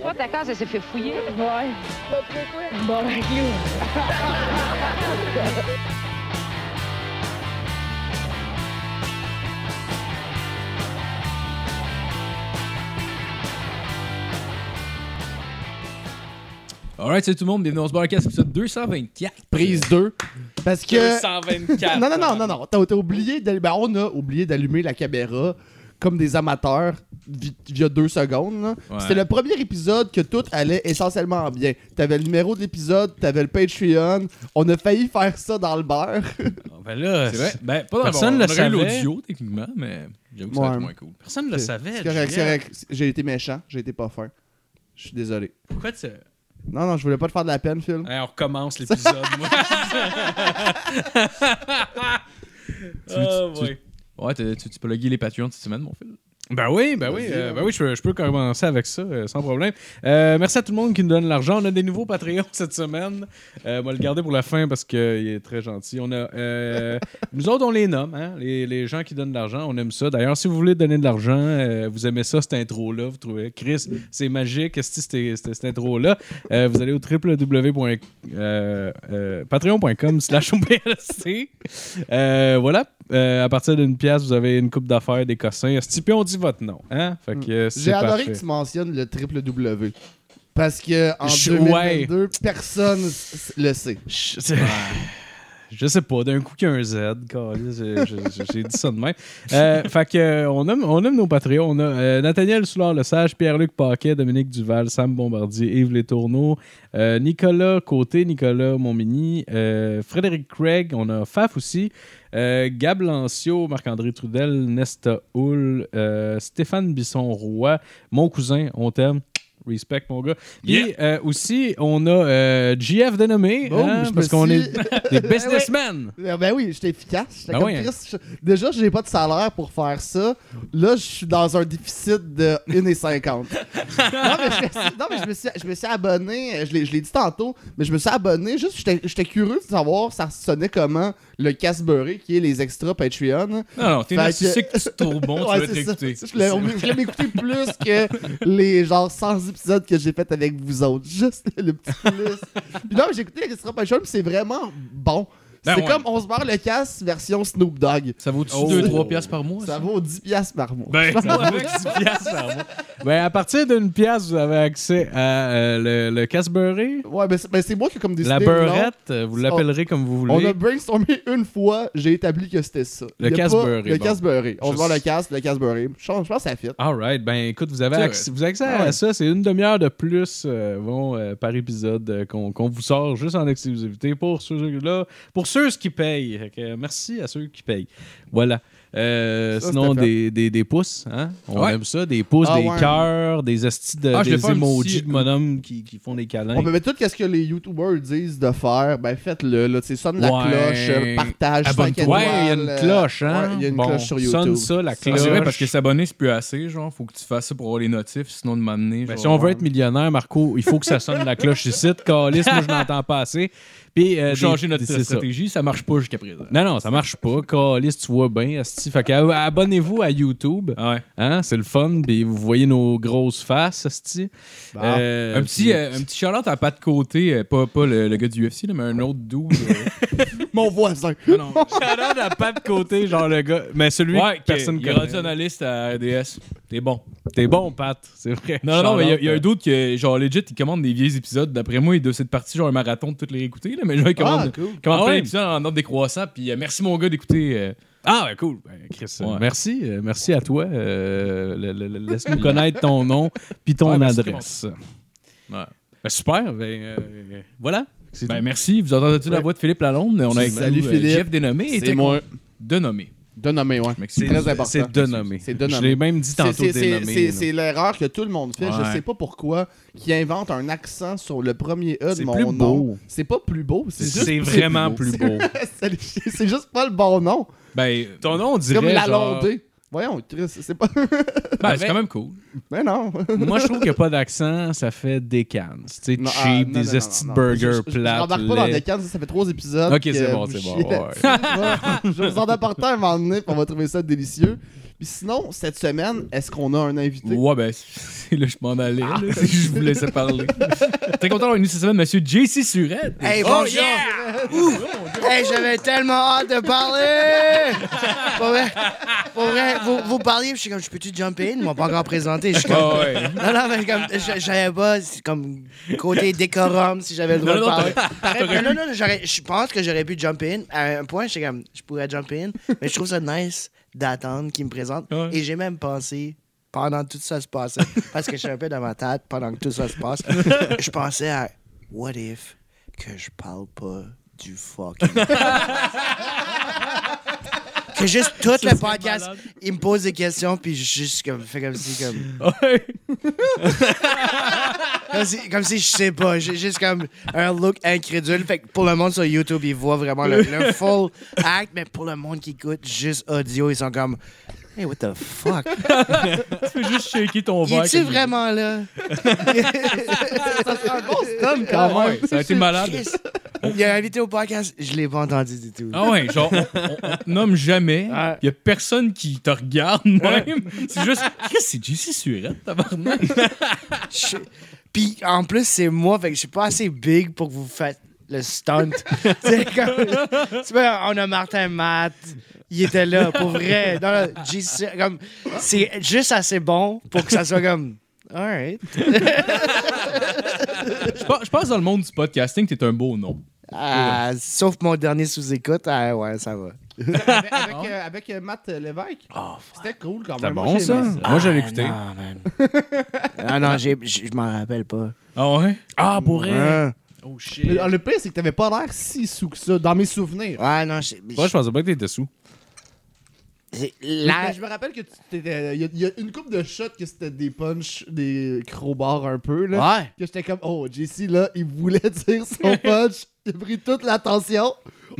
Toi, ta case, elle s'est fait fouiller. Ouais. Bon. Alright, salut tout le monde, bienvenue dans ce podcast épisode 224. Prise 2. Parce que. 224. non, non, non, non, non. T'as t'as oublié d'allumer. Ben, on a oublié d'allumer la caméra comme des amateurs via deux secondes. là. Ouais. C'était le premier épisode que tout allait essentiellement bien. T'avais le numéro de l'épisode, t'avais le Patreon. On a failli faire ça dans le beurre. Ben là, C'est vrai? Ben, pas dans Personne le eu savait. l'audio, techniquement, mais j'avoue que ça va Ouais. être moins cool. Personne ne le savait. C'est correct, c'est Julien. correct. J'ai été méchant, j'ai été pas fin. Je suis désolé. Pourquoi tu. Non, non, je voulais pas te faire de la peine, Phil. Hey, on recommence l'épisode, moi. Ah, tu- ouais. Ouais, t'as- tu, tu peux loguer les Patreons cette semaine, mon fil. Ben oui, ben oui, euh, ben oui, je peux, je peux commencer avec ça euh, sans problème. Euh, merci à tout le monde qui nous donne l'argent. On a des nouveaux Patreons cette semaine. On va le garder pour la fin parce qu'il est très gentil. On a, nous autres, on les nomme, hein, les, les gens qui donnent de l'argent. On aime ça. D'ailleurs, si vous voulez donner de l'argent, vous aimez ça, cette intro-là, vous trouvez, Chris, c'est magique, c'était- cette intro-là, vous allez au www.patreon.com slash voilà. Euh, à partir d'une pièce, vous avez une coupe d'affaires, des cossins. Esti, Puis on dit votre nom. Hein? Fait que, euh, J'ai adoré que tu mentionnes le triple W. Parce que en Je- 2022, personne s- le sait. Je, c'est- je sais pas, d'un coup qu'il y a un Z, j'ai- dit ça de même. Euh, fait que, on, aime, on aime nos Patreons. On a euh, Nathaniel Soulard-Lesage, Pierre-Luc Paquet, Dominique Duval, Sam Bombardier, Yves Létourneau, euh, Nicolas Côté, Nicolas Montmini, Frédéric Craig, on a Faf aussi, euh, Gab Lancio, Marc-André Trudel, Nesta Hull, euh, Stéphane Bisson-Roy, mon cousin, on t'aime. Respect, mon gars. Puis Yeah. euh, aussi, on a euh, JF dénommé, hein, parce qu'on est des businessmen. Euh, Ben oui, j'étais efficace. J'étais Ben comme oui, hein. Je- Déjà, j'ai pas de salaire pour faire ça. Là, je suis dans un déficit de 1,50. non, mais, je, me suis- non, mais je me suis, je me suis abonné, je l'ai je l'ai dit tantôt, mais je me suis abonné juste, j'étais j'étais curieux de savoir ça sonnait comment le casse-beurré, qui est les extras Patreon. Non, non, t'es narcissique, que- tu trouves bon, tu Ouais, vas réécouter. Je l'ai je l'ai écouté plus que les genre 100 épisodes que j'ai fait avec vous autres. Juste le petit plus. Puis non, j'ai écouté les extra Patreon, c'est vraiment bon. Ben c'est ouais. comme on se barre le casse version Snoop Dogg. Ça vaut-tu Oh. 2-3 piastres par mois? Ça vaut 10 piastres par mois. Ben, Ça vaut 10 piastres par mois. Ben, à partir d'une pièce, vous avez accès à euh, le, le casse-beurré, Ouais, mais c'est, ben, c'est moi qui ai comme décidé. la beurrette, vous l'appellerez comme vous voulez. On a brainstormé une fois, j'ai établi que c'était ça. Le casse beurré, Le bon. casse beurré. On se voit le casse, le casse beurré. Je pense je pense que ça fit. Alright, ben écoute, vous avez accès, vous avez accès Ah à ouais. ça. C'est une demi-heure de plus euh, bon, euh, par épisode qu'on qu'on vous sort juste en exclusivité pour ceux-là, pour ceux qui payent. Que, merci à ceux qui payent. Voilà. Euh, Ça, sinon, des, des, des pouces, hein? On Ouais. aime ça. Des pouces, Ah des ouais. cœurs, des estis de, Ah, des emojis petit- de bonhommes qui, qui font des câlins. On peut mettre tout ce que les YouTubers disent de faire. Ben faites-le. Là, sonne la cloche, euh, partage, 5 Abonne-toi. il y a une euh, cloche, hein? ouais, il y a une Bon, cloche sur YouTube. Sonne ça, la cloche. C'est vrai, parce que s'abonner, c'est plus assez, genre. Faut que tu fasses ça pour avoir les notifs, sinon de m'amener. Ben, si on veut être millionnaire, Marco, il faut que ça sonne la cloche ici. Calice, moi, je n'entends pas assez. Puis, euh, changer notre c'est ça. stratégie, ça. marche pas jusqu'à présent. Non, non, ça marche pas. Calice, tu vois bien. Fait que, euh, abonnez-vous à YouTube. Ah ouais. Hein, c'est le fun. Puis vous voyez nos grosses faces, asti. Bon. Euh, un petit, puis- euh, un petit shout-out à pas de côté, pas, pas le, le gars du UFC, là, mais un autre euh, Mon voisin. non, non. Shout-out à pas de côté, genre le gars. Mais celui Ouais, que personne il est connaît. rendu analyste à RDS. T'es bon. T'es bon, Pat. C'est vrai. Non, non, non, mais il y a- il y, a un doute que, genre, legit, il commande des vieux épisodes. D'après moi, il doit cette partie, genre, un marathon de toutes les réécouter, là, mais genre, il commande, Ah, cool. commande Ah plein ouais? d'épisodes en ordre décroissant. Puis euh, merci, mon gars, d'écouter. euh, Ah, ouais, cool. Ben, Chris, euh, Ouais. merci. euh, merci à toi. Euh, Laisse-nous connaître ton nom puis ton Ouais, adresse. Ouais. Ben, super. Ben, euh, voilà. Ben, merci. Vous entendez-tu la voix de Philippe Lalonde? On a avec Salut, nous, Philippe. Jeff Dénommé. et moi. Dénommé. De nommer, ouais. C'est très important. C'est dénommé. C'est Je l'ai même dit tantôt c'est- l'erreur que tout le monde fait. Je Ouais. sais pas pourquoi qui invente un accent sur le premier E de C'est mon plus nom. beau. C'est pas plus beau. C'est vraiment plus beau. c'est c'est juste pas le bon nom. Ben, Ton nom, on dirait comme la genre... Voyons, Chris, c'est pas. ben, c'est quand même cool. Mais non. Moi, je trouve qu'il n'y a pas d'accent, ça fait des cannes. Tu sais, cheap, ah, non, des non. burgers Je- je- n'embarque pas dans des cannes, ça fait trois épisodes. Ok, c'est que bon, c'est bon, ouais. Je vais vous en apporter un moment donné, puis on va trouver ça délicieux. Puis sinon, cette semaine, est-ce qu'on a un invité? Ouais, ben, c'est là que je m'en allais. là. C'est que je vous laissais parler. Très content d'avoir une cette semaine, monsieur JC Surette. Hey, Oh, bonjour! Ouh! Hey, j'avais tellement hâte de parler! Pour vrai, pour vrai, vous, vous parliez, je suis comme, je peux-tu jump in? Ils m'ont pas encore présenté. Je suis comme, Ah ouais. non, non, mais comme, je je savais pas, c'est comme, côté décorum, si j'avais le droit Non, de non, parler. t'aurais- Non, non, non, j'aurais- je pense que j'aurais pu jump in. À un point, j'étais comme, je pourrais jump in, mais je trouve ça nice d'attendre qu'ils me présentent. Ouais. Et j'ai même pensé, pendant tout ça se passait, parce que je suis un peu dans ma tête, pendant que tout ça se passe, je pensais à, what if que je parle pas du fucking. juste tout le podcast, malade. il me pose des questions, puis je juste comme, fais comme si, comme. Ouais. Comme si, comme si je sais pas. J'ai juste comme un look incrédule. Fait que pour le monde sur YouTube, ils voient vraiment le, le full act, mais pour le monde qui écoute juste audio, ils sont comme Hey, what the fuck? Tu fais juste shaker ton verre. comme- vraiment là? Ça serait un bon stun Ah quand même. ouais, ça a été malade. Il a invité au podcast, je l'ai pas entendu du tout. Ah ouais, genre, on, on- on te nomme jamais. Il Ouais. y a personne qui te regarde même. C'est juste, Chris, c'est JC Surette, tabarnak. Puis en plus, c'est moi, fait que je suis pas assez big pour que vous faites le stunt. c'est comme. Tu vois, on a Martin Matt. Il était là, pour vrai. Non, comme, c'est juste assez bon pour que ça soit comme. Alright. Je pense, je pense dans le monde du podcasting, t'es un beau nom. Ah, sauf mon dernier sous-écoute, ah ouais, ça va. avec, avec, euh, avec, euh, Matt Lévesque. C'était cool quand même. C'était Moi, bon, j'ai ça? aimé Moi, je l'ai écouté. Ah, non, man. ah non, j'ai- je m'en rappelle pas. Ah ouais? Ah, pour Ah. Oh, Le, shit. le pire, c'est que t'avais pas l'air si sous que ça, dans mes souvenirs. Ouais, non, je- Moi, je pensais pas que t'étais sous. La- je me rappelle que tu t'étais. Il y, a- il y a une coupe de shots que c'était des punch, des crowbars un peu, là. Ouais. Que j'étais comme, oh, JC, là, il voulait dire son punch. il a pris toute l'attention.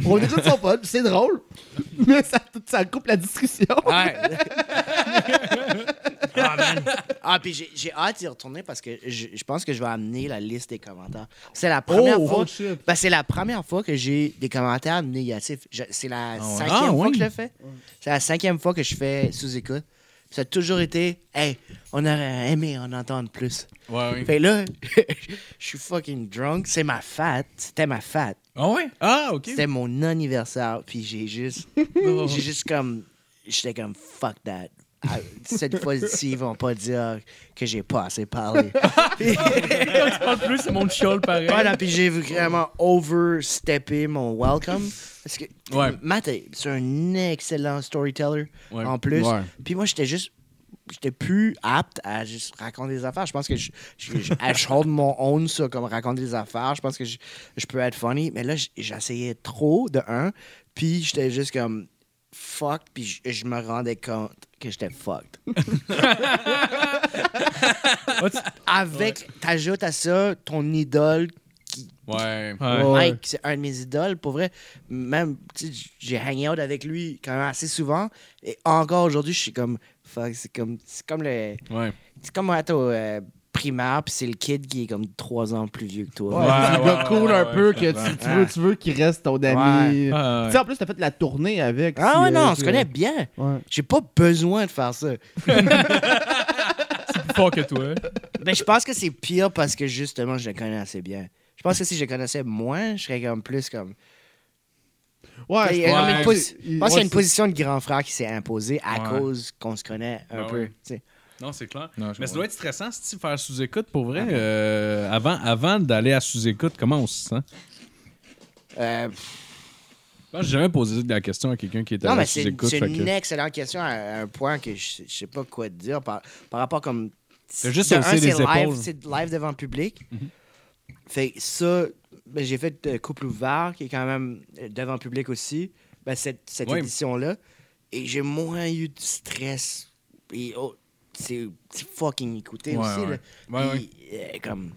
On écoute son punch, c'est drôle. Mais ça, ça coupe la discussion. Ouais. Ah, man. Ah, puis j'ai- j'ai hâte d'y retourner parce que je, je pense que je vais amener la liste des commentaires. C'est la première Oh, fois. oh, shit. Ben, c'est la première fois que j'ai des commentaires négatifs. Je- c'est la ouais. cinquième Ah, fois oui. que je le fais. C'est la cinquième fois que je fais sous-écoute. Ça a toujours été, hey, on aurait aimé en entendre plus. Ouais, oui. Fait là, je suis fucking drunk. C'est ma fête. C'était ma fête. Ah ouais? Ah, ok. C'était mon anniversaire. Puis j'ai juste, j'ai juste comme, j'étais comme fuck that. Ah, Cette fois-ci, ils vont pas dire que j'ai pas assez parlé. Quand tu parles plus, c'est mon chiol pareil. voilà, puis j'ai vraiment oversteppé mon welcome. Parce que Ouais. Matt, c'est un excellent storyteller Ouais. en plus. Ouais. Puis moi, j'étais juste. J'étais plus apte à juste raconter des affaires. Je pense que je, je, je, je hold mon own sur comme raconter des affaires. Je pense que je, je peux être funny. Mais là, j'essayais trop de un. Puis j'étais juste comme fuck. Puis je, je me rendais compte que j'étais fucked. Avec, t'ajoutes à ça ton idole Ouais. Ouais. Ouais. Mike, c'est un de mes idoles, pour vrai. Même, tu sais, j'ai hang out avec lui quand même assez souvent. Et encore aujourd'hui, je suis comme, fuck, c'est comme, c'est comme le, Ouais. c'est comme au euh, primaire, puis c'est le kid qui est comme trois ans plus vieux que toi. Ouais, Ouais, c'est le ouais, gars ouais, cool ouais, un peu que tu, veux, tu veux qu'il reste ton ami. Tu sais, en plus, t'as fait la tournée avec. Ah si, ouais, euh, non, on tu- se connaît bien. Ouais. J'ai pas besoin de faire ça. c'est plus fort que toi. Mais je pense que c'est pire parce que justement, je le connais assez bien. Je pense que si je le connaissais moins, je serais comme plus comme. Ouais, Il y a comme une ouais, posi- il- je pense qu'il y a une position de grand frère qui s'est imposée à Ouais. cause qu'on se connaît un Ben peu. ouais. Non, c'est clair. Non, Mais ça doit être stressant, si tu faire sous-écoute, pour vrai. euh, avant avant d'aller à sous-écoute, comment on se sent? Euh, Je pense que j'ai jamais posé la question à quelqu'un qui était Non, à mais c'est sous-écoute. c'est fait une que- excellente question à un point que je, je sais pas quoi te dire par, par rapport comme. T'as juste de un, les c'est live, c'est live devant le public. Fait que ça, ben, j'ai fait euh, Couple ouvert qui est quand même euh, devant le public aussi. Ben, cette cette édition-là. Et j'ai moins eu de stress. Et, oh, c'est fucking écouté Ouais, aussi. ouais. là. Ouais, Puis, euh, comme,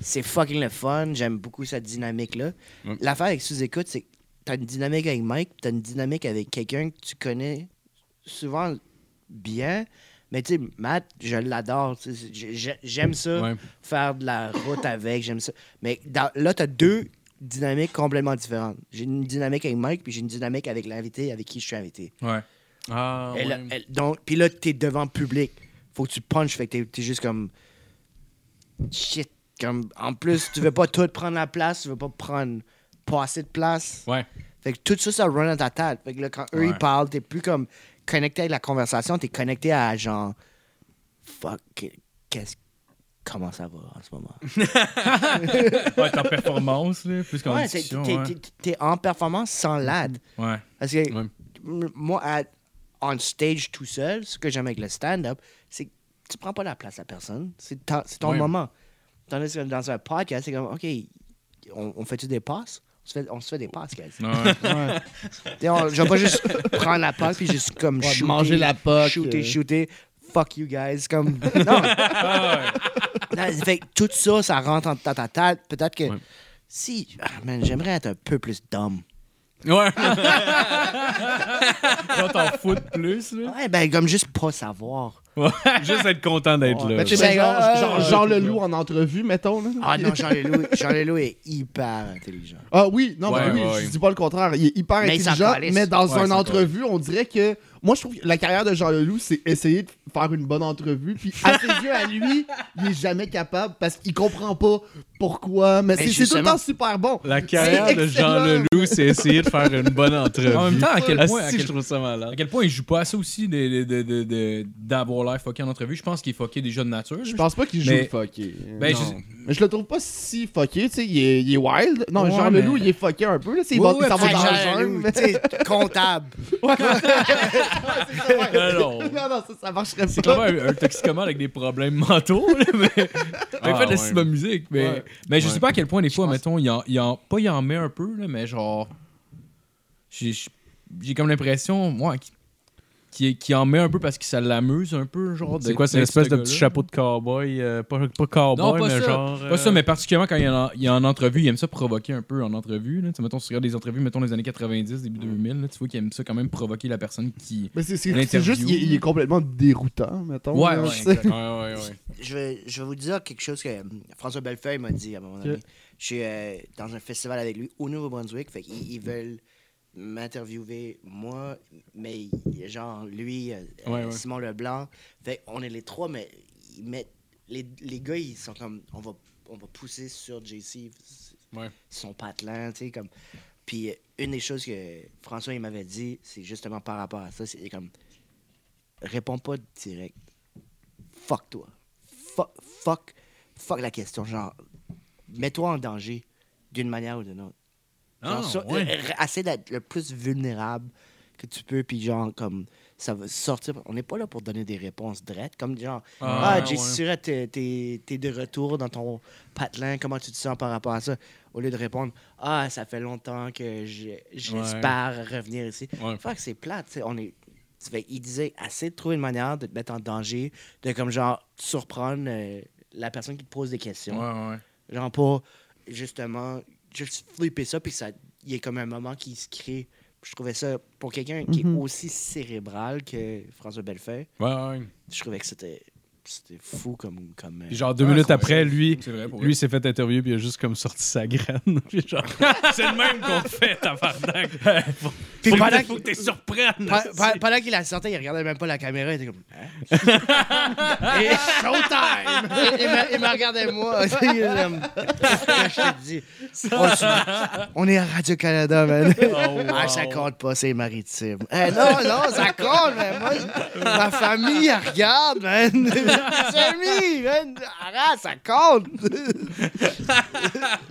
c'est fucking le fun. J'aime beaucoup cette dynamique-là. L'affaire avec sous-écoute, c'est que t'as une dynamique avec Mike, t'as une dynamique avec quelqu'un que tu connais souvent bien. Mais tu sais, Matt, je l'adore. J'aime ça, faire de la route avec, j'aime ça. Mais dans- là, t'as deux dynamiques complètement différentes. J'ai une dynamique avec Mike, puis j'ai une dynamique avec l'invité avec qui je suis invité. Ouais. Ah, puis là, t'es devant le public. Faut que tu punches, fait que t'es, t'es juste comme. Shit. Comme, en plus, tu veux pas tout prendre la place, tu veux pas prendre pas assez de place. Ouais. Fait que tout ça, ça run dans ta tête. Fait que là, quand eux, Ouais. ils parlent, t'es plus comme connecté avec la conversation, t'es connecté à genre. Fuck, qu'est-ce. Comment ça va en ce moment? Ouais, t'es en performance, là, plus qu'en Ouais, t'es, ouais. en performance sans l'ad. Ouais. Parce que Ouais. moi, à- on stage tout seul, ce que j'aime avec le stand-up, c'est que tu prends pas la place à personne. C'est, ton Ouais. moment. Tandis que dans un podcast, c'est comme, OK, on, on fait-tu des passes? On se fait, on se fait des passes, guys. Ouais. On- Je vais pas juste prendre la passe puis juste comme Ouais, shooter, manger la poque, Shooter, euh. shooter. Fuck you guys. Comme, non. Non, fait tout ça, ça rentre dans ta tête. Peut-être que Ouais. si, ah, man, j'aimerais être un peu plus dumb. Ouais. Quand t'en fous de plus, là. Ouais, ben, comme juste pas savoir. Juste être content d'être Ouais. là. Ben, tu sais, Ben, ben, genre, euh, genre, Jean Leloup en entrevue, mettons. Là. Ah non, Jean Leloup, Jean Leloup est hyper intelligent. Ah oui, non, Ouais, mais oui, ouais, ouais. je dis pas le contraire. Il est hyper Mais il s'en intelligent, calisse. mais dans Ouais, une il s'en entrevue, on dirait que. Moi, je trouve que la carrière de Jean Leloup, c'est essayer de faire une bonne entrevue. Puis à ses yeux, à lui, il est jamais capable parce qu'il comprend pas pourquoi. Mais, Mais c'est tout le temps super bon. La carrière de Jean. Leloup, c'est essayer de faire une bonne entrevue. En même temps, à quel Asti, point- à quel- je trouve ça À malade. quel point il joue pas assez aussi de- de- de- de- d'avoir l'air fucké en entrevue. Je pense qu'il est fucké déjà de nature. Je pense pas qu'il joue Mais- fucké. Ben, Non. je- Mais je le trouve pas si fucké, tu sais, il est, il est wild. Non, Ouais, Jean mais- Leloup, il est fucké un peu, là, il Ouais, va, ouais, il va dans le comptable. Non, non. ça, ça marcherait C'est pas. clairement un, un toxicomane avec des problèmes mentaux, là, mais il Ah, fait de la ouais. bonne musique. Mais, Ouais. mais je Ouais. sais pas à quel point, des fois, pense- mettons, il en, il en- pas il en met un peu, là, mais genre. J'ai j'ai comme l'impression, moi, qu'il qu'il en met un peu parce que ça l'amuse un peu, genre. C'est quoi, c'est une espèce ce de petit chapeau de cowboy? euh, pas, pas cowboy, Non, pas mais ça. genre. Pas ça, euh, mais particulièrement quand il est en, il est en entrevue, il aime ça provoquer un peu en entrevue. Là. Tu sais, mettons, si tu regardes des entrevues, mettons, les années 90, début 2000, là, tu vois qu'il aime ça quand même provoquer la personne qui. Mais c'est- juste, il, est- il est complètement déroutant, mettons. Ouais, là, ouais, exact. Ouais, ouais, ouais. Je vais, je vais vous dire quelque chose que euh, François Bellefeuille m'a dit à un moment donné. Je suis euh, dans un festival avec lui au Nouveau-Brunswick. Fait qu'ils ils veulent m'interviewer, moi, mais genre lui, euh, Ouais, ouais. Simon Leblanc. Fait on est les trois, mais ils mettent, les, les gars, ils sont comme, on va, on va pousser sur JC Ouais. son patelin, tu sais, comme. Puis euh, une des choses que François il m'avait dit, c'est justement par rapport à ça, c'est comme, réponds pas direct. Fuck toi. Fuck, fuck, fuck la question. Genre, mets-toi en danger d'une manière ou d'une autre. Genre, Ah, ça, ouais. euh, essaie d'être le plus vulnérable que tu peux, puis genre, comme, ça va sortir. On n'est pas là pour donner des réponses drettes, comme genre, Ah, ah. Jay t'es- de retour dans ton patelin, comment tu te sens par rapport à ça? Au lieu de répondre, ah, ça fait longtemps que j'espère revenir ici. Ouais. Que c'est plate, tu sais, on est. ça fait- il disait, assez de trouver une manière de te mettre en danger, de comme genre surprendre euh, la personne qui te pose des questions. Genre pas justement juste flipper ça, puis ça, il y a comme un moment qui se crée. Je trouvais ça, pour quelqu'un qui Mhm. est aussi cérébral que François Bellefeuille, Ouais, ouais. je trouvais que c'était c'était fou comme. comme Puis genre deux minutes après, lui, vrai lui s'est fait interviewer puis il a juste comme sorti sa graine. Puis genre, c'est le même qu'on fait, tabarnak. Faut, Puis faut, pendant faut que t'es surprennes. Pe- pe- Pendant qu'il la sortait, il regardait même pas la caméra, il était comme. Hein? Et showtime! il, me, regardait moi. Je te dis. On, on est à Radio-Canada, man. Ah, ça compte pas, c'est maritime. Eh, non, non, ça compte, man. Moi, ma famille, elle regarde, man. Sammy, man. Arrête, ça compte.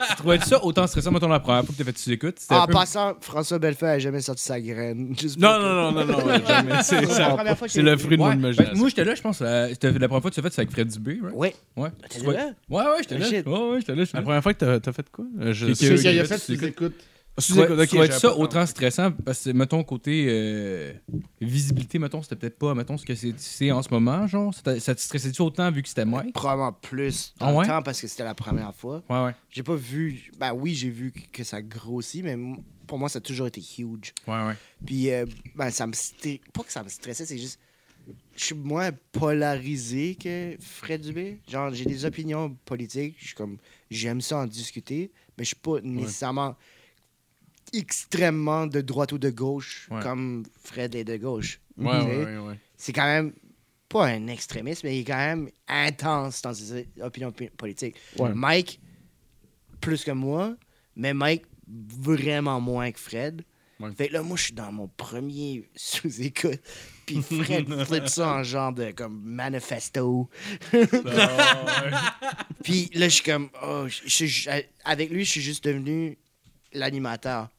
Tu trouvais ça autant stressant, mettons, la première fois que t'as fait tu écoutes? En peu- passant, François Bellefeuille a jamais sorti sa graine. Juste Non, non, non, non, non, jamais. C'est C'est la ça. première fois que C'est j'ai le fruit de mon Ouais, ben, imagination. moi, j'étais là, je pense. La, c'était la première fois que tu l'as fait, c'est avec Fred Dubé, right? Oui. Ouais. T'étais Tu là? Ouais, ouais, j'étais là. shit. Ouais, ouais, j'étais là. La première fois que t'as fait quoi? Euh, Je sais- que- Il a, tu fait ses écoutes? Tu trouvais j'avais ça autant stressant parce que, mettons, côté euh, visibilité, mettons, c'était peut-être pas, mettons, ce que c'est en ce moment, genre. Ça ça te stressait-tu autant vu que c'était Mike? Probablement plus dans Ah ouais? le temps parce que c'était la première fois. Ouais, ouais. J'ai pas vu. Ben oui, j'ai vu que ça grossit, mais pour moi, ça a toujours été huge. Ouais, ouais. Puis, euh, ben, ça me. sté- Pas que ça me stressait, c'est juste. Je suis moins polarisé que Fred Dubé. Genre, j'ai des opinions politiques. Je suis comme. J'aime ça en discuter, mais je suis pas nécessairement extrêmement de droite ou de gauche Ouais. comme Fred est de gauche. Ouais, ouais. C'est quand même pas un extrémiste, mais il est quand même intense dans ses opinions pi- politiques. Mike, plus que moi, mais Mike, vraiment moins que Fred. Fait que là, moi, je suis dans mon premier sous-écoute. Puis Fred flippe ça en genre de comme manifesto. Puis là, je suis comme, oh, avec lui, je suis juste devenu l'animateur.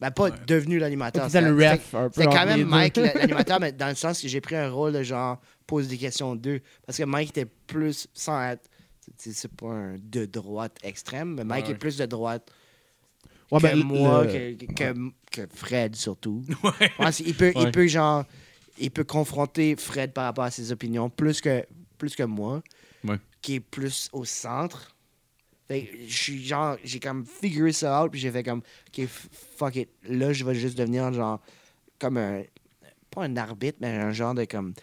Ben, pas devenu l'animateur. C'était le c'est- ref, un peu. c'est quand même. Mike la- l'animateur, mais dans le sens que j'ai pris un rôle de genre pose des questions d'eux. Parce que Mike était plus, sans être. c'est- C'est pas un de droite extrême, mais Mike Ouais. est plus de droite Ouais, que ben, moi, le- que, que, que Fred surtout. Qu'il peut, Ouais. il peut genre. Il peut confronter Fred par rapport à ses opinions plus que, plus que moi, Ouais. qui est plus au centre. J'ai comme figuré ça out, puis j'ai fait comme, ok, fuck it. Là, je vais juste devenir genre, comme un, pas un arbitre, mais un genre de comme,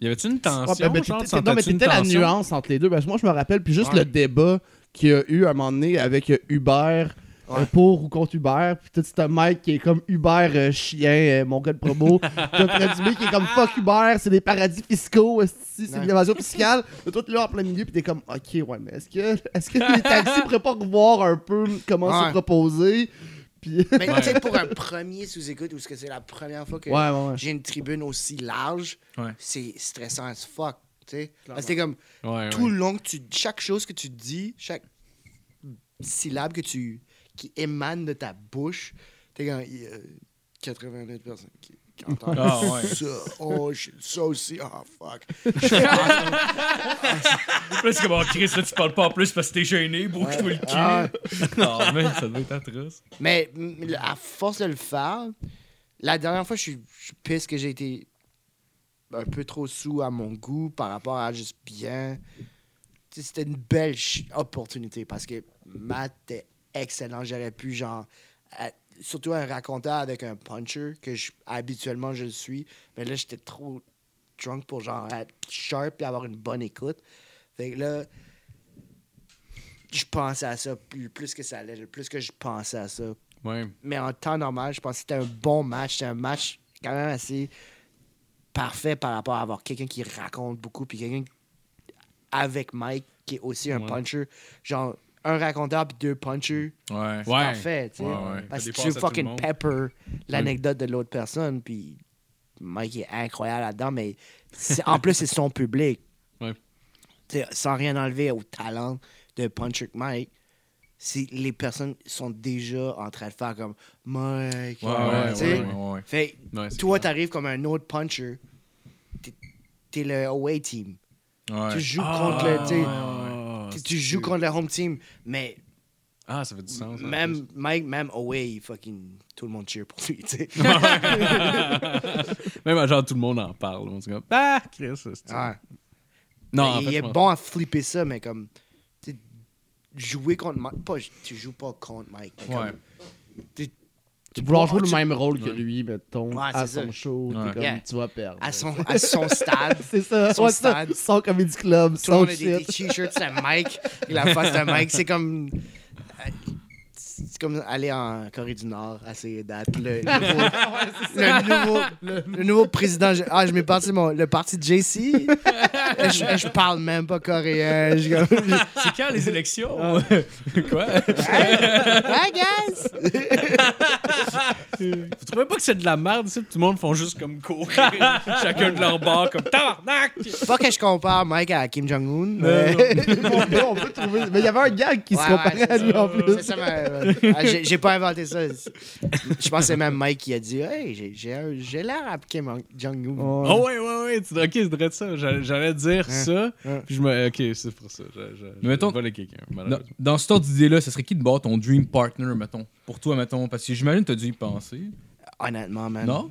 Y avait-tu une tension? ben, genre, non, mais c'était la nuance entre les deux. Parce que moi, je me rappelle, puis juste Ouais. le débat qu'il y a eu à un moment donné avec Hubert. euh, Ouais. pour ou contre Uber, puis tout c'est un mec qui est comme Uber euh, chien, euh, mon gars de promo. T'as Dubé qui est comme fuck Uber, c'est des paradis fiscaux, c'est Ouais. de l'évasion fiscale. Et toi, tu es là en plein milieu, puis t'es comme ok, ouais, mais est-ce que, est-ce que les taxis pourraient pas revoir un peu comment Ouais. c'est proposé? Puis. mais tu sais, pour un premier sous-écoute, où ce que c'est la première fois que ouais, ouais, ouais. j'ai une tribune aussi large, Ouais. c'est stressant as fuck, tu sais. Parce que c'est comme, Ouais, tout ouais. le long que tu chaque chose que tu dis chaque syllabe que tu qui émane de ta bouche t'es comme il y a 89 personnes qui, qui entendent Ah, ouais. ça oh je- ça aussi oh fuck c'est comme, oh, Chris, là, tu parles pas en plus parce que t'es gêné, bouge-toi le cul. Ah, Ah, man, ça doit être atroce. mais à force de le faire la dernière fois je suis pisse que j'ai été un peu trop sous à mon goût par rapport à juste bien Tu c'était une belle opportunité parce que Matt était excellent. J'aurais pu, genre, à- surtout un raconteur avec un puncher, que je- habituellement je le suis. Mais là, j'étais trop drunk pour, genre, être sharp et avoir une bonne écoute. Fait que là, je pensais à ça plus, plus que ça allait, plus que je pensais à ça. Ouais. Mais en temps normal, je pense que c'était un bon match. C'était un match quand même assez parfait par rapport à avoir quelqu'un qui raconte beaucoup, puis quelqu'un avec Mike qui est aussi un Ouais. puncher. Genre, un raconteur puis deux punchers. Ouais. C'est Ouais. parfait, tu sais. Ouais, ouais. Parce que tu fucking pepper l'anecdote de l'autre personne, puis Mike est incroyable là-dedans, mais c'est- en plus, c'est son public. Sans rien enlever au talent de Puncher Mike, c'est les personnes sont déjà en train de faire comme Mike. Ouais, ouais, tu sais. ouais, ouais, ouais. Fait toi, t'arrives comme un autre puncher. T'es- T'es le away team. Ouais. Tu joues Ah, contre le. Tu ah, tu- joues contre le home team. Mais Ah, ça fait du sens. en même Mike, même away, fucking. Tout le monde cheer pour lui. tu sais. même genre tout le monde en parle. On se dit, ah, Chris, c'est Ouais. Non, il est bon à flipper ça, mais comme. Jouer contre Mike. Pas, tu joues pas contre Mike. mais comme- Ouais. Tu vouloir jouer le tu- même rôle que Ouais. lui, mettons, Ouais, à son ça. show, t'es Ouais. comme, Yeah. tu vas perdre. À son, à son stade. C'est ça, Son stade. son comedy club, Tout le monde son a des, shit. t-shirts de Mike et la face de Mike. C'est comme. C'est comme aller en Corée du Nord à ces dates. Le, le nouveau, le, nouveau, le, le nouveau président. je- Ah, je m'ai parti mon, le parti de JC. je, je parle même pas coréen. Je, comme- C'est quand les élections? Quoi? Hi, guys! Ah ah! Vous trouvez pas que c'est de la merde, ça? Tout le monde font juste comme courir, chacun de leur bord, comme tabarnak! Pas que je compare Mike à Kim Jong-un. Euh, mais- on, peut, on peut trouver. Mais il y avait un gag qui Ouais, se comparait à lui ça. en plus. C'est ça, ma- Ah, j'ai j'ai pas inventé ça. Je pense que c'est même Mike qui a dit Hey, j'ai- j'ai un- j'ai l'air à Kim Jong-un. Oh, ouais, ouais, ouais. tu- Ok, c'est vrai de ça. J'allais j'allais dire ça. Hein. Puis je me. Ok, c'est pour ça. Je, je, Mais mettons- je volais quelqu'un, Dans, dans cette ordre d'idée-là, ça serait qui de bord ton dream partner, mettons? Pour toi, mettons? Parce que j'imagine que t'as dû y penser. Honnêtement, man. Non?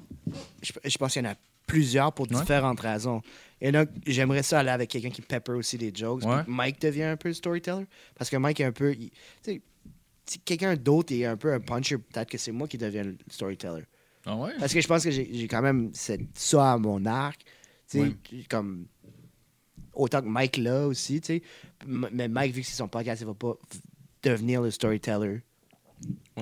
Je, je pense qu'il y en a plusieurs pour Ouais. différentes raisons. Et donc, j'aimerais ça aller avec quelqu'un qui pepper aussi des jokes. Ouais. Mike devient un peu le storyteller. Parce que Mike est un peu. il- Tu sais, si quelqu'un d'autre est un peu un puncher, peut-être que c'est moi qui deviens le storyteller. Ah ouais? Parce que je pense que j'ai quand même cette, ça à mon arc. Tu sais, Ouais. comme. Autant que Mike là aussi, tu sais. Mais Mike, vu que c'est son podcast, il va pas devenir le storyteller.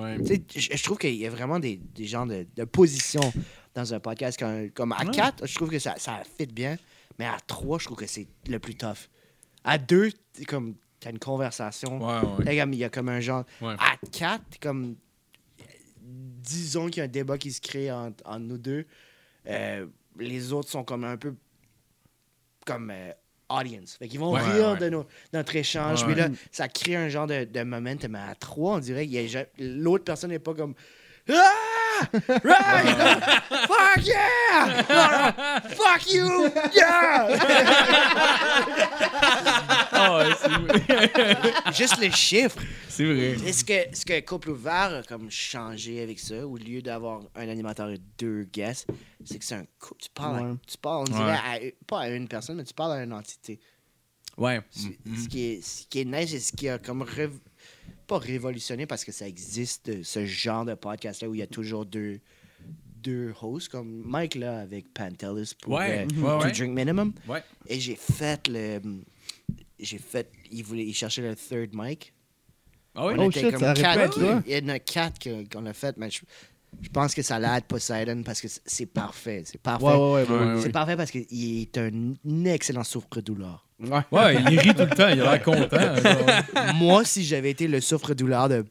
Ouais. Je je trouve qu'il y a vraiment des, des genres de, de positions. dans un podcast. Comme, comme à Ouais. 4, je trouve que ça, ça fit bien. Mais à 3, je trouve que c'est le plus tough. À 2, t'es comme, t'as une conversation. Ouais, ouais. Il y a comme un genre. Ouais. À 4, comme. Disons qu'il y a un débat qui se crée entre, entre nous deux. Euh, les autres sont comme un peu. Comme. euh, audience. Fait qu'ils vont Ouais, rire ouais. de nos- notre échange. Puis là, ça crée un genre de, de momentum. Mais à 3, on dirait l'autre personne n'est pas comme. Ah! Right! Fuck yeah! Ah! Fuck you! Yeah! Ah, vrai. Juste les chiffres. C'est vrai. Est-ce que, ce que Couple Ouvert a comme changé avec ça, au lieu d'avoir un animateur et deux guests, c'est que c'est un couple. Tu parles, à- Ouais. tu parles, on dirait, à- pas à une personne, mais tu parles à une entité. Ouais. Ce, qui est, ce qui est nice et ce qui a comme pas révolutionné parce que ça existe, ce genre de podcast-là où il y a toujours deux, deux hosts, comme Mike là avec Pantelis pour Ouais. euh, Ouais, To ouais. Drink Minimum. Ouais. Et j'ai fait le. J'ai fait. Il voulait il cherchait le third mic. Ah oui? On Oh était shit, comme ça quatre. répète, là. Il y en a quatre que- qu'on a fait, mais je, je pense que ça l'aide Poseidon parce que c'est- parfait. C'est parfait. Ouais, ouais, ouais. Ouais, ouais. ouais. C'est parfait parce qu'il est un excellent souffre-douleur. Ouais. Ouais, il rit tout le temps, il a l'air content. genre. Moi, si j'avais été le souffre-douleur de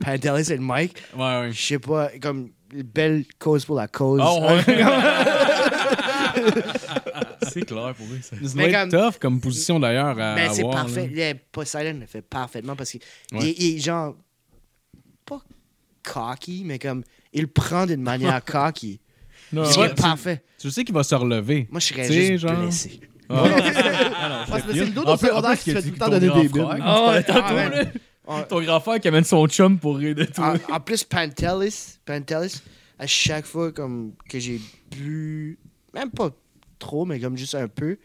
Pantelis et Mike, Ouais, ouais. je sais pas, comme belle cause pour la cause. Ah ouais. c'est clair pour lui, ça. Doit être comme- tough comme position d'ailleurs à Mais c'est avoir, parfait. là. Le Poseidon le fait parfaitement parce qu'il Ouais. est genre. Pas cocky, mais comme. Il le prend d'une manière cocky. Non, Ce qui ouais, est parfait. Tu sais qu'il va se relever. Moi, je serais juste genre- blessé. Ah. C'est le dos secondaire qui se fait tu- tout le temps ton donner grand des billes. Ah tantôt, ah là. Ton grand frère qui amène son chum pour rire de toi. en, en plus, Pantelis, Pantelis, à chaque fois comme que j'ai bu, même pas trop, mais comme juste un peu,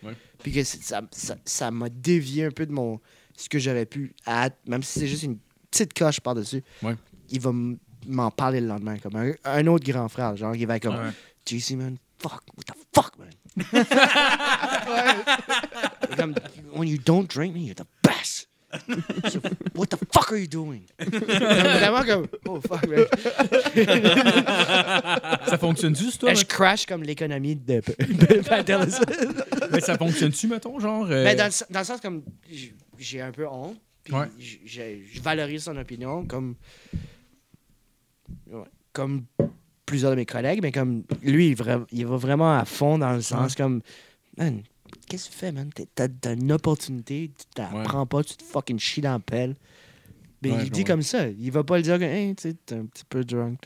puis que ça ça- ça m'a dévié un peu de mon ce que j'aurais pu être, même si c'est juste une petite coche par-dessus. Ouais. Il va m'en parler le lendemain, comme un, un autre grand frère. Genre, il va être comme Ouais. JC, man, fuck, what the fuck, man. Comme, when you don't drink me, you're the best. So, what the fuck are you doing? Vraiment comme, oh fuck, man. Ça fonctionne-tu, sur toi? je crash comme l'économie de de Pantelis. Mais ça fonctionne-tu, mettons, genre? euh, Mais dans, le dans le sens comme, j- j'ai un peu honte, puis Ouais. j- j'ai- je valorise son opinion comme, ouais, comme plusieurs de mes collègues, mais comme lui, il, vra- il va vraiment à fond dans le sens comme, man, qu'est-ce que tu fais, man? T'as une opportunité, tu t'apprends pas, tu te fucking chies dans la pelle. Mais Ouais, il je dit comme ça. Il va pas le dire que, hey, tu sais, t'es un petit peu drunk.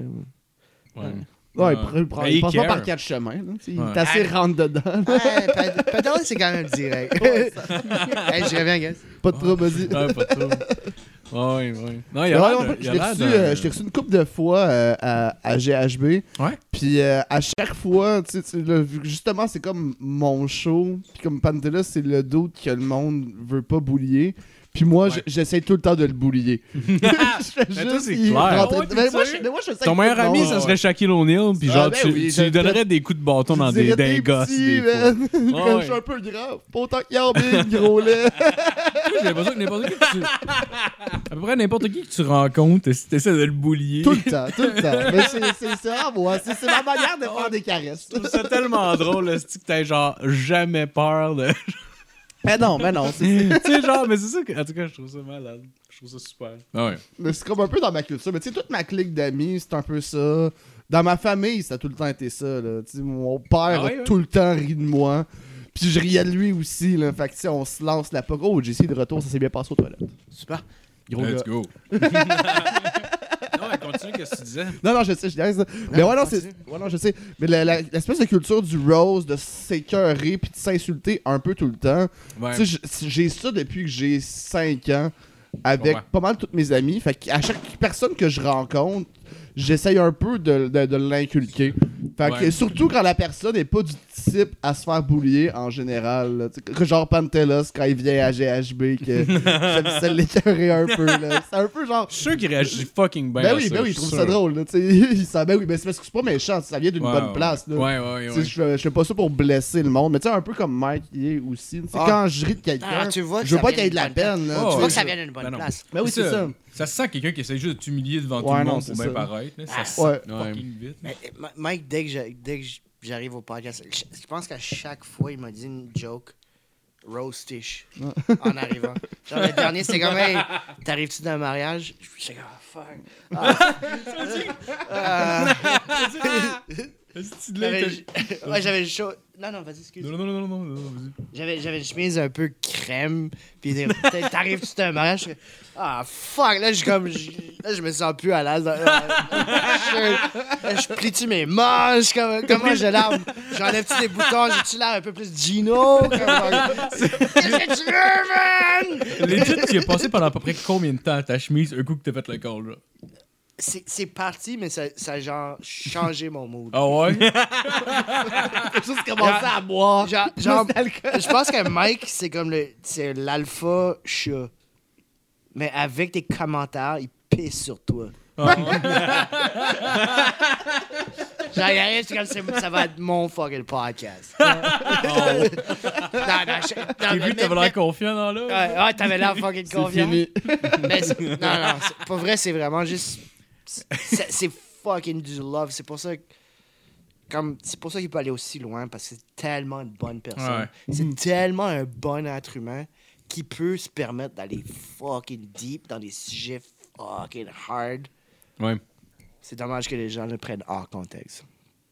Ouais. Ouais, il, Ouais. passe pas care. par quatre chemins. là, Il Ouais. est assez rentre dedans. Ouais, Patel, c'est quand même direct. hey, je reviens, guys. Pas de trouble, vas-y. Ouais, pas trop. Ouais, ouais. Non, il y Ouais, a ouais, l'air de- je l'ai reçu, euh, je l'ai reçu une couple de fois euh, à, à GHB. Ouais. Puis euh, à chaque fois, tu sais, justement, c'est comme mon show. Puis comme Pantella, c'est le doute que le monde veut pas boulier. Puis moi, Ouais. j'essaie tout le temps de le boulier. toi, c'est clair. Ouais, mais moi, je, moi, je sais Ton meilleur le ami, ça serait Shaquille O'Neal, puis Ah, genre, ben tu, oui, tu je- lui donnerais des coups de bâton dans des, t'es gosses. des. Ouais, je suis un peu grave. Pas autant qu'il y a en big, gros lait. J'ai l'impression que n'importe qui que tu... À peu près n'importe qui que tu rencontres, tu essaies de le boulier. Tout le temps, tout le temps. Mais c'est c'est ça, moi. C'est c'est ma manière de faire des caresses. Ça tellement drôle, c'est que t'as genre jamais peur de. Mais non, mais non. c'est- tu sais, genre, mais c'est ça que. En tout cas, je trouve ça malade. Je trouve ça super. Ah ouais. Mais c'est comme un peu dans ma culture. Mais tu sais, toute ma clique d'amis, c'est un peu ça. Dans ma famille, ça a tout le temps été ça. Là. Tu sais, mon père Ah ouais, a ouais? tout le temps ri de moi. Puis je riais de lui aussi. Là. Fait que tu sais, on se lance la poque. Oh, JC de retour, ça s'est bien passé aux toilettes. Super. Gros Let's gars. go. Non, mais continue, qu'est-ce que tu disais? Non, non, je sais, je dirais ça. Mais ouais, non, c'est. Ouais, non, je sais. Mais l'espèce de culture du rose, de s'écœurer puis de s'insulter un peu tout le temps. Ouais. Tu sais, j'ai ça depuis que j'ai 5 ans avec Ouais. pas mal tous mes amis. Fait qu'à chaque personne que je rencontre, j'essaye un peu de, de- de l'inculquer. Fait que surtout quand la personne est pas du type à se faire boulier en général. là. Genre Pantelos quand il vient à GHB, que j'aime ça l'écœurer un peu. là. C'est un peu genre. Je suis sûr qu'il réagit fucking bien. Ben à oui, ça, ben oui, il trouve ça drôle. Là, tu sais. il sent, ben oui, ben c'est parce que c'est pas méchant, ça vient d'une Ouais, bonne ouais. place. Là. Ouais, ouais, ouais. Je, fais- pas ça pour blesser le monde, mais tu sais, un peu comme Mike il est aussi. Ah. Quand je ris de quelqu'un, Ah, tu vois que je veux ça pas qu'il y ait de la peine. là. Oh, Tu ouais. vois que ça vient d'une bonne Ben place. Ben oui, c'est ça. Ça se sent quelqu'un qui essaie juste de t'humilier devant tout Ouais, le monde c'est pour bien ça. paraître. Ça Ah, sent Ouais. fucking vite. Mais Ma- Mike, dès que je- dès que j'arrive au podcast, je je pense qu'à chaque fois, il m'a dit une joke roastish en arrivant. Genre, le dernier, c'était comme, hey, t'arrives-tu d'un mariage? J'étais comme, oh, fuck. Ah. Euh, j'avais ouais, j'avais le chaud. Non, non, vas-y, excuse. Non, non, non, non, non, non, vas-y. J'avais, j'avais une chemise un peu crème. Puis des- t'a- t'arrives sur un mariage. Ah, fuck. Là, je, comme, là, je me sens plus à l'aise. Là, je, plie-tu mes manches? Comme, comment je lave? J'enlève-tu les boutons? J'ai-tu l'air un peu plus Gino? Qu'est-ce que tu veux, man? Legit, tu as passé pendant à peu près combien de temps ta chemise un coup que t'as fait le call, là? C'est, c'est parti, mais ça, ça a genre changé mon mood. Ah ouais? Faut juste commencer à boire. Genre, genre, je pense que Mike, c'est comme le, c'est l'alpha chat. Mais avec tes commentaires, il pisse sur toi. Ah, Genre, il arrive, c'est comme ça va être mon fucking podcast. non, non, je- non, J'ai vu que t'avais l'air confiant dans là. Ouais, ouais, t'avais l'air fucking confiant. fini. Mais c'est- non, non, c'est- pour vrai, c'est vraiment juste. C'est fucking du love. C'est pour ça que. Comme, c'est pour ça qu'il peut aller aussi loin parce que c'est tellement une bonne personne. Ouais. C'est tellement un bon être humain qui peut se permettre d'aller fucking deep dans des sujets fucking hard. Ouais. C'est dommage que les gens le prennent hors contexte.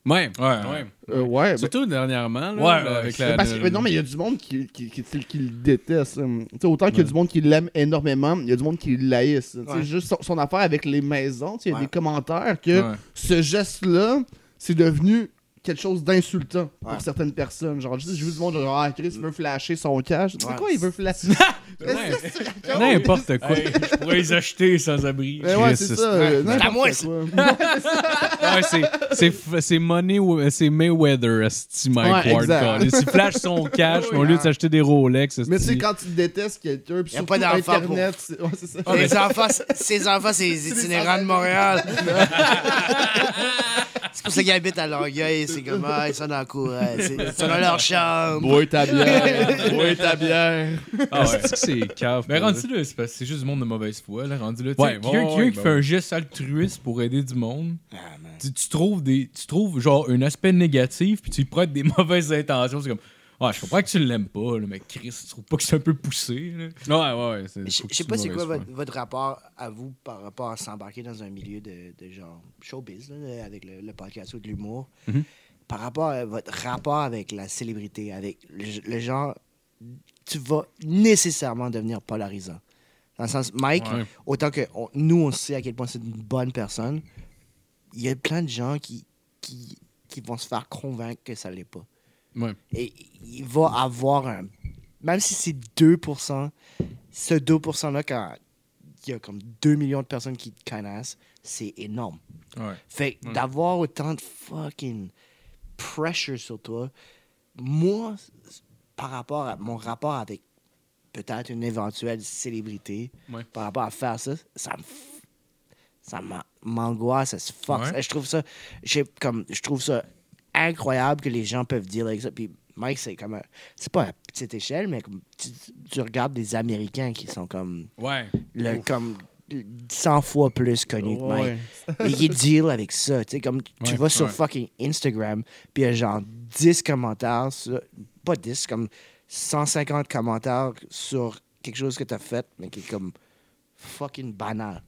Ouais. Ouais, ouais. Euh, ouais, ben- Surtout dernièrement. Là, Ouais, avec la, parce que, le- mais non, mais il y a du monde qui, qui, qui, qui- qui le déteste. hum. Tu sais, autant qu'il y a du monde qui l'aime énormément, il y a du monde qui l'haïsse. Juste son, son affaire avec les maisons, tu sais, il y a Ouais. des commentaires que Ouais. ce geste-là, c'est devenu quelque chose d'insultant Ouais. pour certaines personnes. Genre, je dis, j'ai vu du monde, genre, ah, Chris veut flasher son cash. Tu sais Ouais. quoi, il veut flasher? Ouais. N'importe quoi. Hey, je pourrais les acheter sans abri. Mais ouais, Chris, c'est c'est- ça. euh, C'est à moi. Ouais, c'est- c'est f- c'est Money, c'est Mayweather, esti Mike Ouais, Ward. Il flash son cash, mais au lieu de s'acheter des Rolex, Mais tu sais, quand tu détestes quelqu'un, puis Y a surtout Internet, c'est ouais, c'est ça. les enfants, ses enfants, c'est les itinérants de Montréal. c'est pour ça qu'ils habitent à Longueuil. C'est comme, ah, ils sont dans la cour. ouais, c'est- Ils sont dans leur chambre. Bois ta bière. Bois ta bière. Ah ouais. C'est cave. Mais rendu là, c'est parce que c'est juste du monde de mauvaise foi. Là, rendu là, Tu sais, Ouais, quelqu'un ouais, ouais, qui ben fait ouais. un geste altruiste pour aider du monde, Ah, tu, tu trouves des, tu trouves genre un aspect négatif, puis tu y prêtes des mauvaises intentions. C'est comme, ouais, je comprends que tu l'aimes pas, là, mais Chris, tu trouves pas que c'est un peu poussé. Là? Ouais, ouais. c'est- Je sais pas c'est quoi votre, votre rapport à vous par rapport à s'embarquer dans un milieu de, de genre showbiz, là, avec le, le podcast ou de l'humour. Mhm. Par rapport à votre rapport avec la célébrité, avec le, le genre, tu vas nécessairement devenir polarisant. Dans le sens, Mike, Ouais. autant que on- nous, on sait à quel point c'est une bonne personne, il y a plein de gens qui, qui, qui vont se faire convaincre que ça l'est pas. Ouais. Et il va avoir un. Même si c'est 2%, ce 2%-là, quand il y a comme 2 millions de personnes qui te connaissent, c'est énorme. Ouais. Fait que d'avoir autant de fucking pressure sur toi, moi, par rapport à mon rapport avec peut-être une éventuelle célébrité, Ouais. par rapport à faire ça, ça me ça m'a- m'angoisse, ça. Ouais. Je trouve ça, j'ai comme, je trouve ça incroyable que les gens peuvent dire avec ça. Puis Mike, c'est comme, c'est pas à petite échelle, mais comme, tu, tu regardes des Américains qui sont comme, Ouais. le, comme 100 fois plus connus que Mike Ouais. et qui deal avec ça. Tu sais, comme tu Ouais, vas sur ouais. fucking Instagram, puis il y a genre 10 commentaires, sur- pas 10, comme 150 commentaires sur quelque chose que tu as fait, mais qui est comme fucking banal.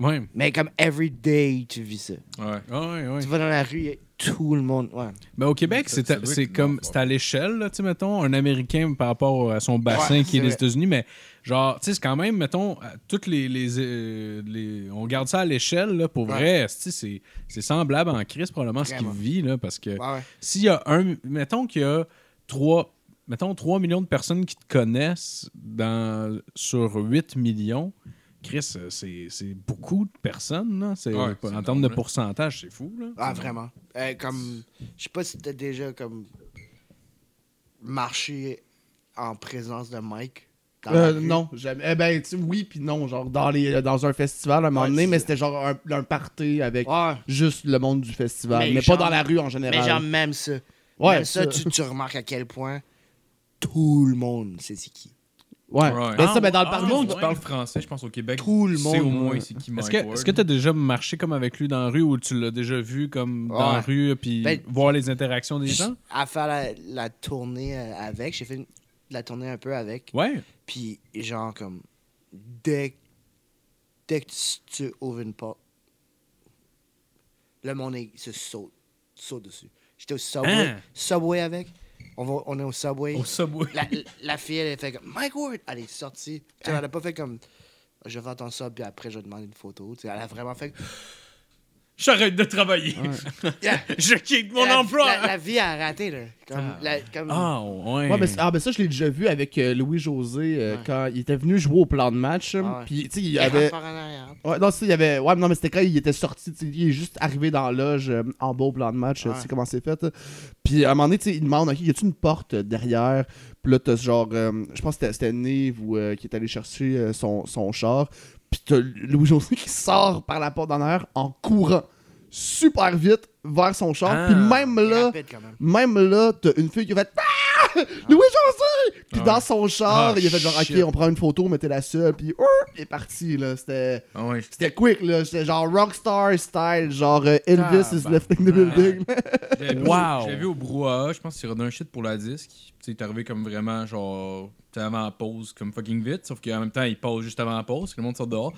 Ouais. Mais comme every day, tu vis ça. Ouais. Ouais, ouais. Tu vas dans la rue, tout le monde. Ouais. Mais au Québec, c'est être comme c'est à l'échelle, là, tu sais, mettons, un Américain par rapport à son bassin Ouais, qui est les. États-Unis, mais genre, tu sais, c'est quand même, mettons, à toutes les, les, euh, les- on garde ça à l'échelle, là, pour Ouais. vrai, tu sais, c'est c'est semblable en crise probablement ce qu'il vit, là, parce que Ouais, ouais. s'il y a un, mettons qu'il y a trois, mettons 3 millions de personnes qui te connaissent dans, sur 8 millions, Chris, euh, c'est c'est beaucoup de personnes, là. Ouais, en termes de là. pourcentage, c'est fou, là. Ah, vraiment. Euh, comme, je sais pas si t'as déjà comme marché en présence de Mike? dans Euh, la rue? non, jamais. Eh ben, tu oui, puis non. Genre, dans, les, dans un festival à un moment Ouais, donné, mais c'était genre un, un party avec Ouais. juste le monde du festival. Mais Mais, genre- pas dans la rue en général. Mais genre, même ça. ouais, même ça, tu, tu remarques à quel point tout le monde sait c'est qui. Ouais. Ouais. Mais ça, ben, dans le Ah, monde ouais. qui parle français, je pense, au Québec, Tout le sait au monde, moins c'est qui Est-ce que est-ce que tu as déjà marché comme avec lui dans la rue ou tu l'as déjà vu comme dans la rue puis Ben, voir les interactions des gens? À faire la, la tournée euh, avec, j'ai fait une- la tournée un peu avec. Ouais. Puis, genre, comme, dès, dès que tu, tu ouvres une porte, le monde se saute, saute dessus. J'étais au Subway, Hein? Subway avec. On, va, on est au Subway. Au Subway. La, la fille, elle fait comme Mike Ward. Elle est sortie. Tu sais, Elle a pas fait comme je vais faire ton sub, puis après je vais demander une photo. Tu sais, elle a vraiment fait. J'arrête de travailler. Yeah. je quitte mon la, emploi. La, la vie a raté, là. Comme, Ah. la- comme- Ah, ouais. Ouais, mais, ah, ben ça, je l'ai déjà vu avec euh, Louis-José euh, Ouais. quand il était venu jouer au plan de match. Ah ouais. Puis, tu sais, il y avait. Ouais, non, c'est, il y avait. Ouais, mais non, mais c'était quand il était sorti. tu sais, Il est juste arrivé dans la loge euh, en bas au plan de match. euh, Ouais. Tu sais comment c'est fait. Puis à un moment donné, tu sais, il demande OK, y a-tu une porte euh, derrière? Puis là, t'as ce genre. euh, je pense que c'était, ou, euh, qui est allé chercher euh, son, son char. Puis t'as Louis-José qui sort par la porte d'en arrière en courant super vite vers son char. Ah. Puis même Il est là. même. Même là, t'as une fille qui a fait Ah! Louis-José! Puis Ah dans son char, Ah, il a fait genre, shit. ok, on prend une photo, mettez la seule, puis euh, il est parti, là. C'était. Ah ouais, C'était quick, là. C'était genre rockstar style, genre euh, Elvis Ah, is bah. lifting the building. Wow. Je l'ai vu au brouhaha, je pense qu'il redonne un shit pour la disque. Tu sais, il est arrivé comme vraiment, genre, avant la pause, comme fucking vite. Sauf qu'en même temps, il pause juste avant la pause, que le monde sort dehors.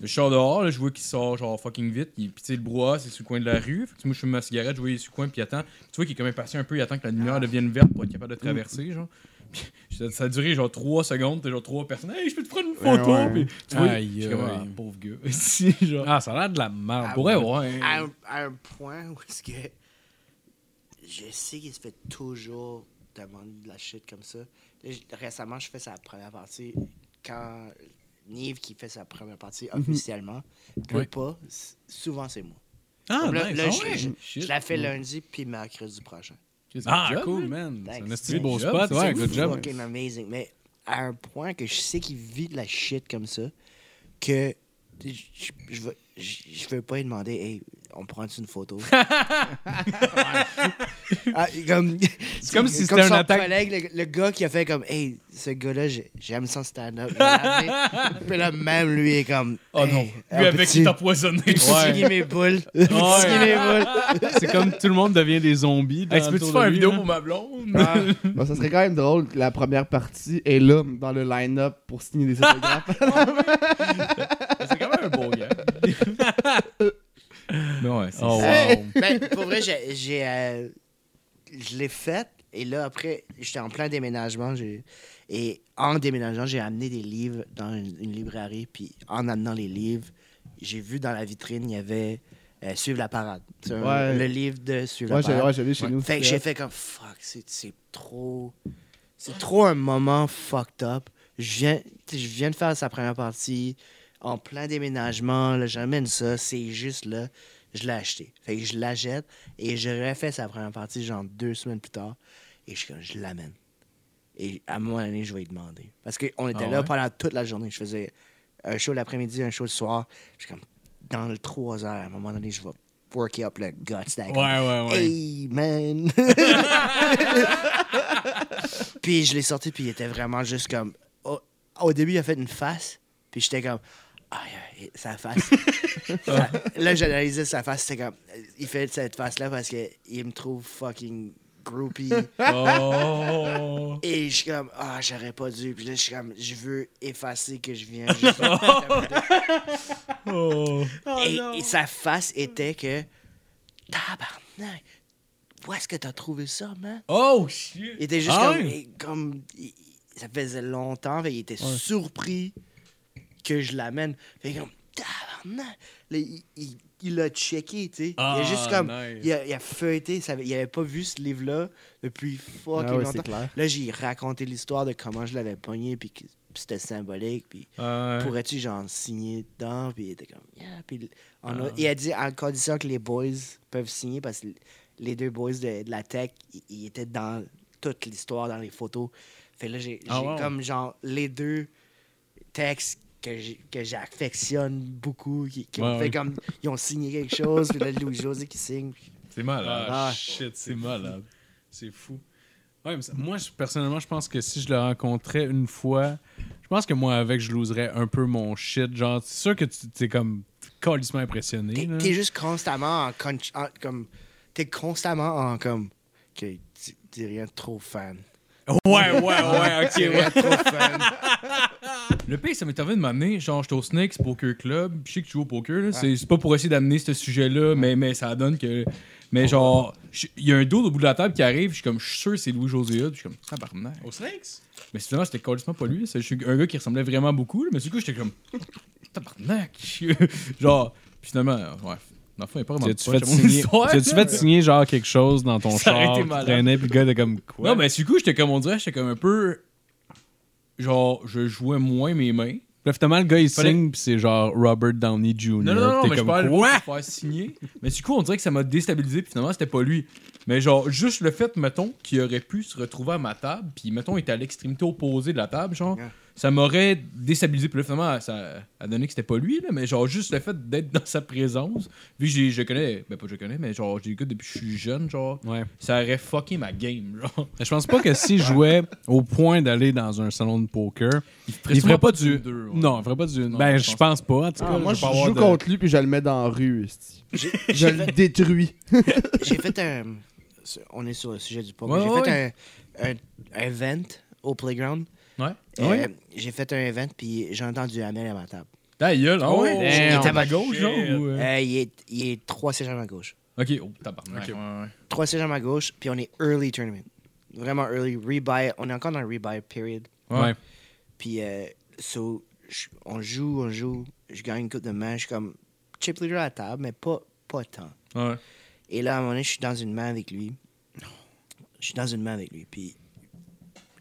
Je sors dehors, là, je vois qu'il sort, genre, fucking vite. Il- Puis, tu sais, le brouhaha, c'est sur le coin de la rue. Fait que moi, je fume ma cigarette, je vois il est sur le coin, puis il attend. Tu vois qu'il est comme impatient un peu, il attend que la lumière devienne verte pour être capable de traverser, genre. Puis, ça, ça a duré genre 3 secondes, t'as genre 3 personnes. Hey, je peux te prendre une photo. Ouais, ouais. Puis, tu vois, Aïe, je suis comme, aïe. ah, pauvre gars. Si, genre. Ah, ça a l'air de la merde. pour vrai, ouais. À un, à un point où est-ce que je sais qu'il se fait toujours demander de la shit comme ça. Là, récemment, je fais sa première partie. Quand Nive qui fait sa première partie officiellement, peut pas, souvent c'est moi. Ah, Comme là, nice. là, Ah je, ouais. je- je la fais lundi puis mercredi prochain. Ah, job, cool, man. C'est un de beau Good job, spot. Ouais, good job. fucking amazing. Mais à un point que je sais qu'il vit de la shit comme ça, que je, je, veux, je, je veux pas lui demander, hey, on prend une photo? Ah, comme, C'est comme si c'était son un attaque- collègue, le, le gars qui a fait comme, hey, ce gars-là, j'ai- j'aime son stand-up. Puis là, même lui est comme, Oh non, lui avec petit- qui t'a empoisonné. Signer mes boules? Signer mes boules? C'est comme tout le monde devient des zombies. Hey, tu peux-tu faire une vidéo pour ma blonde? Ah, Bon, ça serait quand même drôle que la première partie est là, dans le line-up, pour signer des autographes. C'est quand même un Mais ouais, c'est Oh, wow. Ben, pour vrai, j'ai, j'ai, euh, je l'ai faite. Et là, après, j'étais en plein déménagement. j'ai- et en déménageant, j'ai amené des livres dans une, une librairie. Puis en amenant les livres, j'ai vu dans la vitrine, il y avait euh, Suivre la parade. C'est un- Ouais. le livre de Suivre ouais, la j'ai- parade. ouais, j'avais chez nous. Fait que j'ai fait comme fuck, c'est, c'est trop. C'est trop un moment fucked up. Je viens, je viens de faire sa première partie en plein déménagement. Là, j'amène ça, c'est juste là. Je l'ai acheté. Fait que je l'achète et je refais sa première partie genre deux semaines plus tard. Et je, suis comme, je l'amène. Et à un moment donné, je vais lui demander. Parce qu'on était Ah là ouais? pendant toute la journée. Je faisais un show l'après-midi, un show le soir. Je suis comme, dans le 3 heures, à un moment donné, je vais worker up le guts. Ouais, ouais, ouais. Hey, man! puis je l'ai sorti, puis il était vraiment juste comme. Au, au début, il a fait une face, puis j'étais comme. Ah, yeah, sa face. Ça- là, j'analysais sa face, c'était comme. Il fait cette face-là parce qu'il me trouve fucking groupie. Oh! Et je suis comme, ah, j'aurais pas dû. Puis là, je suis comme, je veux effacer que je viens juste. oh. et, et sa face était que, tabarnak, où est-ce que t'as trouvé ça, man? Oh, shit! Il était juste Ah comme, ça faisait longtemps, il était surpris que je l'amène. Fait comme, tabarnak! Là, il, il, il a checké, tu sais. il a Ah, juste comme, nice. il, a, il a feuilleté, ça, il avait pas vu ce livre-là depuis fucking Ah ouais, longtemps. clair. Là, j'ai raconté l'histoire de comment je l'avais pogné, puis que c'était symbolique, puis Ouais. pourrais-tu genre signer dedans puis il était comme yeah puis on a- Ah. il a dit en condition que les boys peuvent signer parce que les deux boys de, de la tech ils, étaient dans toute l'histoire dans les photos. Fait là, j'ai Ah, j'ai wow. comme genre les deux textes que j'ai- que j'affectionne beaucoup, qui, qui Ouais, ont fait comme. Ils ont signé quelque chose, puis là, Louis-José qui signe. puis- C'est malade. Ah, Ah. shit, c'est malade. C'est fou. Ouais, mais ça- moi, je- personnellement, je pense que si je le rencontrais une fois, je pense que moi, avec, je loserais un peu mon shit. Genre, c'est sûr que tu t'es comme calissement impressionné. T'es juste constamment en. con- en- comme. T'es constamment en comme. Ok, tu- t'es rien de trop fan. Ouais, ouais, ouais, ok, T'es ouais. Le pire, ça m'est arrivé de m'amener, genre, j'étais au Snakes Poker Club, puis je sais que tu joues au poker, là. C'est c'est pas pour essayer d'amener ce sujet-là, mais, mais ça donne que. Mais genre, il y a un dos au bout de la table qui arrive, je suis comme, je suis sûr que c'est Louis-José je suis comme, tabarnak. Au Snakes? Mais finalement, c'était complètement pas lui, c'est un gars qui ressemblait vraiment beaucoup, là, mais du coup, j'étais comme, tabarnak. genre, puis finalement, ouais. Dans le fond, il pas vraiment de Tu punch fait signer, t'as-tu là. fait signer genre quelque chose dans ton Ça char puis le gars était comme quoi? Non, mais du coup, j'étais comme, on dirait, j'étais comme un peu. Genre, je jouais moins mes mains. Là, finalement, le gars, il Fallait- signe, puis c'est genre Robert Downey Jr. Non, non, non, non T'es mais je quoi? faire signer. Mais du coup, on dirait que ça m'a déstabilisé, puis finalement, c'était pas lui. Mais genre, juste le fait, mettons, qu'il aurait pu se retrouver à ma table, puis mettons, il était à l'extrémité opposée de la table, genre, Yeah. Ça m'aurait déstabilisé. Puis là, finalement, ça a donné que c'était pas lui, là, mais genre, juste le fait d'être dans sa présence, vu que j'ai- je connais, ben pas je connais, mais genre, j'ai gars depuis que je suis jeune, genre, Ouais. ça aurait fucké ma game, genre. Mais Je pense pas que s'il jouait au point d'aller dans un salon de poker, il ferait sûrement pas pas du. du deux, ouais. Non, il ferait pas du. Non, ben, je je pense pas. En tout cas, Ah, moi, je je joue de- contre lui puis je le mets dans la rue. Je j'ai le fait- détruis. J'ai fait un. On est sur le sujet du poker. Ouais, j'ai ouais, fait un, un, un event au playground. Ouais. Euh, Ouais. J'ai fait un event, puis j'ai entendu Amel à ma table. Ta gueule, ah ouais? Oh, il était à ma gauche, genre, ou, euh? Euh, il, est, il est trois sièges à ma gauche. Ok, oh, tabarnak. Ok. Ouais, ouais. Trois sièges à ma gauche, puis on est early tournament. Vraiment early. Rebuy. On est encore dans le rebuy period. Ouais. Puis, euh, so, on joue, on joue. Je gagne une coupe de main. Je suis comme chip leader à la table, mais pas, pas tant. Ouais. Et là, à un moment donné, je suis dans une main avec lui. Je suis dans une main avec lui. Puis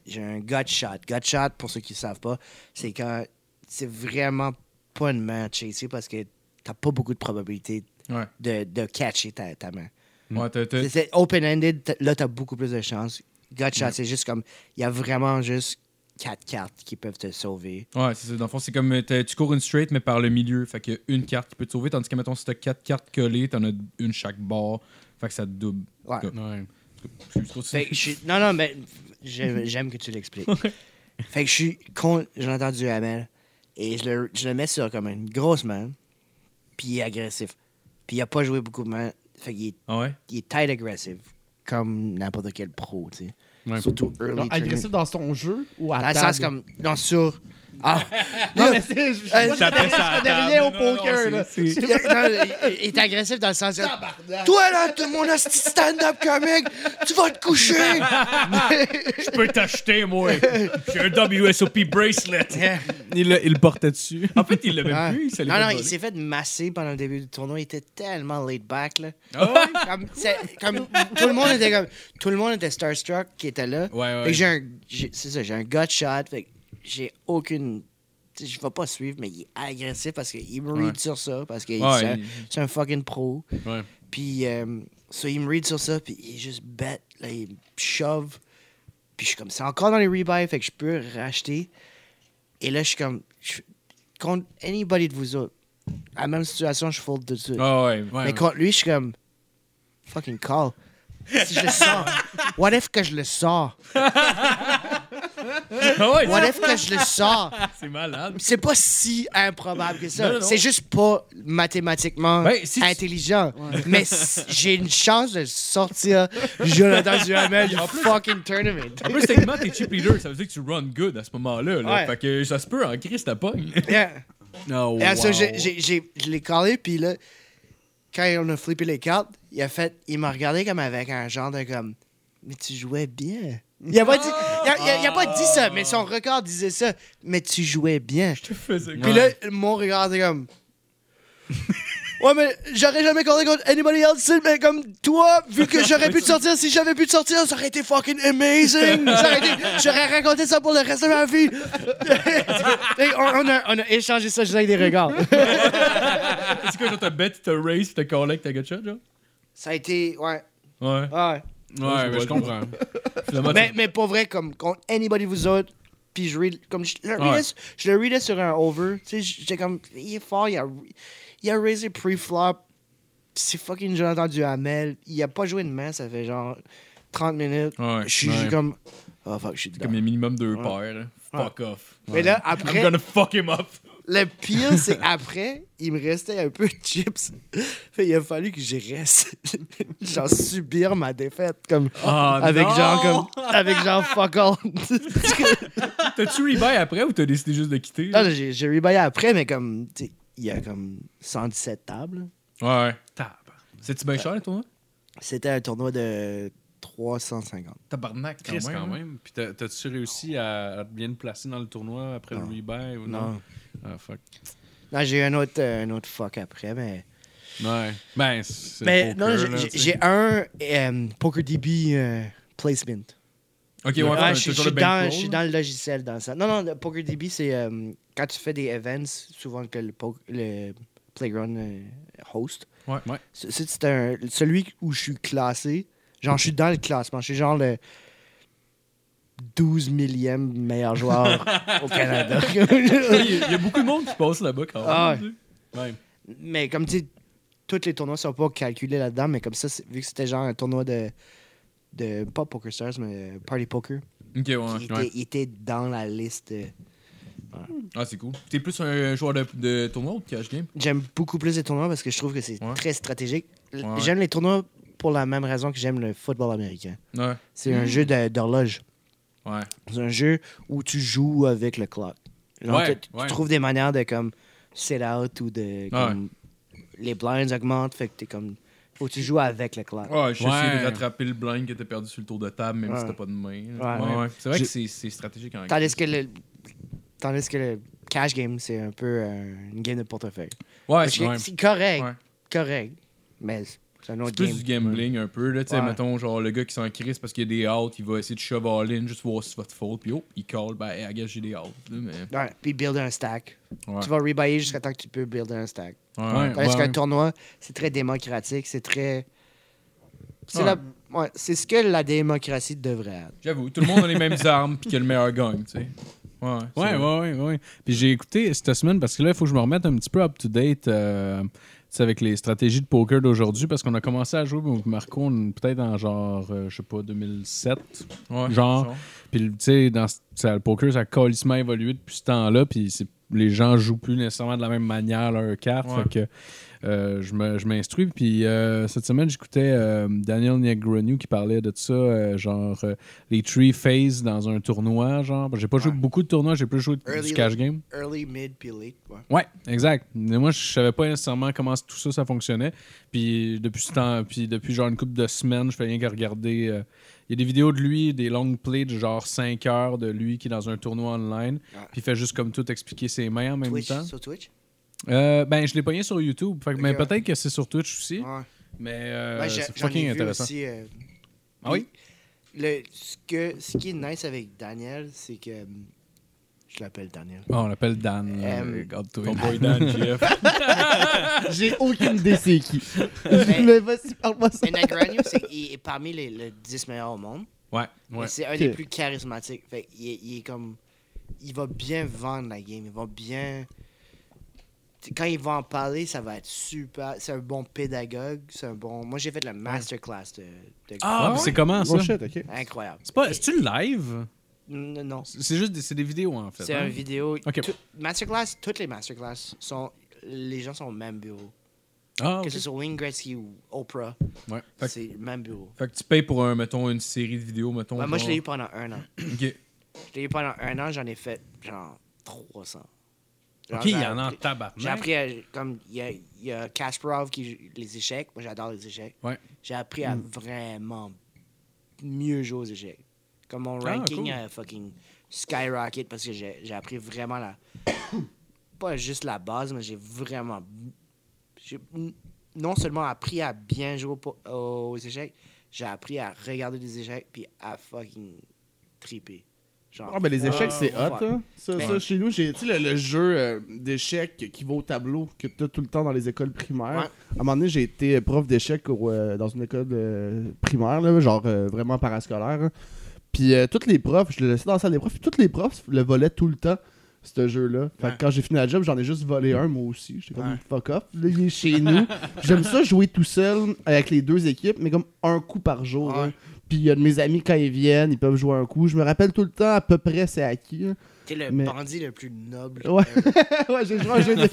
j'ai un gut shot. Gut shot, pour ceux qui ne savent pas, c'est quand c'est vraiment pas une main chasée parce que t'as pas beaucoup de probabilité Ouais. de, de catcher ta, ta main. Ouais, C'est- open-ended, là, t'as beaucoup plus de chances. Gut shot, c'est juste comme. Il y a vraiment juste quatre cartes qui peuvent te sauver. Ouais, c'est ça. Dans le fond, c'est comme euh, t'as- tu cours une straight, mais par le milieu. Fait qu'il y a une carte qui peut te sauver. Tandis que, mettons, si t'as quatre cartes collées, t'en as une chaque bord. Fait que ça te double. Ouais. Fait je suis- Non, non, mais j'aime que tu l'expliques. fait que je suis con. J'ai entendu Amel et je le, je le mets sur comme une grosse main, puis il est agressif. Puis il a pas joué beaucoup de mains. Fait qu'il est, Ah ouais? il est tight aggressive, comme n'importe quel pro, tu sais. Ouais. Surtout early agressif dans son jeu ou à Dans le table? sens comme. Non, sur. Ah! Non, mais c'est... Je Euh, je connais- je connais rien au Non, non, poker, là. Il, non, il- il est agressif dans le sens. que, Toi là, mon stand-up comique, tu vas te coucher! Je peux t'acheter, moi. J'ai un WSOP bracelet. Il, le- portait dessus. En fait, il l'a même Ouais. plus. Il non, fait non, il s'est fait masser pendant le début du tournoi. Il était tellement laid back, là. Ah ouais? Comme, comme tout le monde était comme tout le monde était starstruck qui était là. Ouais, ouais. Fait j'ai un j'ai- c'est ça, j'ai un gut shot, fait que j'ai aucune je vais pas suivre mais il est agressif parce qu'il me read Ouais. sur ça parce que Ouais, c'est un- il- c'est un fucking pro. Ouais. Puis euh, so, il me read sur ça puis il est juste bête, là il me shove. Puis je suis comme c'est encore dans les rebuys fait que je peux racheter. Et là je suis comme je- contre anybody de vous autres. À la même situation, je fold de suite. Ah. Mais contre lui, je suis comme. Fucking call. Si je le sors. What if que je le sors? Ah ouais, What if que je le sors? c'est malade. C'est pas si improbable que ça. C'est juste pas mathématiquement Ben, si tu- intelligent. Mais si- j'ai une chance de sortir Jonathan Duhamel du fucking tournament. En plus, techniquement, t'es chip leader. Ça veut dire que tu run good à ce moment-là. Là. Ouais. Fait que ça se peut en crise, ta pogne. Yeah. Oh, ça, wow. j'ai- j'ai- j'ai- je l'ai callé, puis là, quand on a flippé les cartes, il a fait, il m'a regardé comme avec un genre de comme, mais tu jouais bien. Il a pas dit, il a, il a- pas dit ça, mais son record disait ça, mais tu jouais bien. Puis là, mon regard était comme, ouais, mais j'aurais jamais callé contre anybody else, mais comme toi, vu que j'aurais pu te sortir, si j'avais pu te sortir, ça aurait été fucking amazing. J'aurais raconté ça pour le reste de ma vie. Et on, on a, on a échangé ça juste avec des regards. C'est quoi, genre, t'as bet, t'as raise, t'as collect, t'as gotcha, genre? Ça a été, ouais. Ouais. Ouais. Ouais, mais je comprends. Finalement, Mais, mais pas vrai, comme contre anybody vous autres. Puis je, read, comme je, le readais, Ouais. je le readais sur un over. Tu sais, j'étais comme, il est fort, il a, il a raisé pre-flop. C'est fucking Jonathan Duhamel. Il a pas joué de main, ça fait genre 30 minutes. Ouais, je suis ouais. juste comme, oh fuck, je suis dedans. comme il y a minimum deux Ouais. paires. Là. Fuck off. Mais là, I'm après, gonna fuck him up. Le pire, c'est après, il me restait un peu de chips. Fait, il a fallu que je reste, genre, subir ma défaite, comme, Ah, avec non! genre, comme, avec genre, fuck all. T'as-tu rebuy après ou t'as décidé juste de quitter? Là, là? j'ai j'ai rebayé après, mais comme, il y a comme 117 tables. Ouais, ouais. Tab. C'est-tu bien cher, toi? C'était un tournoi de 350. Tabarnak, Chris, quand même. quand même. Puis t'as- t'as-tu réussi à, à bien te placer dans le tournoi après Non. le rebuy ou non? Non? Ah, fuck. Non, j'ai eu un autre, euh, un autre fuck après, mais. Ouais. Ben, c'est Mais le poker, non, j'ai- un euh, PokerDB euh, placement. Ok, ouais, Ouais, ouais, je, suis le dans, bankroll, je suis là. dans le logiciel dans ça. Non, non, le PokerDB, c'est euh, quand tu fais des events, souvent que le, le Playground euh, host. Ouais. Ouais. C'est c'est un, celui où je suis classé. Genre, je suis dans le classement. Je suis genre le 12 millième meilleur joueur au Canada. Il y a- il y a beaucoup de monde qui passe là-bas quand même. Ah ouais. Ouais. mais comme tu sais, tous les tournois sont pas calculés là-dedans, mais comme ça, vu que c'était genre un tournoi de. de pas Poker Stars, mais euh, Party Poker. Ok, ouais. il, était, il était dans la liste. euh, Ah, c'est cool. T'es plus un joueur de, de tournoi ou de cash game? J'aime beaucoup plus les tournois parce que je trouve que c'est Ouais. très stratégique. Ouais. J'aime les tournois pour la même raison que j'aime le football américain. Ouais. C'est un jeu d'horloge. Ouais. C'est un jeu où tu joues avec le clock. Genre, Ouais, tu, trouves des manières de comme sit out ou de comme, les blinds augmentent, fait que t'es comme faut que tu joues avec le clock. Ouais, j'ai essayé Ouais. de rattraper le blind que t'as perdu sur le tour de table, même Ouais. si t'as pas de main. là. Ouais. Ouais, ouais. C'est vrai que c'est- c'est stratégique Tandis que le tandis que le cash game c'est un peu euh, une game de portefeuille. Ouais, c'est que ouais. c'est correct, Ouais. correct, mais c'est un autre C'est plus game. du gambling un peu. Là, tu sais, Ouais. mettons, genre, le gars qui s'en crise parce qu'il y a des outs, il va essayer de shove all in, juste voir si c'est votre faute, puis oh, il call, ben, hey, j'ai des outs. là, mais... Ouais, puis builder un stack. Ouais. Tu vas rebuyer jusqu'à temps que tu peux builder un stack. Ouais. Ouais. Parce qu'un tournoi, c'est très démocratique, c'est très. C'est Ouais. la- ouais, c'est ce que la démocratie devrait être. J'avoue, tout le monde a les mêmes armes, puis que le meilleur gagne, tu sais. Ouais, Ouais, ouais, ouais, ouais. Puis j'ai écouté cette semaine parce que là, il faut que je me remette un petit peu up-to-date euh, tu sais, avec les stratégies de poker d'aujourd'hui parce qu'on a commencé à jouer avec Marco peut-être en genre, euh, je sais pas, 2007. Ouais, Genre. Puis tu sais, dans ça, le poker, ça a calissement évolué depuis ce temps-là. Puis les gens jouent plus nécessairement de la même manière leurs cartes. Ouais. Fait que euh, je m'instruis. Puis euh, cette semaine, j'écoutais euh, Daniel Negreanu qui parlait de ça, euh, genre euh, les three phases dans un tournoi. Genre, j'ai pas joué beaucoup de tournois, j'ai plus joué de- Early du cash game. Early, mid, puis late. Ouais. Ouais, exact. Mais moi, je savais pas nécessairement comment tout ça, ça fonctionnait. Puis depuis ce temps, puis depuis genre une couple de semaines, je fais rien que regarder. Il y a des vidéos de lui, des long plays de genre 5 heures de lui qui est dans un tournoi online. Puis il fait juste comme tout expliquer ses mains en même Twitch, temps. sur Twitch? Euh, ben, je l'ai pogné sur YouTube. Fait que- mais peut-être que c'est sur Twitch aussi. Ouais. Mais euh, j'ai- c'est fucking vu intéressant. aussi, euh, Ah oui? Le, ce, que, ce qui est nice avec Daniel, c'est que. euh, Je l'appelle Daniel. Ah, on l'appelle Dan. Ton boy Dan, GF. J'ai aucune idée c'est qui. Mais- vas-y, parle-moi ça. Il est parmi les, les 10 meilleurs au monde. Ouais, Mais ouais. C'est un des plus charismatiques. Fait, il, il est comme. Il va bien vendre la game. Il va bien. Quand il va en parler, ça va être super. C'est un bon pédagogue. C'est un bon. Moi, j'ai fait le masterclass de. de- Ah, ouais? c'est comment ça? Oh shit, ok. Incroyable. C'est pas, c'est-tu live? Non. C'est juste des, c'est des vidéos en fait. C'est hein? une vidéo. Ok. Tout- masterclass, toutes les masterclass sont. Les gens sont au même bureau. Ah, Que ce soit Wayne Gretzky ou Oprah, Ouais. C'est le même bureau. Fait que tu payes pour, un, mettons, une série de vidéos, mettons. Moi, je l'ai eu pendant un an. Ok. Je l'ai eu pendant un an, j'en ai fait genre 300. Ok, il y en a en tabarnak. J'ai appris à, comme il y a, il y a Kasparov qui joue les échecs. Moi, j'adore les échecs. Ouais. J'ai appris à vraiment mieux jouer aux échecs. Comme mon Ah, ranking cool. a fucking skyrocket parce que j'ai j'ai appris vraiment la. pas juste la base, mais j'ai vraiment. J'ai non seulement appris à bien jouer po- aux échecs, j'ai appris à regarder des échecs puis à fucking triper. Genre, Ah, ben les échecs, c'est hot, ouais. hein. Ça, Ben- ça, chez nous, j'ai, tu sais, le, le jeu euh, d'échecs qui va au tableau que tu as tout le temps dans les écoles primaires. Ouais. À un moment donné, j'ai été prof d'échecs euh, dans une école euh, primaire, là, genre euh, vraiment parascolaire. hein. Puis euh, tous les profs, je le laissais dans la salle des profs, puis tous les profs le volaient tout le temps, ce jeu-là. Fait que Ouais. quand j'ai fini la job, j'en ai juste volé un, moi aussi. J'étais comme Ouais. fuck off. Là, il est chez nous. J'aime ça jouer tout seul avec les deux équipes, mais comme un coup par jour. Ouais. hein. Puis il y a de mes amis, quand ils viennent, ils peuvent jouer un coup. Je me rappelle tout le temps à peu près c'est à qui. hein. T'es le Mais- bandit le plus noble. Ouais. ouais, j'ai joué un jeu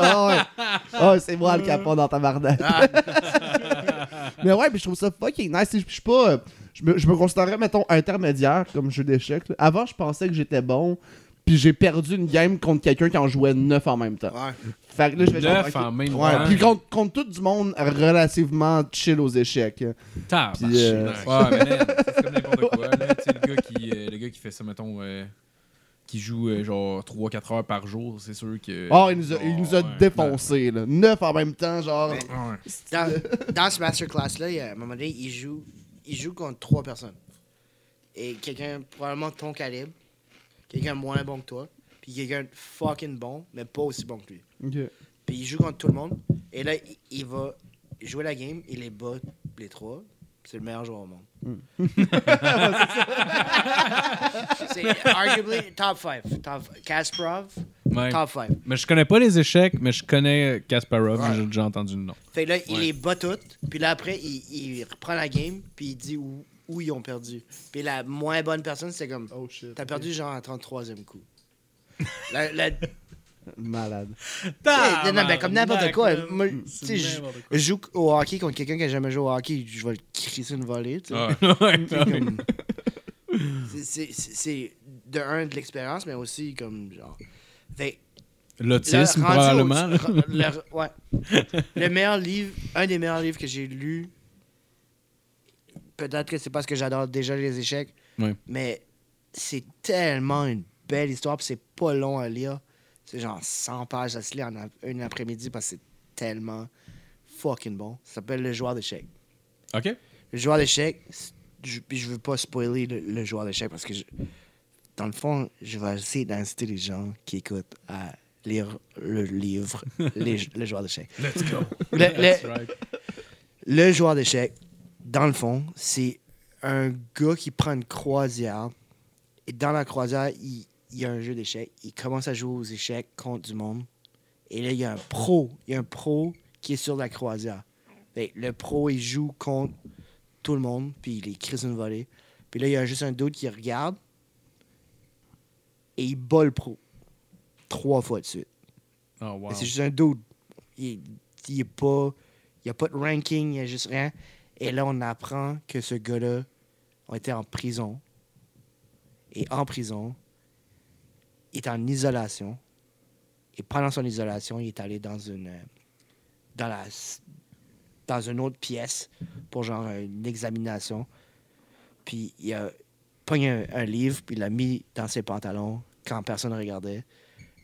ah ouais. Ah, c'est moi le capon dans ta bardaque. Mais ouais, puis je trouve ça fucking nice. Je je suis pas. Je me, je me considérais, mettons, intermédiaire comme jeu d'échecs. Avant, je pensais que j'étais bon. Puis j'ai perdu une game contre quelqu'un qui en jouait neuf en même temps. ouais. Fait que là, je vais Neuf genre, ok. en même Ouais, temps. puis contre, contre tout du monde relativement chill aux échecs. Puis, euh, Ouais, mais c'est comme n'importe quoi. Là. Tu sais, le, gars qui, euh, le gars qui fait ça, mettons, euh, qui joue euh, genre 3-4 heures par jour, c'est sûr que. Oh, il nous a, il nous a Ouais. défoncé, là. Neuf en même temps, genre. Mais- Ouais. Dans, dans ce masterclass-là, il y a- à un moment donné, il joue, il joue contre trois personnes. Et quelqu'un, probablement de ton calibre, quelqu'un moins bon que toi, puis quelqu'un de fucking bon, mais pas aussi bon que lui. Puis il joue contre tout le monde. Et là, il, il va jouer la game, il les bat les trois. C'est le meilleur joueur au monde. C'est arguably top 5. Top, Kasparov, Ouais. top 5. Mais je connais pas les échecs, mais je connais Kasparov, Ouais. j'ai déjà entendu le nom. Fait que là, il Ouais. les bat toutes. Puis là, après, il, il reprend la game. Puis il dit où, où ils ont perdu. Puis la moins bonne personne, c'est comme Oh shit. T'as perdu genre en 33e coup. La- Malade. non, ben, comme n'importe quoi. Moi, je joue au hockey contre quelqu'un qui a jamais joué au hockey. Je vais le crisser une volée. C'est de un de l'expérience, mais aussi comme genre. Fait L'autisme, probablement. au- le, ouais. le meilleur livre, un des meilleurs livres que j'ai lu, peut-être que c'est parce que j'adore déjà les échecs, mais c'est tellement une belle histoire, puis c'est pas long à lire. C'est genre 100 pages à se lire en une après-midi parce que c'est tellement fucking bon. Ça s'appelle Le joueur d'échecs. OK. Le joueur d'échecs, je, je veux pas spoiler le, le joueur d'échecs parce que je- dans le fond, je vais essayer d'inciter les gens qui écoutent à lire le livre les- Le joueur d'échecs. Let's go. Le, le- That's right. le joueur d'échecs, dans le fond, c'est un gars qui prend une croisière et dans la croisière, il, il y a un jeu d'échecs. Il commence à jouer aux échecs contre du monde. Et là, il y a un pro. Il y a un pro qui est sur la croisière. Fait le pro, il joue contre tout le monde, puis il écrit une volée. Puis là, il y a juste un doute qui regarde et il bat le pro. Trois fois de suite. Oh, wow. C'est juste un. Il, pas. Il n'y a pas de ranking, il n'y a juste rien. Et là, on apprend que ce gars-là a été en prison. Et en prison, il est en isolation. Et pendant son isolation, il est allé dans une. euh, Dans la. Dans une autre pièce pour genre une examination. Puis il a pogné un, un livre, puis il l'a mis dans ses pantalons quand personne ne regardait.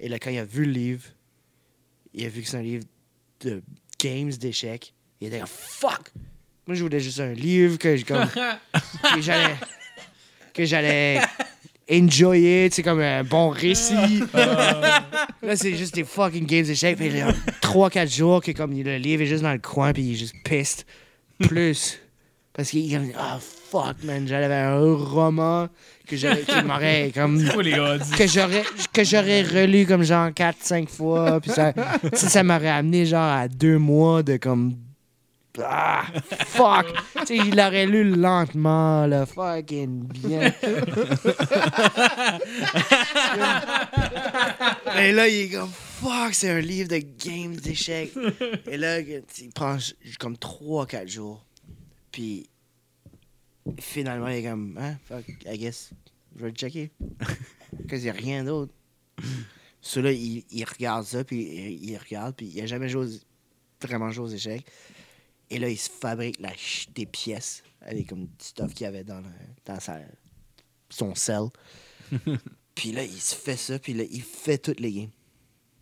Et là, quand il a vu le livre, il a vu que c'est un livre de games d'échecs. Il était comme fuck! Moi, je voulais juste un livre que j'allais. que j'allais enjoyer, tu sais, comme un bon récit. Là, c'est juste des fucking games d'échecs. Puis là, 3-4 jours que comme le livre est juste dans le coin, puis il est juste pissed. Plus. Parce qu'il est comme, ah fuck, man, j'avais un roman que j'aurais, qui m'aurait comme que j'aurais que j'aurais relu comme genre 4 5 fois puis ça ça m'aurait amené genre à deux mois de comme ah fuck tu sais il l'aurait lu lentement là fucking bien et là il est comme fuck c'est un livre de games d'échecs et là il prend comme 3 4 jours puis finalement il est comme hein fuck I guess je vais le checker. Parce qu'il n'y a rien d'autre. Celui-là, il, il regarde ça, puis il, il regarde, puis il n'a jamais joué vraiment joué aux échecs. Et là, il se fabrique la ch- des pièces avec comme du stuff qu'il y avait dans, le- dans sa, son sel. puis là, il se fait ça, puis là, il fait toutes les games.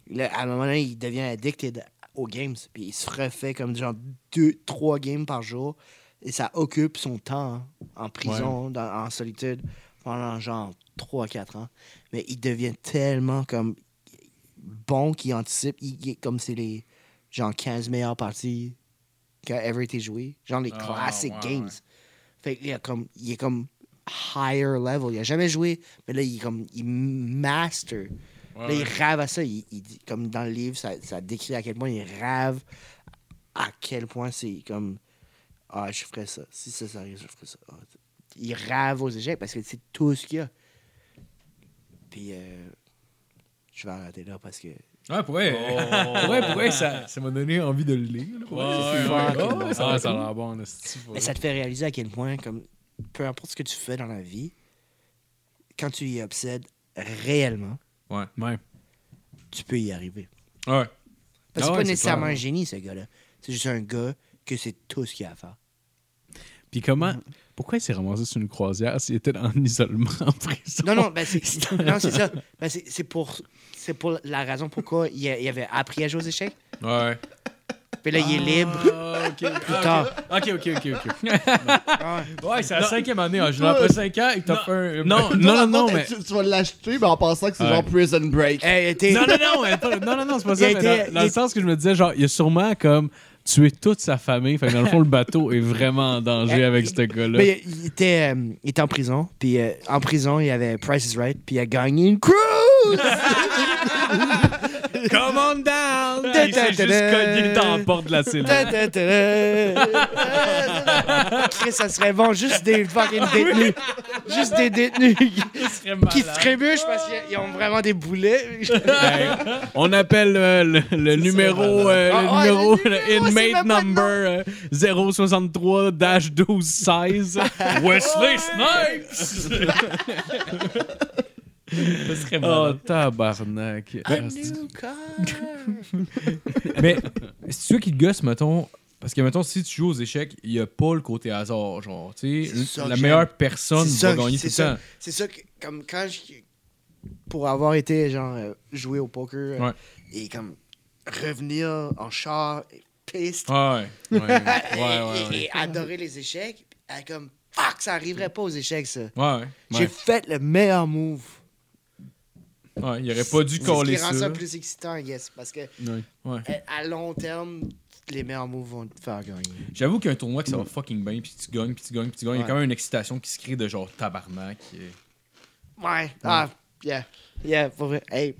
Là, à un moment donné, il devient addicted aux games, puis il se refait comme genre deux, trois games par jour Et ça occupe son temps en prison, dans- en solitude, pendant genre 3-4 ans. Mais il devient tellement comme bon qu'il anticipe. Il, comme c'est les genre 15 meilleures parties qui a ever été jouées. Genre les Ah, classic games. ouais. Fait qu'il comme, il est comme higher level. Il a jamais joué, mais là, il est comme, il master. Ouais, Là, il rêve à ça. Il, comme dans le livre, ça, ça décrit à quel point il rêve, à quel point c'est comme Ah, je ferais ça. Si ça, ça arrive, je ferais ça. Ah, il rêve aux échecs parce que c'est tout ce qu'il y a. Puis, euh, je vais arrêter là parce que. Ouais, pour vrai. Pour vrai, pour vrai, ça ça m'a donné envie de le lire. là, pour vrai. Ouais, ouais, ouais. ça va ça a l'air bon, Mais ça te fait réaliser à quel point, comme peu importe ce que tu fais dans la vie, quand tu y obsèdes réellement, Ouais. Ouais. tu peux y arriver. Ouais. Parce que Ah c'est ouais, pas nécessairement clair. un génie, ce gars-là. C'est juste un gars que c'est tout ce qu'il a à faire. Puis comment. Pourquoi il s'est ramassé sur une croisière s'il était en isolement en prison? Non, non, ben c'est, non, c'est ça. Ben c'est, pour, c'est pour la raison pourquoi il, a- il avait appris à jouer aux échecs. Ouais. Puis là, il est libre. Ah, ok. Plus tard. Ok, ok, ok, ok. Ah ouais. C'est la cinquième année. hein. Je l'ai après 5 ans, il t'a fait un. Non, non, non, non, mais. Tu, tu vas l'acheter, mais en pensant que c'est Ouais. genre Prison Break. Hey, Non, non, non, non, non, non, c'est pas ça. mais dans, dans il le sens que je me disais, genre, il a sûrement comme tué toute sa famille. Fait que dans le fond, le bateau est vraiment en danger Eh, avec ce gars-là. Mais il était, euh, il était en prison. Puis euh, en prison, il y avait Price is Right. Puis il a gagné une cruise! Come on down! S'est juste cogné dans la porte de la cellule. Chris, ça serait bon, juste des fucking détenus. Juste des détenus qui, qui se trébuchent parce qu'ils ont vraiment des boulets. On appelle euh, le, le numéro, euh, le Ah, ouais, numéro, le le numéro, c'est inmate même pas le number euh, 063-1216. Wesley Snipes! Ça serait Oh, malade. tabarnak. A new car. Mais c'est sûr qui te gosse, mettons? Parce que, mettons, si tu joues aux échecs, il n'y a pas le côté hasard. Genre, tu C'est sais, la que meilleure personne C'est va ça, gagner tout c'est le ça. temps. C'est ça que, comme quand je. Pour avoir été, genre, euh, jouer au poker euh, Ouais. et comme revenir en char, et piste, Ouais. Ouais, ouais, et, ouais. et- et adorer les échecs, et comme, fuck, ça arriverait pas aux échecs, ça. Ouais. J'ai Ouais. fait le meilleur move. Ouais, il aurait pas dû C'est ce coller qui rend ça. ça plus excitant, yes. Parce que Ouais. Ouais. à long terme, les meilleurs moves vont te faire gagner. J'avoue qu'un tournoi que ça va fucking bien, puis tu gagnes, puis tu gagnes, puis tu gagnes, il y a quand même une excitation qui se crée de genre tabarnak. euh. Ouais. Ah, yeah. Yeah, pour vrai. Hey.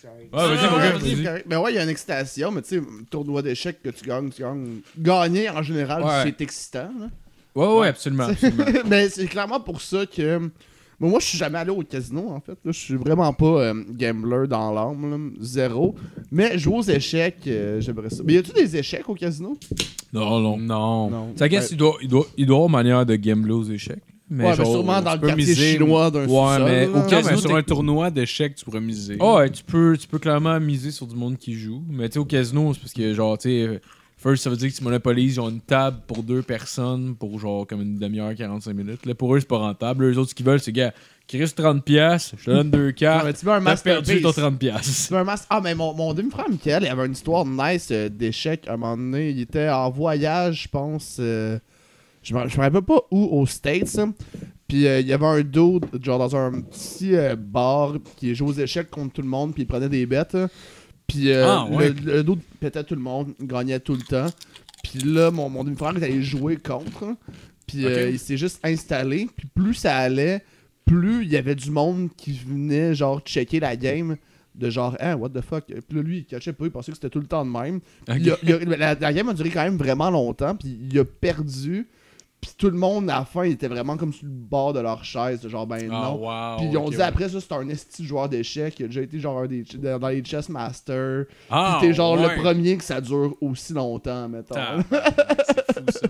Sorry. Ouais, vas-y, Ah, vas-y, vas-y. correct. Ben ouais, il y a une excitation, mais tu sais, tournoi d'échecs que tu gagnes, tu gagnes. Gagner en général, Ouais. c'est excitant. là. Ouais, ouais, absolument. absolument. mais c'est clairement pour ça que. Bon, moi, je suis jamais allé au casino, en fait. là. Je suis vraiment pas euh, gambler dans l'âme, là. zéro. Mais jouer aux échecs, euh, j'aimerais ça. Mais y a-tu des échecs au casino? Non, non. Non. Non. Ça guess, il doit, il, doit, il doit avoir manière de gambler aux échecs. Mais ouais, mais sûrement dans le quartier miser- chinois d'un Ouais, mais au Non, casino, mais sur un tournoi d'échecs, tu pourrais miser. Ah ouais, tu peux, tu peux clairement miser sur du monde qui joue. Mais tu sais, au casino, c'est parce que genre, tu sais, first, ça veut dire que tu monopolises genre une table pour deux personnes pour genre comme une demi-heure, 45 minutes. Là, pour eux, c'est pas rentable. Eux, les autres, ce qu'ils veulent, c'est, gars, reste 30$, piastres, je te donne deux cartes. tu veux un T'as perdu ton masterpiece. 30$. piastres. Tu veux un Ah, mais mon, mon demi-frère Michael, il avait une histoire nice euh, d'échecs à un moment donné. Il était en voyage, je pense. euh, je me je me rappelle pas où, aux States. hein. Puis euh, il y avait un dude, genre dans un petit euh, bar, qui jouait aux échecs contre tout le monde, puis il prenait des bêtes. hein. Puis euh, Ah, ouais. le, le dude pétait tout le monde, il gagnait tout le temps. Puis là, mon, mon demi-frère est allé jouer contre. hein. Puis euh, il s'est juste installé. Puis plus ça allait, plus il y avait du monde qui venait, genre, checker la game. De genre, hein, what the fuck? Puis là, lui, il catchait pas, il pensait que c'était tout le temps de même. Puis il a- il a- la, la game a duré quand même vraiment longtemps, puis il a perdu. Puis tout le monde, à la fin, était vraiment comme sur le bord de leur chaise, genre, ben Ah, non. wow, Puis ils ont dit ouais. après ça, c'est un esti joueur d'échecs. Il a déjà été genre un des, dans les chess masters. Ah, Puis t'es genre ouais. le premier que ça dure aussi longtemps, mettons. Tabarnak, C'est fou, ça.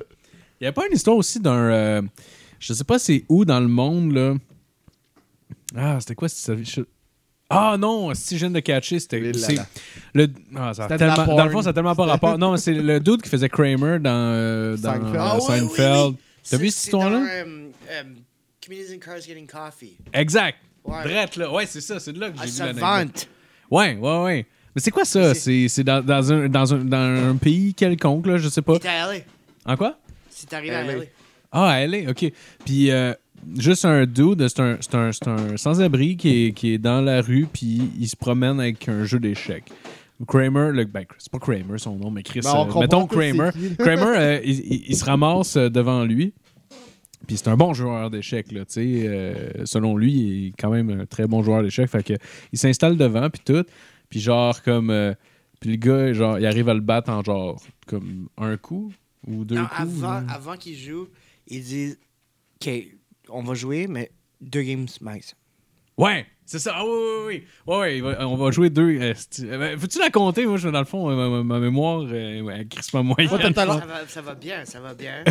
Il y a pas une histoire aussi d'un. euh, je sais pas c'est où dans le monde, là. Ah, c'était quoi ça? je- Ah non, si je viens de catcher, c'était. Le, ah, ça C'était la tellement- dans le fond, ça a tellement pas rapport. Non, c'est le dude qui faisait Kramer dans, euh, dans Seinfeld. Ah oui, oui, Seinfeld. oui. T'as vu C'est- cette c'est histoire-là? euh, euh, Comedians in Cars Getting Coffee. Exact. Ouais. Drette, là. Ouais, c'est ça. C'est de là que Ah, j'ai vu l'anecdote. Ouais, ouais, ouais. Mais c'est quoi ça? C'est- dans, dans, un, dans, un, dans un pays quelconque, là, je sais pas. Il était allé. En quoi? C'est arrivé à LA. LA. Ah, elle est, ok. Puis euh, juste un dude, c'est un, c'est un, c'est un sans-abri qui est, qui est dans la rue, puis il se promène avec un jeu d'échecs. Kramer, le, ben, c'est pas Kramer son nom, mais Chris, Ben, euh, mettons Kramer. Kramer, euh, il, il- il se ramasse euh, devant lui. Puis c'est un bon joueur d'échecs, là, tu sais. euh, selon lui, il est quand même un très bon joueur d'échecs. Fait que il s'installe devant, puis tout. Puis genre, comme... euh, puis le gars, genre, il arrive à le battre en genre, comme un coup ou deux Non, coups. avant avant qu'il joue, il dit OK, on va jouer, mais deux games max. Ouais, c'est ça. Ah, oui, oui, oui. Ouais, ouais, on va jouer deux. euh, c'est- euh, ben, Faut-tu la compter? Moi, je, dans le fond, euh, ma, ma- ma mémoire, euh, ouais, elle crisse ma moyenne. Ça va, ça va bien, ça va bien.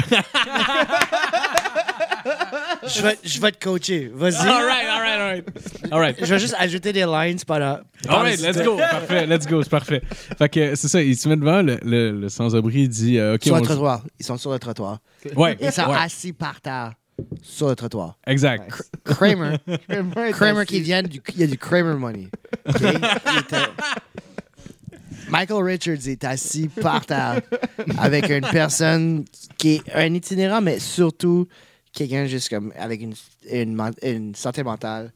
je, vais, je vais te coacher. Vas-y. All right, all right, all right. All right. Je vais juste ajouter des lines pendant. All right, let's go. Parfait, let's go, c'est parfait. Fait que c'est ça, il se met devant, le, le, le sans-abri il dit euh, OK, Sur on le le- trottoir. Ils sont sur le trottoir. Ouais, Ils sont ouais, assis par terre sur le trottoir. exact. Kramer, Kramer qui vient du. Il y a du Kramer money. Michael Richards est assis par terre avec une personne qui est un itinérant, mais surtout quelqu'un juste comme avec une, une, santé mentale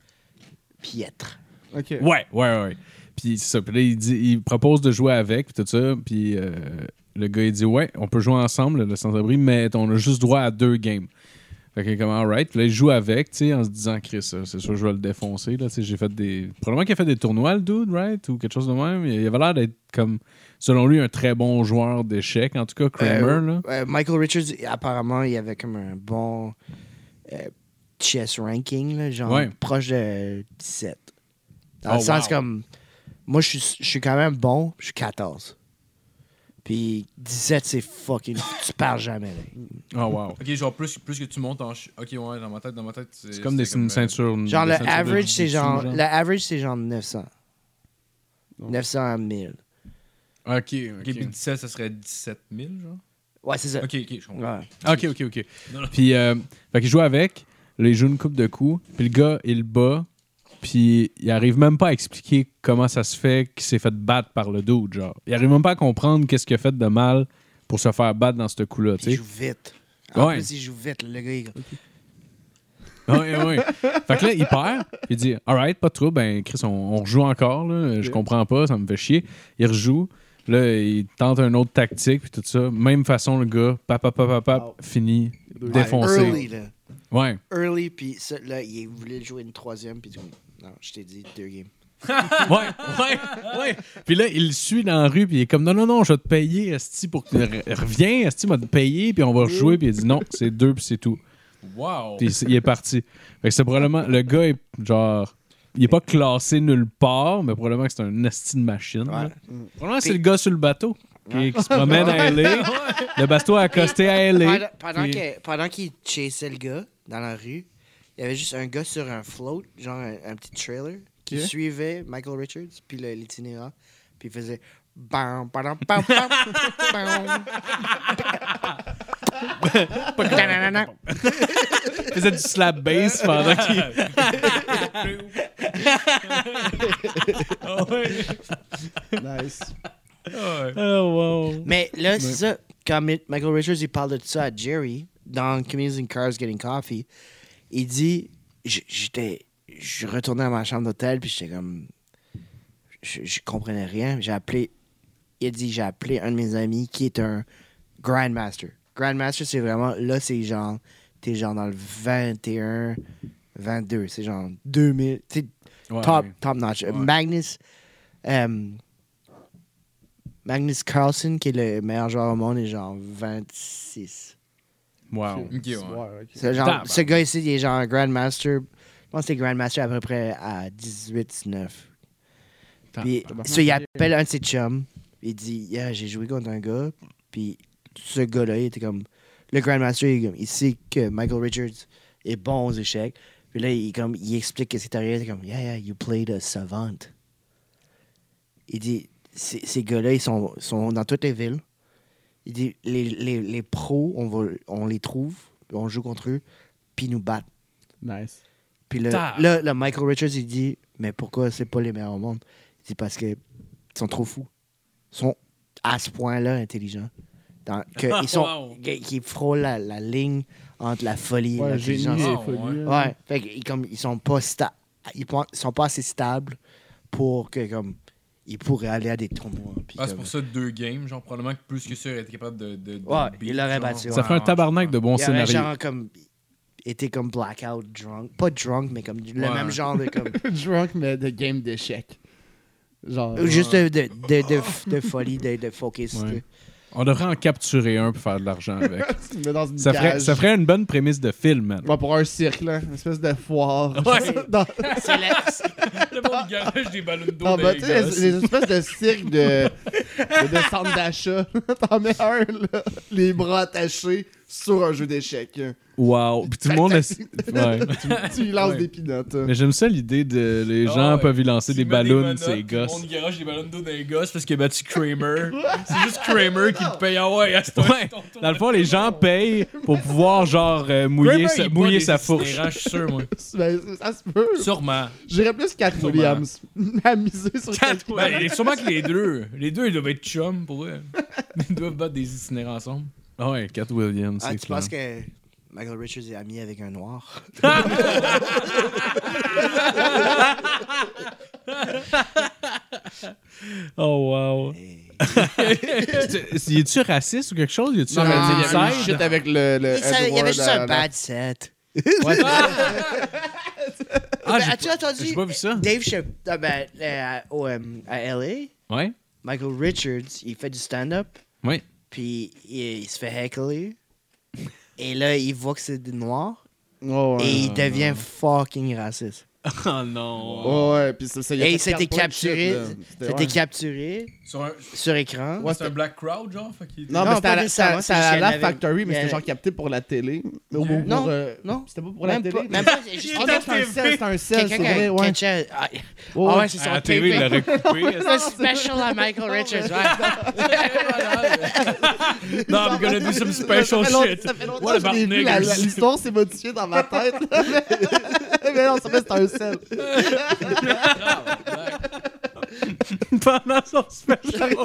piètre. Ok. Ouais, ouais, ouais. Puis c'est ça. Puis là, il, dit, il propose de jouer avec, puis tout ça. Puis euh, le gars, il dit Ouais, on peut jouer ensemble, le sans-abri, mais on a juste droit à deux games. Fait que, comme, alright. Puis là, il joue avec, tu sais, en se disant, Chris, euh, c'est sûr, je vais le défoncer. Là, j'ai fait des. Probablement qu'il a fait des tournois, le dude, right? Ou quelque chose de même. Il avait l'air d'être, comme, selon lui, un très bon joueur d'échecs. En tout cas, Kramer, Euh, là. euh, Michael Richards, apparemment, il avait comme un bon euh, chess ranking, là, genre Ouais. proche de 17. Dans Oh, le sens wow. comme. Moi, je suis quand même bon, je suis 14. Puis 17, c'est fucking. tu pars jamais. là. Oh, wow. Ok, genre plus, plus que tu montes en. ch- Ok, ouais, dans ma tête, dans ma tête. C'est comme des une euh, ceinture. Genre, des le ceintures de average, c'est genre, le average, c'est genre 900. 900 à 1000. Ok, Ok, puis ok. 17, ça serait 17 000, genre? Ouais, c'est ça. Ok, ok, je comprends. Ouais. Ok, ok, ok. Non, non. Puis, euh, fait qu'il joue avec, là, il joue une coupe de coups, puis le gars, il le bat, puis il arrive même pas à expliquer comment ça se fait qu'il s'est fait battre par le dude, genre. Il arrive même pas à comprendre qu'est-ce qu'il a fait de mal pour se faire battre dans ce coup-là, il tu sais. joue vite. En Ouais. plus, il joue vite. Le gars, il... Ouais, ouais. Fait que là, il perd, puis il dit Alright, pas de trouble, ben Chris, on, on rejoue encore, là. Je comprends pas, ça me fait chier. Il rejoue, là, il tente un autre tactique, puis tout ça. Même façon, le gars, pap, pap, pap, pap, pap, Wow. fini, défoncé. Early, là. Ouais. Early, puis ça, là, il voulait jouer une troisième, puis du coup, non, je t'ai dit deux games. Ouais, ouais, ouais. Puis là, il le suit dans la rue, puis il est comme non, non, non, je vais te payer, Esti, pour que tu re- reviens, Esti m'a te payer, puis on va rejouer, puis il dit non, c'est deux, puis c'est tout. Wow! Puis il est parti. Fait que c'est probablement, le gars est genre, il est pas classé nulle part, mais probablement que c'est un Esti de machine. là. Probablement que c'est le gars sur le bateau qui, qui se promène à LA. Le bateau a accosté à LA. Pendant, pendant puis- que- pendant qu'il chassait le gars dans la rue, il y avait juste un gars sur un float, genre un, un petit trailer, qui suivait Michael Richards, puis le- l'itinérant, puis il faisait. Bam, bam, bam, bam, bam. Il faisait du slap bass pendant qu'il. Nice. Oh, wow. Mais là, c'est ça. Quand Mi- Michael Richards il parle de ça à Jerry, dans Comedians in Cars Getting Coffee, il dit J'étais. Je retournais à ma chambre d'hôtel, puis j'étais comme. Je, je comprenais rien. J'ai appelé. Il a dit J'ai appelé un de mes amis qui est un Grandmaster. Grandmaster, c'est vraiment. Là, c'est genre. T'es genre dans le 21, 22. C'est genre 2000. Tu Ouais. top, top notch. Ouais. Magnus, euh, Magnus Carlsen, qui est le meilleur joueur au monde, est genre 26. Wow. Ouais. genre, ce gars ici, il est genre un Grandmaster. Je pense que c'est Grandmaster à peu près à 18, 19. Puis, ça, il appelle un de ses chums. Il dit Yeah, j'ai joué contre un gars. Puis, ce gars-là, il était comme. Le Grandmaster, il, est comme- il sait que Michael Richards est bon aux échecs. Puis là, il, comme, il explique que c'est arrivé. Il est comme Yeah, yeah, you played a savant. Il dit Ces ces gars-là, ils sont, sont dans toutes les villes. Il dit Les, les, les pros, on, va, on les trouve, on joue contre eux, puis ils nous battent. Nice. Puis là, là, le Michael Richards, il dit Mais pourquoi c'est pas les meilleurs au monde? Il dit Parce qu'ils sont trop fous. Ils sont à ce point-là intelligents. Dans, que ils sont, Wow. qui frôlent la, la ligne entre la folie et Ouais, l'intelligence. et Ah, folie. ouais. Ouais, fait comme ils sont pas sta- ils sont pas assez stables pour que comme ils pourraient aller à des tournois. Ah, c'est pour ça deux games, genre probablement que plus que ça, il aurait été capable de. de, de Ouais, beat, il l'aurait genre. battu, ouais. Ça fait un tabarnak de bons il aurait scénarios. genre comme été comme blackout drunk, pas drunk mais comme le Ouais. même genre de comme Drunk, mais de game d'échecs. Genre. Ou juste de, de, de, de, de folie, de, de focus. On devrait en capturer un pour faire de l'argent avec. tu me mets dans une ça, ferait, cage. ça ferait une bonne prémisse de film, man. Ouais, pour un cirque, là. Une espèce de foire. Ouais. Dans- C'est la- Le bon garage des ballons d'eau. Dans bah, les tu sais, gosses. les, les espèces de cirque de, de, de centre d'achat. T'en mets un, là, les bras attachés sur un jeu d'échecs. Wow. Puis tout le monde. est- Ouais. tu lui lances Ouais. des pinottes. Mais j'aime ça l'idée de les Ah gens ouais. peuvent y lancer Tu des ballons, ces tout le gosses. monde garage des ballons d'eau dans les gosses parce qu'il a battu Kramer. c'est juste Kramer qui le paye. Ah ouais, à ce Ouais. Dans le fond, les gens payent pour pouvoir genre euh, mouiller, sa, mouiller sa fourche. Je suis sûr, moi. Ben, ça se peut. Sûrement. J'irais plus Cat Sûrement. Williams. miser sur Cat Ben, il- sûrement que les deux. Les deux, ils doivent être chums pour eux. Ils doivent battre des itinéraires ensemble. Ah ouais, Cat Williams, Ah, tu clair. penses que Michael Richards est ami avec un noir? Oh wow. Hey. es-tu raciste ou quelque chose? Y a-tu Non, mais tu il y avait une avec le. le Il, y avait juste à un la- bad set. Ouais, Ah, Ben, As-tu entendu j'ai pas vu ça. Dave Chappelle ah, ben, euh, au, euh, à LA? Ouais. Michael Richards, il fait du stand-up, Ouais. Puis il, il se fait heckler. Et là, il voit que c'est des noirs. Oh, ouais. et il devient fucking raciste. Oh non. Ouais, puis ça, ça, il a Et c'était capturé. C'était- ouais. capturé Sur un. sur écran. Ouais, c'est un black crowd, genre. Fait Non, Non, mais c'était à la- à c'est la Factory, mais c'était genre capté pour la télé. Mais au- Non. pour, euh, Non. C'était pas pour la Même télé. pas, même pas. c'est non, c'est un sel, c'est c'est vrai, ouais. Ah, Ouais, ah c'est son la télé, il l'aurait coupé. Le special à Michael Richards, ouais. Non, I'm gonna do some special shit. What je about niggers? l'histoire s'est modifiée dans ma tête. mais non, ça fait c'est un sel. Pendant son special.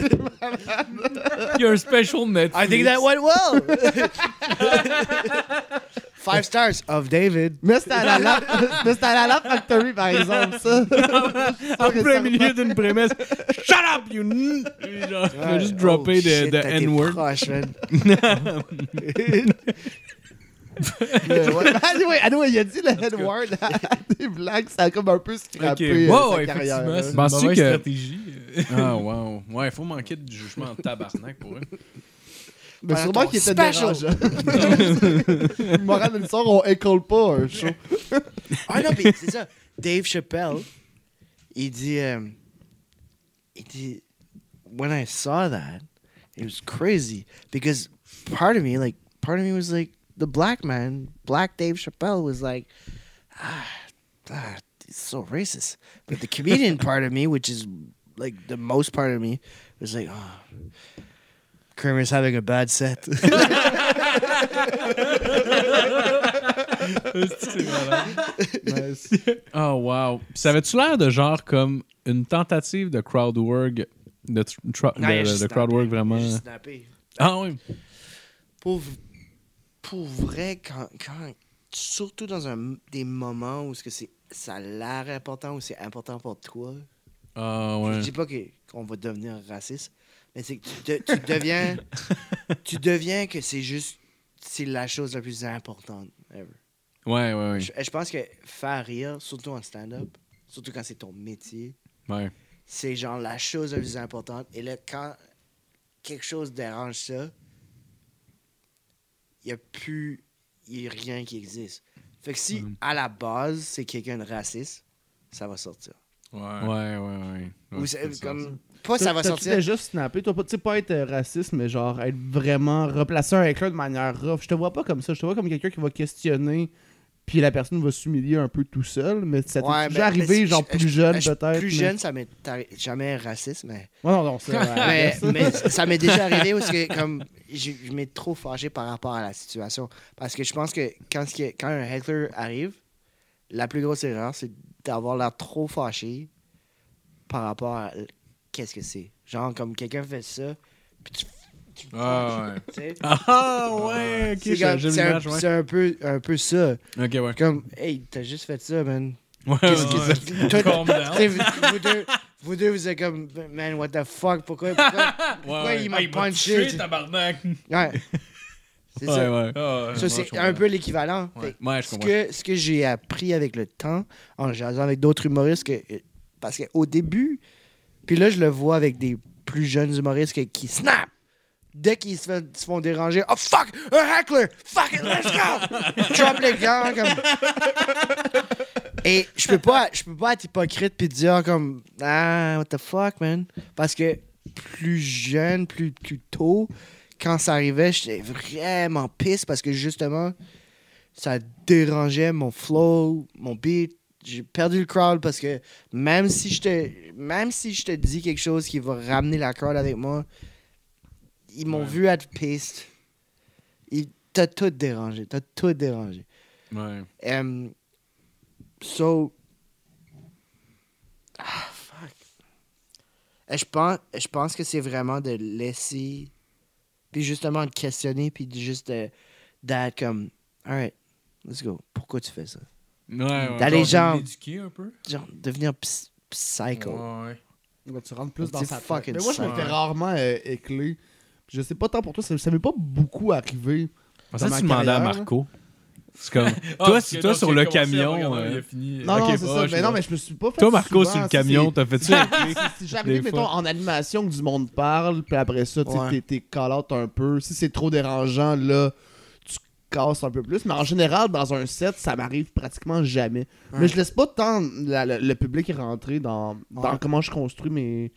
Il y a un special Netflix. I think that went well. Five stars of David. Mais c'était à la Laugh- mais c'était à la Laugh Factory, par exemple, ça. En plein milieu d'une prémisse. Shut up, you. n- Genre, il a juste droppé Oh, de, shit, de t'as été N-word. proche, man. Mais ouais. Anyway, anyway, il a dit le N-word à des blagues, ça a comme un peu scrappé Ok. euh, Ouais, sa ouais, carrière. C'est une mauvaise que- stratégie. Ah, wow. Ouais, il faut manquer de jugement en tabarnak pour eux. Mais sûrement qu'il était dérangeant. Morale de l'histoire, on école pas un show. Ah non, mais c'est ça. Dave Chappelle, il dit, euh, il dit, when I saw that, it was crazy because part of me, like, part of me was like, the black man, black Dave Chappelle was like, ah, ah it's so racist. But the comedian part of me, which is like the most part of me, was like, oh, Kramer's having a bad set. Nice. Oh, wow. Puis ça avait-tu l'air de genre comme une tentative de crowd work, de, tr- tra- Non, il a de- juste de crowd snappé. work Il a vraiment. juste snappé. Ah, oui. pour, pour vrai, quand, quand, surtout dans un, des moments où que c'est, ça a l'air important ou c'est important pour toi, Ah, je ouais. dis pas que, qu'on va devenir raciste, mais c'est que tu, de- tu deviens, tu deviens que c'est juste, c'est la chose la plus importante ever. Ouais, ouais, ouais. Je, je pense que faire rire, surtout en stand-up, surtout quand c'est ton métier, Ouais. c'est genre la chose la plus importante. Et là, quand quelque chose dérange ça, n'y a plus y a rien qui existe. Fait que si, Mhm. à la base, c'est quelqu'un de raciste, ça va sortir. Ouais. Ouais, ouais, ouais. Ou c'est comme... Pas ça va sortir. déjà snappé, toi, pas- tu sais, pas être euh, raciste, mais genre être vraiment replacer un éclair de manière rough. Je te vois pas comme ça. Je te vois comme quelqu'un qui va questionner, puis la personne va s'humilier un peu tout seul. Mais ça t'est Ouais, déjà arrivé, genre plus je- jeune, je- peut-être. Plus mais- jeune, ça m'est jamais raciste, mais... Ouais, non, non, c'est mais, vrai. mais ça m'est déjà arrivé parce que comme je, je m'ai trop fâché par rapport à la situation. Parce que je pense que quand, ce qui est- quand un heckler arrive, la plus grosse erreur, c'est d'avoir l'air trop fâché par rapport à qu'est-ce que c'est. Genre, comme quelqu'un fait ça, puis tu, Ah ouais. tu. Ah ouais, ok, C'est un, ouais. c'est un peu, un peu ça. Ok, ouais. Comme, hey, t'as juste fait ça, man. Ouais, ouais, ouais. Calm down. vous deux, vous deux, vous êtes comme, man, what the fuck, pourquoi, pourquoi, pourquoi Ouais, il m'a Hey, punché? tué, t'sais. tabarnak. Ouais. C'est ouais, ça. ouais. Ah, ouais, Ça, ouais, c'est un peu l'équivalent. Ouais. Ouais, je Ce comprends. que, ce que j'ai appris avec le temps, en jasant avec d'autres humoristes, que, parce qu'au début, puis là, je le vois avec des plus jeunes humoristes que- qui snap. Dès qu'ils se, font déranger, oh fuck, un heckler, fuck it, let's go! Drop les gants, comme. Et je peux pas, je peux pas être hypocrite puis dire comme, ah, what the fuck, man? Parce que plus jeune, plus, plus tôt, quand ça arrivait, j'étais vraiment pisse parce que justement, ça dérangeait mon flow, mon beat. J'ai perdu le crowd parce que même si je te, même si je te dis quelque chose qui va ramener la crowd avec moi, ils m'ont Ouais. vu être piste. Ils- T'as tout dérangé, t'as tout dérangé. Ouais. Um, so. Ah, fuck. Euh, Je pense, je pense que c'est vraiment de laisser. Puis justement de questionner, puis de juste de- d'être comme. Alright, let's go. Pourquoi tu fais ça? Ouais, ouais. D'aller Genre, genre. l'éduquer un peu? Genre, devenir ps- psycho. Ouais, te rendre plus dans sa tête. fucking Mais moi, je me fais rarement euh, écler. Puis Je sais pas tant pour toi, ça, ça m'est pas beaucoup arrivé. Dans tu ma demandais à Marco. C'est comme. Ah, toi, si toi non, sur le camion. regarder, euh, il a fini. Non, c'est ça. Mais non, mais je me suis pas fait. Toi, Marco, souvent, sur le camion, t'as fait ça. Si j'arrive, mettons, en animation que du monde parle, puis après ça, tu Ouais. t'es- t'es call-out un peu. Si c'est trop dérangeant, là, tu casses un peu plus. Mais en général, dans un set, ça m'arrive pratiquement jamais. Ouais. Mais je laisse pas tant la- la- le public rentrer dans, dans Ouais. comment je construis mes,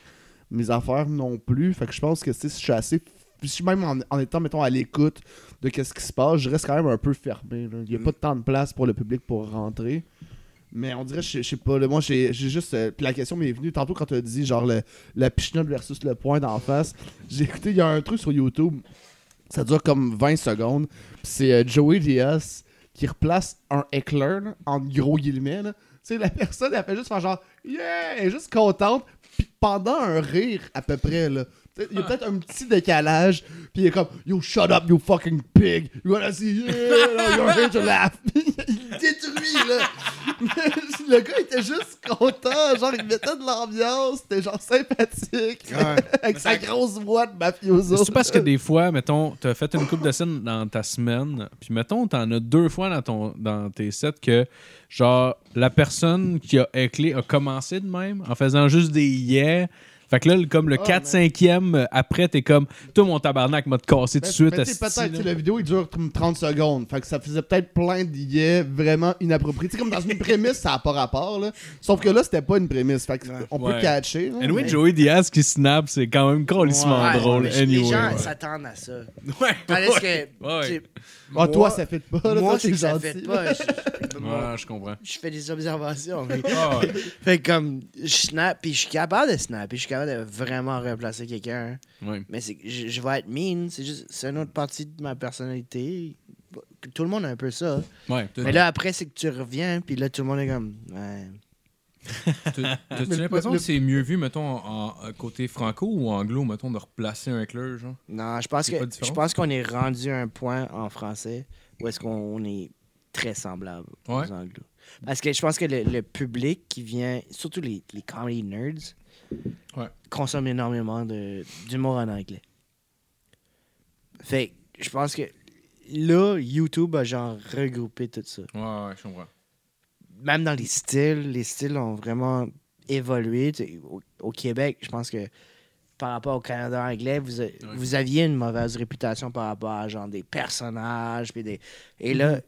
mes affaires non plus. Fait que je pense que si je suis assez. Puis même en, en étant, mettons, à l'écoute de qu'est-ce qui se passe, je reste quand même un peu fermé. là. Il n'y a Mm. pas tant de place pour le public pour rentrer. Mais on dirait, je sais- je sais pas, là, moi j'ai juste. euh, puis la question m'est venue tantôt quand tu as dit genre le, la pichenote versus le point d'en face. J'ai écouté, il y a un truc sur YouTube, ça dure comme 20 secondes. puis C'est euh, Joey Diaz qui replace un heckler là, en gros guillemets. là. Tu sais, la personne, elle fait juste faire genre Yeah! Elle est juste contente. Puis pendant un rire à peu près, là. Il y a peut-être un petit décalage, puis il est comme Yo, shut up, you fucking pig! You wanna see, yeah, you're here to laugh! il détruit, là! le gars était juste content, genre il mettait de l'ambiance, c'était genre sympathique, avec sa grosse voix de mafioso. C'est parce que des fois, mettons, t'as fait une coupe de scène dans ta semaine, puis mettons, t'en as deux fois dans, ton, dans tes sets que, genre, la personne qui a éclé a commencé de même en faisant juste des yeah. Fait que là, le- comme le Ah, 4-5e, euh, après, t'es comme, toi, mon tabarnak m'a te cassé tout de Mais- suite. mais peut-être, là. tu sais, la vidéo, il dure comme 30 secondes. Fait que ça faisait peut-être plein d'illets vraiment inappropriés. Tu sais, comme dans une prémisse, ça n'a pas rapport, là. Sauf que là, c'était pas une prémisse. Fait que on peut Ouais. catcher. là, Anyway, mais- Joey Diaz qui snap, c'est quand même colissement Ouais, drôle. anyway. Les gens ouais. s'attendent à ça. Ouais, Tandis ouais. que. Ah, toi, moi- ça fait pas, là. Moi, c'est que ça fait pas. Je, moi, Ouais, je comprends. je fais des observations. mais- Ah, ouais. fait que comme, je snap, puis je suis capable de snap, puis je suis capable de vraiment remplacer quelqu'un. Mais c'est que je, je vais être mean, c'est juste, c'est une autre partie de ma personnalité. Tout le monde a un peu ça. Ouais. Mais là, après, c'est que tu reviens, puis là, tout le monde est comme, ouais. T'as- T'as-tu l'impression le- que c'est mieux vu, mettons, en, en côté franco ou anglo, mettons, de replacer un éclair, genre? Non, je pense que je pense qu'on est rendu à un point en français où est-ce qu'on est très semblable Ouais. aux anglo. Parce que je pense que le, le public qui vient, surtout les, les comedy nerds, Ouais. consomme énormément de- d'humour en anglais. Fait que je pense que là, YouTube a genre regroupé tout ça. Ouais, ouais, je comprends. Même dans les styles, les styles ont vraiment évolué. Au, au Québec, je pense que par rapport au Canada anglais, vous, a- vous aviez une mauvaise réputation par rapport à genre des personnages. puis des... Et là,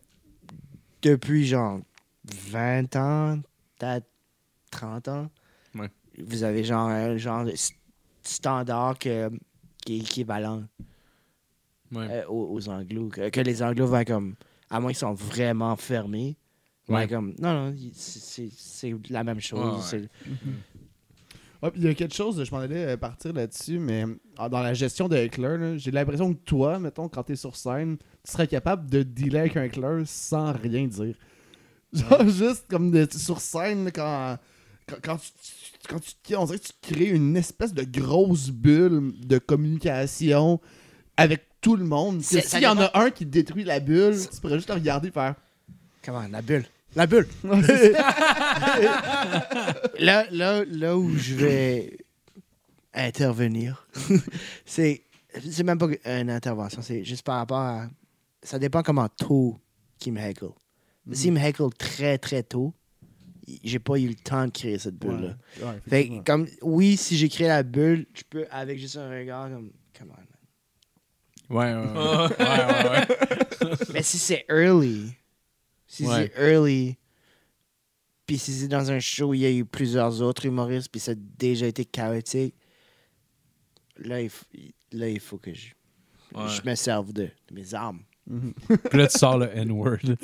depuis genre 20 ans, peut-être 30 ans, vous avez genre un genre de st- standard que- qui est équivalent euh, aux, aux anglos. Que, que les anglos vont comme, à moins qu'ils sont vraiment fermés, Ouais. comme, non, non, il- c'est- la même chose. Ouais, ouais. c'est- Ouais, puis il y a quelque chose, je m'en allais euh, partir là-dessus, mais euh, dans la gestion de là, j'ai l'impression que toi, mettons, quand t'es sur scène, tu serais capable de dealer avec un éclair sans rien dire. Genre, juste comme de- sur scène, quand, quand, quand tu, quand tu, on dirait que tu crées une espèce de grosse bulle de communication, avec tout le monde. S'il y en a un qui détruit la bulle, tu pourrais juste te regarder faire. Comment? La bulle. La bulle. là, là, là où je vais intervenir, c'est, c'est même pas une intervention, c'est juste par rapport à. Ça dépend comment tôt qu'il me heckle. S'il me heckle très, très tôt, j'ai pas eu le temps de créer cette bulle-là. Ouais, ouais, Fait que, comme, oui, si j'ai créé la bulle, je peux, avec juste un regard, comme, come on, man. Ouais, ouais, ouais. ouais, ouais, ouais. Mais si c'est early, si Ouais. c'est early, puis si c'est dans un show où il y a eu plusieurs autres humoristes, puis ça a déjà été chaotique, là, il, f- là, il faut que je, Ouais. je me serve de, de mes armes. Puis là, tu sors le N-word.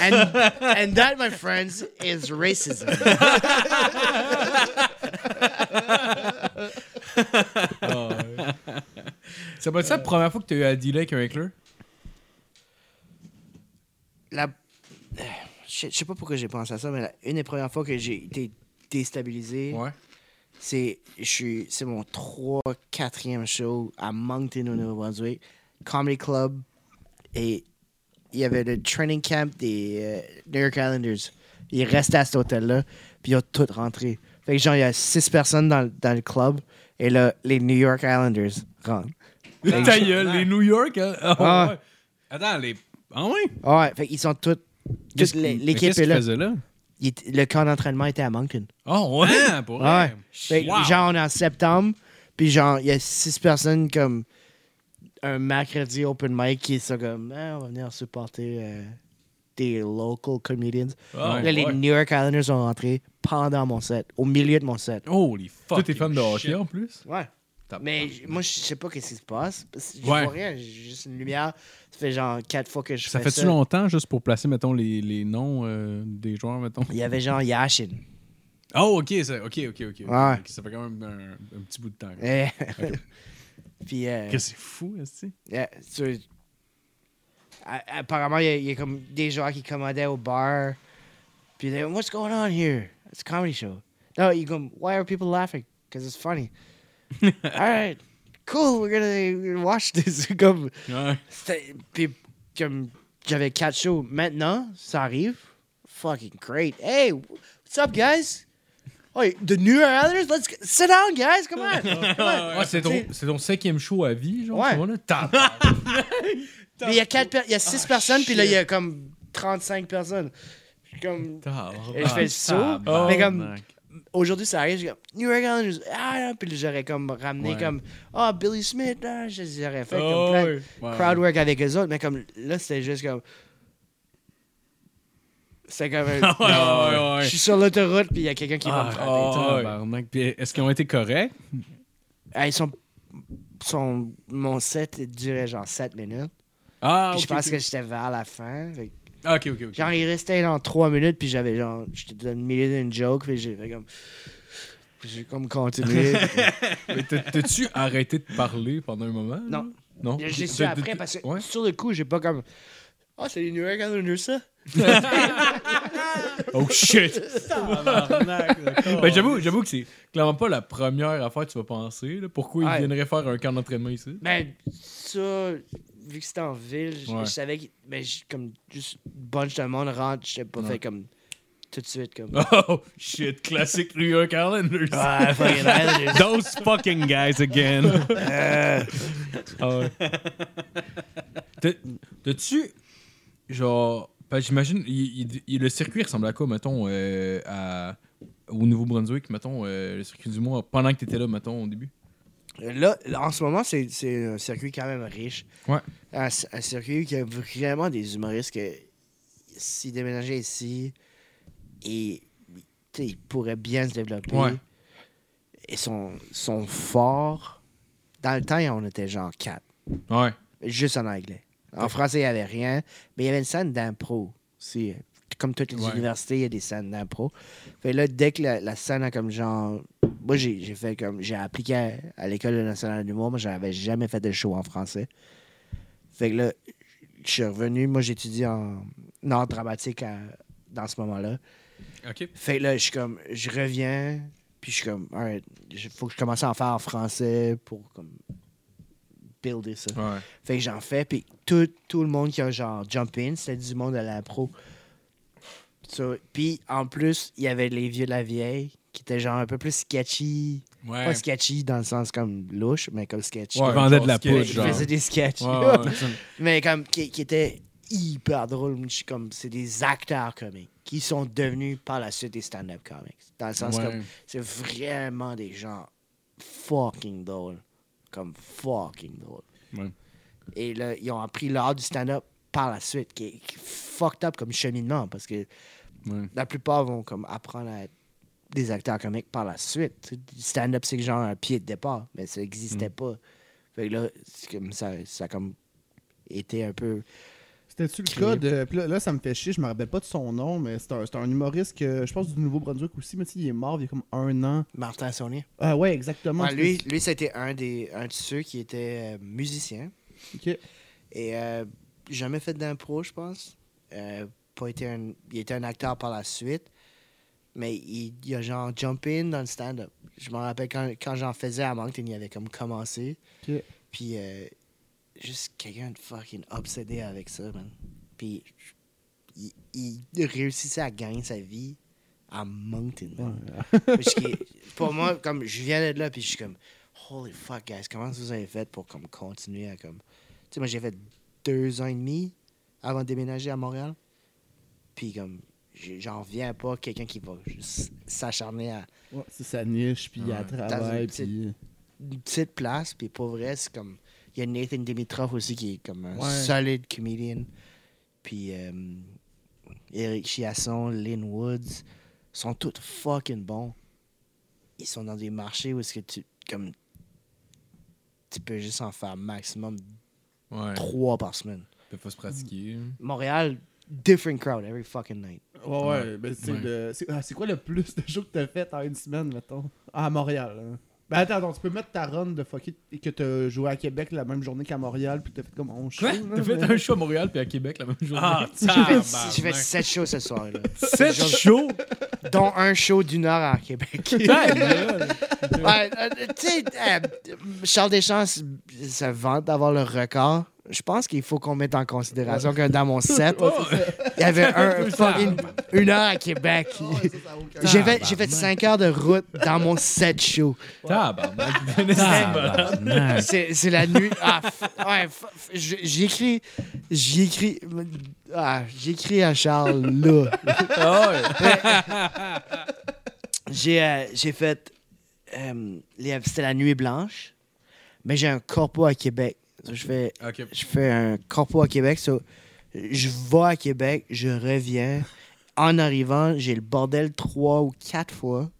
And, and that, my friends, is racism. Ça peut être ça la première fois que tu as eu à dealer avec un heckler? La... Je sais pas pourquoi j'ai pensé à ça, mais la- une des premières fois que j'ai été déstabilisé, Ouais. c'est je suis c'est mon 3 4e show à Moncton au Nouveau-Brunswick Comedy Club et il y avait le training camp des euh, New York Islanders ils restaient à cet hôtel là puis ils ont tous rentré fait que genre il y a 6 personnes dans, le- dans le club et là les New York Islanders rentrent Ta gueule, les New York, hein? Ah, Ah. ouais. Attends, les. Ah ouais? ouais fait qu'ils sont tous toute l'équipe qu'est-ce est qu'ils là faisaient là? Il le camp d'entraînement était à Moncton Oh, ouais? Ah, pour Ouais. Fait Wow. Genre, on est en septembre, puis genre, il y a six personnes comme un mercredi open mic qui sont comme, Ah, on va venir supporter euh, des local comedians. Là, les. New York Islanders sont rentrés pendant mon set, au milieu de mon set. Holy fuck. Toi, t'es fan de hockey en plus? Ouais. Mais moi, je sais pas qu'est-ce qui se passe. Je vois rien, j'ai juste une lumière. Ça fait genre quatre fois que je Ça fais fait-tu longtemps, juste pour placer, mettons, les, les noms euh, des joueurs, mettons? Il y avait genre Yashin. Oh, ok, ça, ok, ok, ok. Ouais. Ça fait quand même un, un petit bout de temps. Eh. Puis, euh, Que c'est fou, est-ce que Yeah, tu- apparemment, il y, a- il y a comme des gens qui commandaient au bar. Puis they're what's going on here? It's a comedy show. No, you go, why are people laughing? Because it's funny. All right, cool, we're gonna watch this. comme, Ouais. puis comme j'avais quatre shows. Maintenant, ça arrive. Fucking great. Hey, what's up, guys? Oh, the New Islanders? Let's get- sit down, guys. Come on. Come on. Ouais, c'est ton, c'est ton cinquième show à vie, genre, Ouais. tu vois, là? Mais il y a, quatre per- il y a six Ah, personnes, puis là, il y a comme 35 personnes. Je suis comme. Je fais le saut. Mais comme. Aujourd'hui, ça arrive, je. New York Islanders. Ah, puis j'aurais comme ramené Ouais. comme. Ah, Billy Smith. Ah, j'aurais fait Oh, comme plein de ouais. Ouais. crowd work avec eux autres. Mais comme là, c'était juste comme. C'était comme. un- ouais. Je suis sur l'autoroute, puis il y a quelqu'un qui va me Ah, frapper. oh, tabarnak. Puis Est-ce qu'ils ont été corrects? Ah, ils sont. son- mon set durait genre 7 minutes. Ah, Puis je pense que j'étais vers la fin. Fait Ah, ok, ok, ok. Genre, il restait dans trois minutes, puis j'avais genre. J'étais dans le milieu d'une joke, puis j'ai fait comme. J'ai comme continué. T'as-tu arrêté de parler pendant un moment? Non. là? Non. J'ai su après parce que Ouais. sur le coup, j'ai pas comme. Ah, c'est les New York Islanders, ça? Oh shit! Ben, j'avoue, j'avoue que c'est clairement pas la première affaire que tu vas penser. Là. Pourquoi Ouais. ils viendraient faire un camp d'entraînement ici? Ben, ça, vu que c'était en ville, je, Ouais. je savais que. Ben, j- comme juste bunch de monde rentre, j'étais pas Ouais. fait comme. Tout de suite, comme. Oh shit, classique New York Islanders. Ah, fucking Islanders. Those fucking guys again. Ah ouais. T'as-tu, genre, ben, j'imagine, le circuit ressemble à quoi, mettons, euh, à, au Nouveau-Brunswick, mettons, euh, le circuit du mois, pendant que t'étais là, mettons, au début? Là, en ce moment, c'est un circuit quand même riche. Ouais. Un, un circuit qui a vraiment des humoristes que s'ils déménageaient ici, et, ils pourraient bien se développer. Ouais. Ils sont, sont forts. Dans le temps, on était genre quatre. Ouais. Juste en anglais. En français, il n'y avait rien. Mais il y avait une scène d'impro aussi. Comme toutes les Ouais. universités, il y a des scènes d'impro. Fait là, dès que la, la scène a comme genre. Moi, j'ai fait comme. J'ai appliqué à, à l'École nationale d'humour, mais j'avais jamais fait de show en français. Fait que là, je suis revenu. Moi, j'étudie en art dramatique à- dans ce moment-là. ok. Fait que là, je suis comme. Je reviens. Puis je suis comme, alright, il faut que je commence à en faire en français pour comme builder ça. Ouais. Fait que j'en fais, puis tout, tout le monde qui a genre jump in, c'était du monde à la pro. So, puis en plus, il y avait les vieux de la vieille qui étaient genre un peu plus sketchy. Ouais. Pas sketchy dans le sens comme louche, mais comme sketchy. Ouais, Ils vendaient de la sketch, poudre, Ils genre. faisaient des sketchs. Ouais, ouais, ouais. mais comme qui, qui étaient hyper drôles. Comme, c'est des acteurs comiques qui sont devenus par la suite des stand-up comics. Dans le sens Ouais. comme, c'est vraiment des gens fucking drôles. Comme fucking drôles. Ouais. Et là, ils ont appris l'art du stand-up par la suite, qui est, qui est fucked up comme cheminement, parce que Ouais. la plupart vont comme apprendre à être des acteurs comiques par la suite. Stand-up, c'est genre un pied de départ, mais ça n'existait pas. Fait que là, comme ça, ça a comme été un peu. C'était-tu le cas de. Puis là, là, ça me fait chier, je me rappelle pas de son nom, mais c'est un, humoriste que je pense du Nouveau-Brunswick aussi, mais tu sais, il est mort il y a comme un an. Martin Saunier. Ah ouais, exactement. Ouais, lui, lui c'était un, des, un de ceux qui était euh, musicien. ok. Et euh, jamais fait d'impro, je pense. Pas été un, il était un acteur par la suite. Mais il, il a genre jump in dans le stand-up. Je me rappelle quand, quand j'en faisais à Moncton, il avait comme commencé. Puis euh, juste quelqu'un de fucking obsédé avec ça, man. Puis il, il réussissait à gagner sa vie à Moncton, man. Pour moi, comme je viens de là, puis je suis comme, holy fuck, guys, comment vous avez fait pour comme continuer à comme. Tu sais, moi j'ai fait deux ans et demi avant de déménager à Montréal. Puis comme, j'en reviens pas quelqu'un qui va juste s'acharner à Ouais, c'est sa niche, puis il y a Ouais. travail, Dans une puis. une petite place, puis pour vrai, c'est comme. Il y a Nathan Dimitrov aussi qui est comme un Ouais. solide comedian. Puis euh, Eric Chiasson, Lynn Woods sont tous fucking bons. Ils sont dans des marchés où est-ce que tu. Comme. Tu peux juste en faire maximum Ouais. trois par semaine. Peut pas se pratiquer. Montréal, different crowd every fucking night. Ouais, ouais, ben, c'est Ouais. le- c'est ah, c'est quoi le plus de shows que t'as fait en une semaine, mettons? Ah, À Montréal. hein. Ben attends, tu peux mettre ta run de fucké et que t'as joué à Québec la même journée qu'à Montréal, puis t'as fait comme 11 shows. Quoi? T'as fait mais- un show à Montréal puis à Québec la même journée? Ah, J'ai fait, tabarnak. j'ai fait sept shows ce soir. Là. Sept shows? Dont un show d'une heure à Québec. Ouais, euh, tu sais, euh, Charles Deschamps se vante d'avoir le record. Je pense qu'il faut qu'on mette en considération que dans mon set, il y avait un fucking une heure à Québec. J'ai fait, j'ai fait cinq heures de route dans mon set show. C'est c'est la nuit. Ah, f- ouais, f- f- j'ai j'ai écrit. J'ai écrit. Ah, j'ai écrit à Charles là. Ah ouais. J'ai euh, j'ai fait. euh, C'était la nuit blanche, mais j'ai un corpo à Québec. So, Je fais, je fais un corpo à Québec. so, je vais à Québec, je reviens. En arrivant, j'ai le bordel trois ou quatre fois.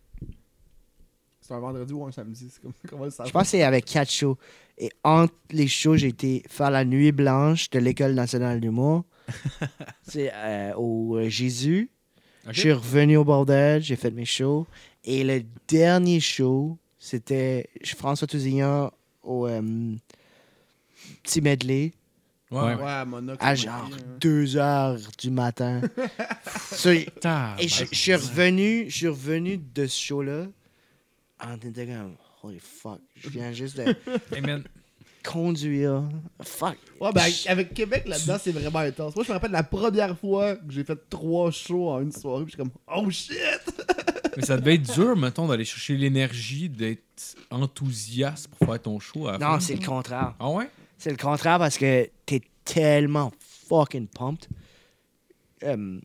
C'est un vendredi ou un samedi, c'est comme comment le Je pense que c'est avec quatre shows. Et entre les shows, j'ai été faire la nuit blanche de l'École nationale d'humour. c'est euh, au euh, Jésus. Je suis revenu au bordel, j'ai fait mes shows. Et le dernier show, c'était François Tousignan au euh, petit medley Ouais, à genre dit, hein. 2 heures du matin. So, et je suis revenu, je suis revenu de ce show-là en étant comme, holy fuck, je viens juste de conduire. Fuck. Ouais, ben avec- Québec là-dedans, c'est vraiment intense. Moi, je me rappelle la première fois que j'ai fait trois shows en une soirée, puis je suis comme, oh shit! mais ça devait être dur, mettons, d'aller chercher l'énergie, d'être enthousiaste pour faire ton show à Non, c'est le contraire. Ah ouais? C'est le contraire parce que t'es tellement fucking pumped. Euh,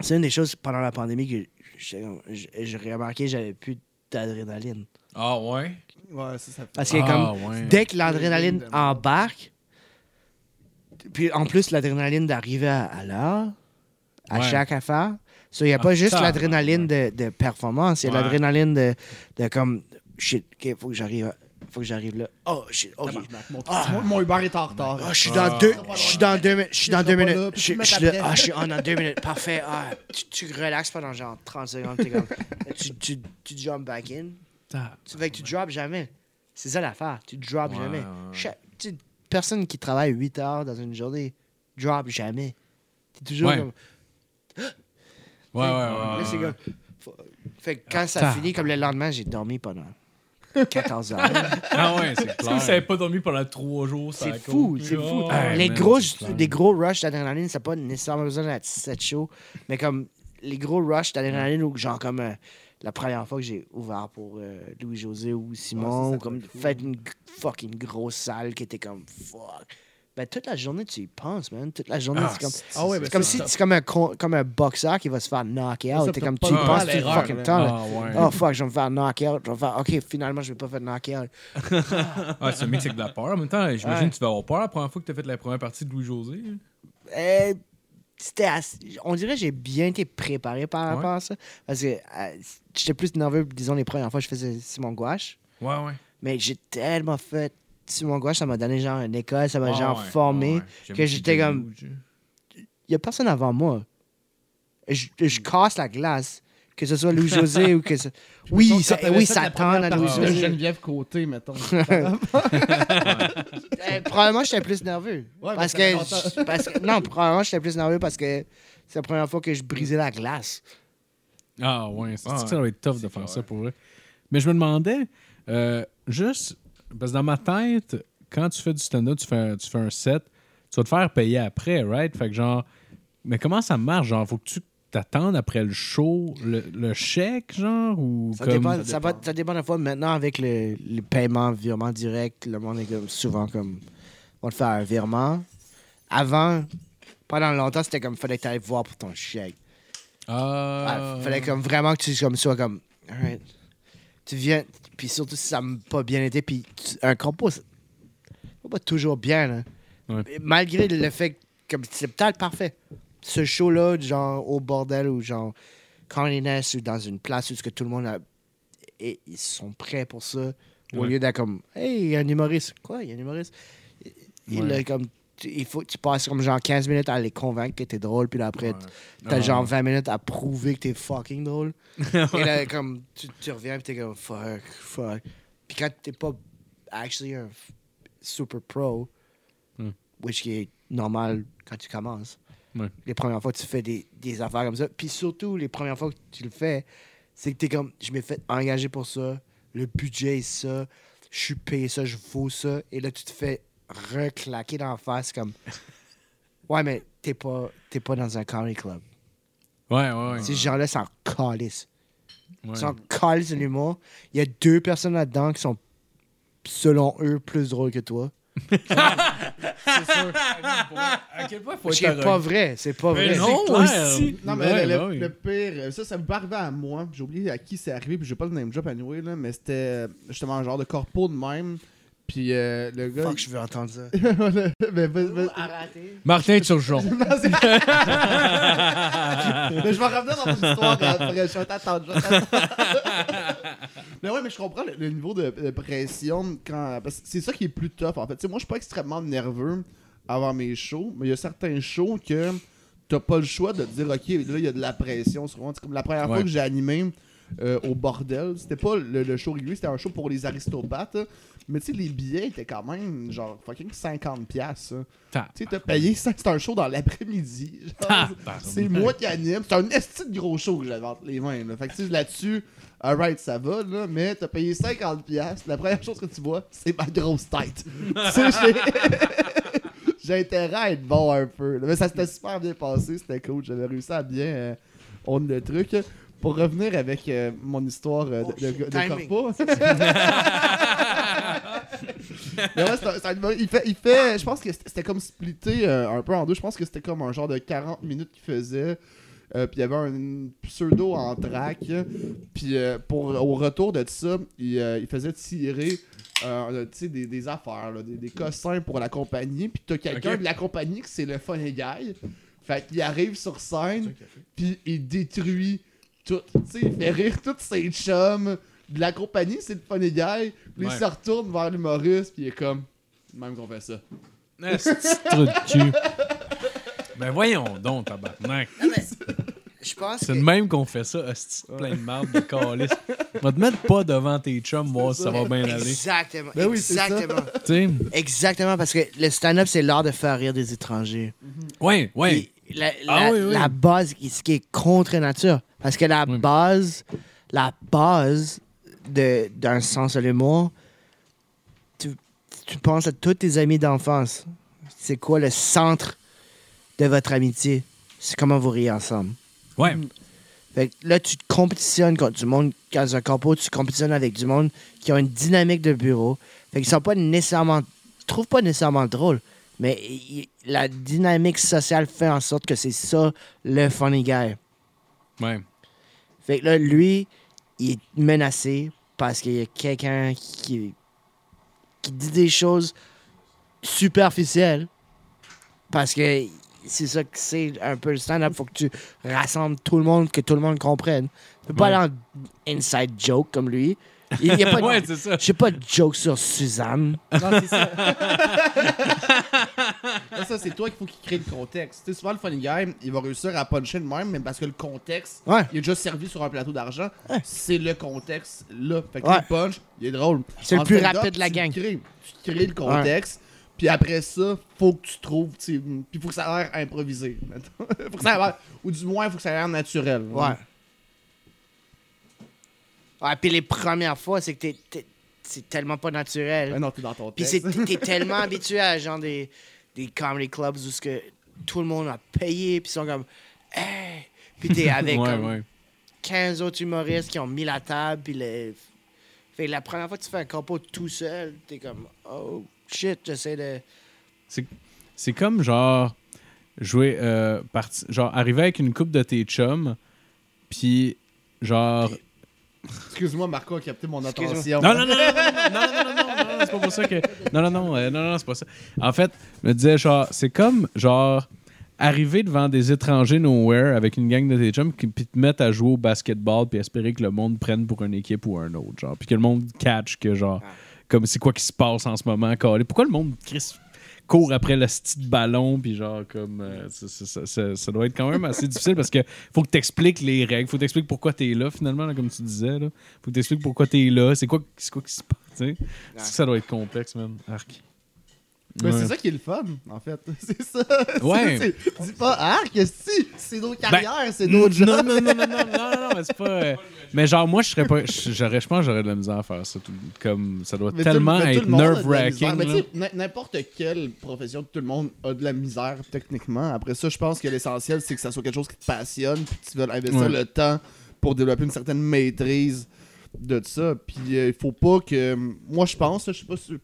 c'est une des choses pendant la pandémie que j'ai remarqué que j'avais plus d'adrénaline. Ah ouais? Ouais, ça, ça fait. Parce que Ah, comme ouais. dès que l'adrénaline embarque, puis en plus l'adrénaline d'arriver à, à l'heure, à Ouais. chaque affaire, il n'y a Ah, pas juste tabarnak. l'adrénaline de, de performance, il y a Ouais. l'adrénaline de, de comme shit, ok, faut que j'arrive à- faut que j'arrive là. Oh shit, ok. Tabarnak, Mon, Ah. mon- mon Uber est en retard. Ah, je suis Ah. dans deux, je suis dans deux minutes, je suis dans deux minutes. Je je suis ah, je suis en dans deux minutes, parfait. Ah, tu, tu relaxes pendant genre 30 secondes, t'es comme, tu, tu, tu jump back in. Tu fais que tu drops jamais. C'est ça l'affaire, tu drops Ouais, jamais. Chaque- tu personne qui travaille 8 heures dans une journée drop jamais. T'es toujours Ouais. comme. Ouais, ouais, ouais. Là, c'est ouais. comme. Faut, Fait que quand ça Ah, finit, comme le lendemain, j'ai dormi pendant 14 heures. Ah ouais, c'est clair. vous savez pas dormi pendant trois jours, ça C'est fou, c'est fou. Ouais, les, man, gros, les gros rushs d'adrénaline, c'est pas nécessairement besoin d'être 7 shows, mais comme les gros rushs d'adrénaline, ou genre comme euh, la première fois que j'ai ouvert pour euh, Louis-José ou Ouais, ça, Simon, ça ou comme fou. fait une fucking grosse salle qui était comme fuck. Ben, toute la journée, tu y penses, man. Toute la journée, Ah, c'est comme. c'est- Ah ouais, mais comme si c'est comme un, con- comme un boxeur qui va se faire knock out. T'es comme tu y penses tout le fucking temps. Ah ouais. Oh fuck, je vais me faire knock out. Je vais faire, ok, finalement, je vais pas faire knock out. Ah, c'est un mix avec de la peur. En même temps, j'imagine Ouais. que tu vas avoir peur la première fois que tu as fait la première partie de Louis-José. Euh, c'était assez- On dirait que j'ai bien été préparé par rapport Ouais. à ça. Parce que euh, j'étais plus nerveux, disons, les premières fois que je faisais Simon Gouache. Ouais, ouais. Mais j'ai tellement fait Simon Gouache, ça m'a donné genre une école, ça m'a Ouais, genre ouais, formé. ouais. Que j'étais petit comme-. Il y a personne avant moi. Je, je casse la glace. Que ce soit Louis-José ou que ce... Oui, ça, oui, ça la tend à Louis-José. Geneviève Côté, mettons. Euh, probablement, j'étais plus nerveux. Ouais, parce, que, je- parce que- Non, probablement, j'étais plus nerveux parce que c'est la première fois que je brisais la glace. Ah ouais, Ah ça doit être tough de faire clair. ça pour vrai? Mais je me demandais, euh, juste, parce que dans ma tête, quand tu fais du stand-up, tu fais, un- tu fais un set, tu vas te faire payer après, right? Fait que genre, mais comment ça marche? Genre, faut que tu t'attendes après le show, le, le chèque, genre, ou Ça, comme... dépend, ça, va- ça dépend de la fois. Maintenant, avec le, le paiement, virement direct, le monde est comme, souvent comme, on va te faire un virement. Avant, pendant longtemps, c'était comme, fallait que tu ailles voir pour ton chèque. Ah, Ah, fallait comme vraiment que tu comme, sois comme, alright. Tu viens, puis surtout si ça n'a pas bien été, puis un compo, c'est pas toujours bien, là. Ouais. Malgré le fait que c'est peut-être parfait. Ce show-là, genre au bordel ou genre Carly Ness ou dans une place où ce que tout le monde a, et ils sont prêts pour ça, au lieu d'être comme, hey, il y a un humoriste. Quoi, il y a un humoriste? Il Ouais. a comme, tu- il faut, tu passes comme genre 15 minutes à les convaincre que t'es drôle, puis là, après. T'as Ah. genre 20 minutes à prouver que t'es fucking drôle. Et là, comme, tu, tu reviens pis t'es comme, fuck, fuck. Puis quand t'es pas actually un super pro, Hmm. which qui est normal quand tu commences, les premières fois que tu fais des, des affaires comme ça, puis surtout les premières fois que tu le fais, c'est que t'es comme, je m'ai fait engager pour ça, le budget est ça, je suis payé ça, je vaux ça, et là tu te fais reclaquer dans la face comme, ouais, mais t'es pas, t'es pas dans un comedy club. Ouais, ouais, ouais. Ces gens-là s'en calissent. Ouais. Ils s'en calissent de l'humour. Il y a deux personnes là-dedans qui sont, selon eux, plus drôles que toi. À quel point faut C'est pas vrai. C'est pas Mais vrai. non, C'est clair. aussi. Non, mais Ouais, le, pire, ça, ça me arrivé à moi. J'ai oublié à qui c'est arrivé, puis j'ai pas le name drop anyway, là, mais c'était euh, justement un genre de corpo de même. Puis euh, le gars. Fuck, je veux entendre ça. mais, mais- mais- Martin Turgeon. Non, mais je vais revenir dans mon histoire après. Je vais t'attendre. je vais t'attendre. mais ouais, mais je comprends le, le niveau de, de pression quand. Parce que c'est ça qui est plus tough en fait. Tu sais, moi, je suis pas extrêmement nerveux avant mes shows, mais il y a certains shows que t'as pas le choix de te dire, ok, là, il y a de la pression. C'est comme la première fois que j'ai animé euh, au bordel. C'était pas le, le show régulier, c'était un show pour les aristopathes. Mais tu sais, les billets étaient quand même genre fucking 50$. piastres, ça. Ta- Tu sais, t'as payé ça, c'est un show dans l'après-midi. genre, C'est moi qui anime. C'est un esti de gros show que j'avais entre les mains. Là. Fait que tu sais, là-dessus, alright, ça va, là, mais t'as payé 50$. piastres. La première chose que tu vois, c'est ma grosse tête. tu sais, j'ai- j'ai intérêt à être bon un peu. là. Mais ça s'était super bien passé, c'était cool. J'avais réussi à bien euh, on le truc. Pour revenir avec euh, mon histoire euh, de, Oh, de, de corpo. Mais ouais, il fait, il fait, je pense que c'était comme splitté euh, un peu en deux. Je pense que c'était comme un genre de 40 minutes qu'il faisait. Euh, puis il y avait un pseudo en track. Puis euh, pour au retour de ça, il, euh, il faisait tirer euh, tu sais, des, des affaires, là, des, des cossins pour la compagnie. Puis t'as quelqu'un de la compagnie qui c'est le funny guy. Fait qu'il arrive sur scène, puis il détruit tout. Tu sais, il fait rire tous ses chums. De la compagnie, c'est le funny guy. Puis Ouais. il se retourne vers l'humoriste, puis il est comme, même qu'on fait ça. Trou de cul. Ben voyons donc, tabarnak. Je pense C'est que... de même qu'on fait ça, hostie de plein de marde de calice. Va te mettre pas devant tes chums, voir si ça va bien aller. Exactement. Ben oui, c'est ça. exactement. Exactement, parce que le stand-up, c'est l'art de faire rire des étrangers. Ouais, ouais. Puis La, Ah la- oui, oui. la base, ce qui est contre nature. Parce que la Oui. base la base d'un sens de l'humour, tu, tu penses à tous tes amis d'enfance. C'est quoi le centre de votre amitié? C'est comment vous riez ensemble. Ouais. Fait que là, tu te compétitionnes contre du monde. Dans un compo, tu compétitionnes avec du monde qui ont une dynamique de bureau. Fait qu'ils sont pas nécessairement. Je trouve pas nécessairement drôle. Mais la dynamique sociale fait en sorte que c'est ça le funny guy. Ouais. Fait que là, lui, il est menacé parce qu'il y a quelqu'un qui, qui dit des choses superficielles. Parce que c'est ça que c'est un peu le stand-up. Faut que tu rassembles tout le monde, que tout le monde comprenne. Tu peux pas aller en inside joke comme lui. Il n'y a pas de, ouais, c'est ça. j'ai pas de joke sur Suzanne. Non, c'est ça. Là, ça, c'est toi qu'il faut qu'il crée le contexte. Tu sais, souvent, le funny guy, il va réussir à puncher le même, mais parce que le contexte, Ouais. il est déjà servi sur un plateau d'argent. C'est le contexte là. Fait que Ouais. le punch, il est drôle. C'est le plus rapide de la tu gang. crées- tu crées le contexte. Puis après ça, faut que tu trouves, puis faut que ça a l'air improvisé. mettons. faut que ça ait l'air- ou du moins, faut que ça ait l'air naturel. Ouais. Ouais, puis les premières fois, c'est que t'es- t'es- c'est tellement pas naturel. Ouais, non, t'es dans ton Puis c'est- t'es tellement habitué à genre des, des comedy clubs où ce que tout le monde a payé, puis ils sont comme Hey! Puis t'es avec ouais, comme ouais. 15 autres humoristes qui ont mis la table, puis le. Fait que la première fois que tu fais un compo tout seul, t'es comme Oh shit, j'essaie de. C'est comme genre jouer euh, parti- genre arriver avec une coupe de tes chums puis genre Excuse-moi, Marco a capté mon attention. Non, non, non, non, non, non, non, non, c'est pas pour ça que. Non, non, non, non, non, c'est pas ça. En fait, je me disais, genre, c'est comme, genre, arriver devant des étrangers nowhere avec une gang de tes chums qui te mettent à jouer au basketball puis espérer que le monde prenne pour une équipe ou un autre, genre. Puis que le monde catch que, genre, comme c'est quoi qui se passe en ce moment, Pourquoi le monde court après le style ballon puis genre comme euh, ça, ça- ça- ça- ça doit être quand même assez difficile parce que faut que t'expliques les règles faut que t'expliques pourquoi t'es là finalement là, comme tu disais là. faut que t'expliques pourquoi t'es là c'est quoi quoi qui se passe tu sais. Ça doit être complexe man. Arc Ouais. c'est ça qui est le fun, en fait. C'est ça. Ouais. Dis pas, ah, que si, c'est nos carrières, c'est nos jobs. non, non, non, non, non, non, non, mais c'est pas. euh, Mais genre, moi, je serais pas. J'aurais, je pense que j'aurais de la misère à faire ça. tout- comme, ça doit Mais tellement tout- être nerve-wracking. Mais tu sais, n'importe quelle profession, tout le monde a de la misère techniquement. Après ça, je pense que l'essentiel, c'est que ça soit quelque chose qui te passionne, puis que tu veux investir Ouais. le temps pour développer une certaine maîtrise de ça. Puis euh, il faut pas que. Moi, je pense, je sais pas, si-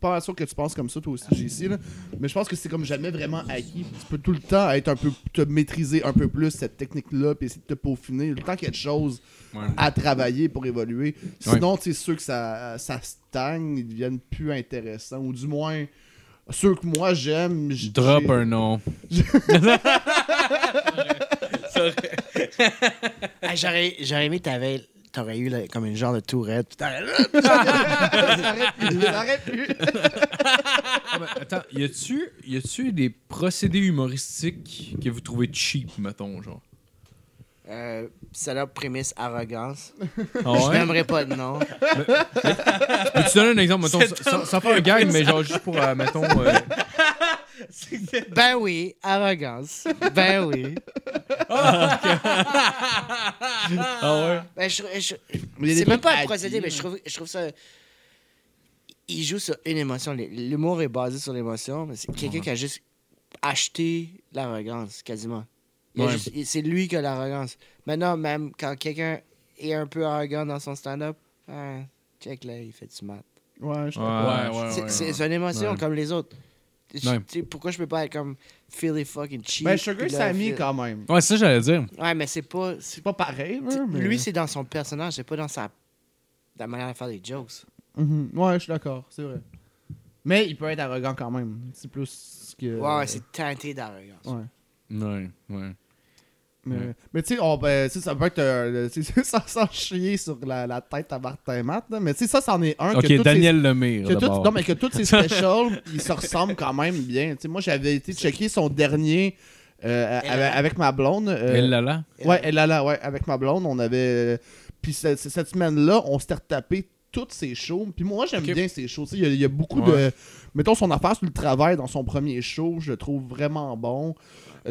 pas, sûr que tu penses comme ça, toi aussi, ici, là, mais je pense que c'est comme jamais vraiment acquis. Tu peux tout le temps être un peu. te maîtriser un peu plus cette technique-là, puis essayer de te peaufiner. Le temps qu'il y a de choses Ouais. à travailler pour évoluer. Sinon, tu sais, ceux que ça, ça stagne, ils deviennent plus intéressants. Ou du moins, ceux que moi j'aime. j- Drop un nom. J'aurais, j'aurais aimé t'avais. T'aurais eu là, comme une genre de tourette. T'aurais- pu. Ah, attends, y a-tu y a-tu des procédés humoristiques que vous trouvez cheap, mettons, genre? Euh, Setup, prémisse, arrogance. Ah Je n'aimerais pas de nom. Peux-tu donner un exemple, mettons, sans faire un gag, mais genre juste pour, euh, mettons... euh, Ben oui, arrogance. Ben oui. Ah ouais? Ben, je, c'est même pas un procédé, mais je trouve, je trouve ça. Il joue sur une émotion. L'humour est basé sur l'émotion, mais c'est quelqu'un qui a juste acheté l'arrogance, quasiment. Ouais. C'est lui qui a l'arrogance. Maintenant, même quand quelqu'un est un peu arrogant dans son stand-up, ah, check là, il fait du mat. Ouais, je Ouais, ouais, C'est- ouais, c'est une émotion Ouais. comme les autres. Ouais. Pourquoi je peux pas être comme Philly fucking cheap? Ben, Sugar Sammy, quand même. Ouais, c'est ça, j'allais dire. Ouais, mais c'est pas. c'est- pas pareil, mais- Lui, c'est dans son personnage, c'est pas dans sa. la manière de faire des jokes. Mhm. Ouais, je suis d'accord, c'est vrai. Mais il peut être arrogant quand même. C'est plus que. Ouais, ouais, c'est teinté d'arrogance. Ouais. Ouais, ouais. Mais, tu sais, ben, ça peut être euh, sais, sans, chier sur la, la tête à Martin Matt, là, mais tu sais, ça, c'en est un. que Ok, toutes Daniel Lemire. ces- que non, mais que tous ces specials, ils se ressemblent quand même bien. Tu sais, moi, j'avais été checker son dernier euh, avec, avec ma blonde. euh, Elle là. Ouais, elle là, ouais, avec ma blonde, on avait. Puis cette, cette semaine-là, on s'était retapé toutes ses shows. Puis moi, j'aime bien ses shows. Il y, a- il y a beaucoup Ouais. de. Mettons son affaire sur le travail dans son premier show, je le trouve vraiment bon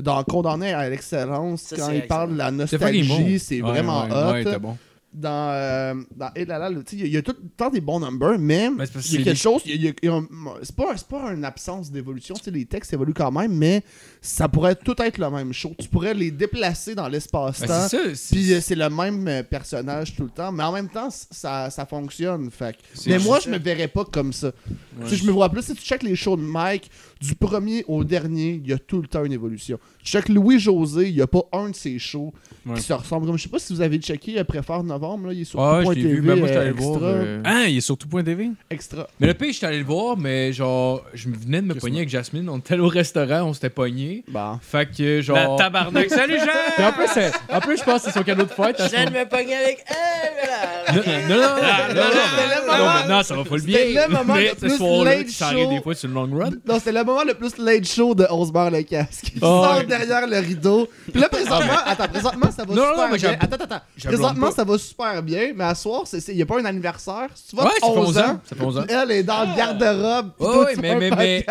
dans Condamné à l'excellence, quand il parle de la nostalgie, c'est vraiment hot. bon dans, euh, dans il y, a tout le temps des bons numbers, mais il y a quelque chose. c'est pas, pas une absence d'évolution. Les textes évoluent quand même, mais ça pourrait tout être le même show. Tu pourrais les déplacer dans Ben, l'espace-temps. c'est ça. c'est- Puis euh, c'est le même euh, personnage tout le temps, mais en même temps, ça, ça fonctionne. Fait. Mais moi, je me verrais pas comme ça. Ouais. Tu sais, je me vois plus, si tu checkes les shows de Mike, du premier au dernier, il y a tout le temps une évolution. Tu checkes Louis-José, il y a pas un de ses shows Ouais. qui se ressemble. Comme, je sais pas si vous avez checké euh, Préfère Novembre, là, il est sur Ah, je vu. Ben, moi, euh, le voir. extra, euh, Ah, il est sur tout.tv? extra. Mais le pire, j'étais allé le voir, mais genre, je venais de me pogner avec Jasmine. On était allé au restaurant, on s'était pogné. Bon. Fait que, genre. tabarnak. Salut, Jean! En plus, c'est- en plus, je pense que c'est son cadeau de fête. à Je ce viens de me pogner avec elle, Non, non, non, non, non, non, C'était le non, moment- maintenant, ça va pas le c'était bien. le moment le ce plus soir-là, late tu s'arrête show. des fois sur le long run. Non, c'était le moment le plus late show de Osbar le casque. Il Oh, sort derrière le rideau. Puis là, présentement, attends, présentement, ça va Non, non, super non, mais bien. Attends, attends, Présentement, ça va super bien, mais à soir, il n'y a pas un anniversaire. Tu fait 11 11 ans, ans. Ça fait 11 ans. elle est dans le garde-robe. tu mais-.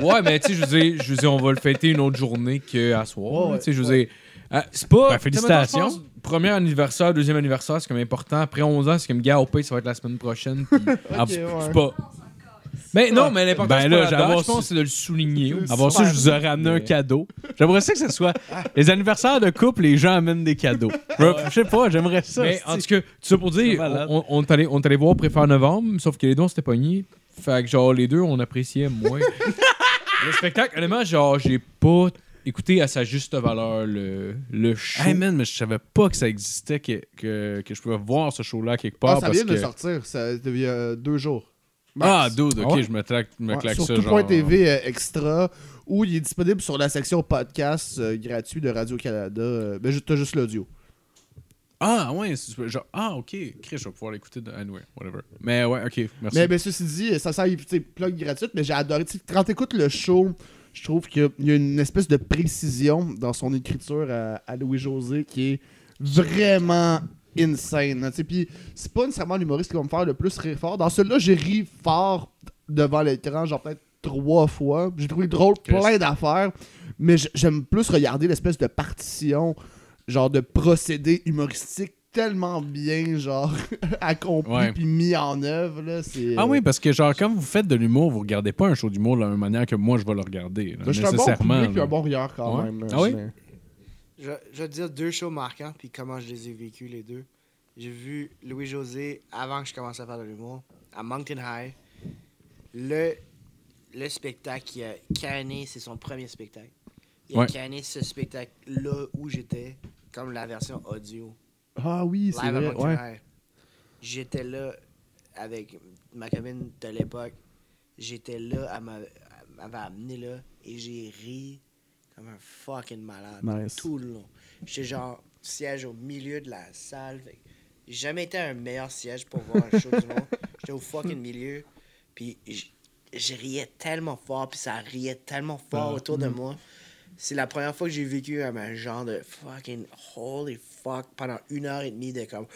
Ouais, mais tu sais, je veux dire, on va le fêter une autre journée qu'à soir. Ouais, tu sais, je veux ouais. dire. euh, c'est pas. Ben, félicitations. pense, Premier anniversaire, deuxième anniversaire, c'est comme important. Après 11 ans, c'est comme gars, au pays, ça va être la semaine prochaine. puis- Ah, c'est pas. Mais non, mais l'important, Ben c'est là, je pense, de le souligner. aussi. Avant ça, je vous ai ramené un cadeau. J'aimerais ça que ce soit les anniversaires de couple, les gens amènent des cadeaux. Je sais pas, j'aimerais ça. Mais en tout cas, tout ça pour dire, on, on, est allé, on est allé voir Préfère Novembre, sauf que les deux, on s'était pognés. Fait que, genre, les deux, on appréciait moins. le spectacle, honnêtement, genre, j'ai pas écouté à sa juste valeur le, le show. Hey man, mais je savais pas que ça existait, que, que, que je pouvais voir ce show-là quelque part. Ah, ça parce vient de que... sortir, ça il y a deux jours. Ah, dude, ok, Ah ouais? je me, claque, me Ouais, claque sur ça. genre... tout.tv euh, extra, où il est disponible sur la section podcast euh, gratuit de Radio-Canada. Euh, ben, t'as juste l'audio. Ah, ouais, genre, ah, ok, Chris, je vais pouvoir l'écouter de... anyway, whatever. Mais ouais, ok, merci. Mais ben, ceci dit, ça sert, tu plug gratuite, mais j'ai adoré. Tu sais, Quand t'écoutes le show, je trouve qu'il y a une espèce de précision dans son écriture à, à Louis-José qui est vraiment insane. sais. Puis c'est pas nécessairement l'humoriste qui va me faire le plus rire fort. Dans celui-là, j'ai ri fort devant l'écran, genre peut-être trois fois. J'ai trouvé drôle plein d'affaires, mais j'aime plus regarder l'espèce de partition, genre de procédé humoristique tellement bien, genre, accompli puis mis en œuvre, là. C'est, Ah euh, oui, parce que genre, quand vous faites de l'humour, vous regardez pas un show d'humour de la même manière que moi, je vais le regarder. là, Ben, je suis un bon nécessairement. public et là. un bon rieur quand Ouais. même. là, Ah oui? je- Je, vais te dire deux shows marquants, puis comment je les ai vécus, les deux. J'ai vu Louis-José avant que je commence à faire de l'humour, à Moncton High. Le, le spectacle qui a canné, c'est son premier spectacle. Il a Ouais. canné ce spectacle-là où j'étais, comme la version audio. Ah oui, c'est vrai. Ouais. J'étais là avec ma copine de l'époque. J'étais là, elle m'a- elle m'avait amené là, et j'ai ri comme un fucking malade Nice. tout le long. J'étais genre siège au milieu de la salle. J'ai jamais été un meilleur siège pour voir un show du monde. J'étais au fucking milieu. Puis je riais tellement fort, puis ça riait tellement fort Ah, autour mm. de moi. C'est la première fois que j'ai vécu comme un genre de fucking holy fuck pendant une heure et demie de comme.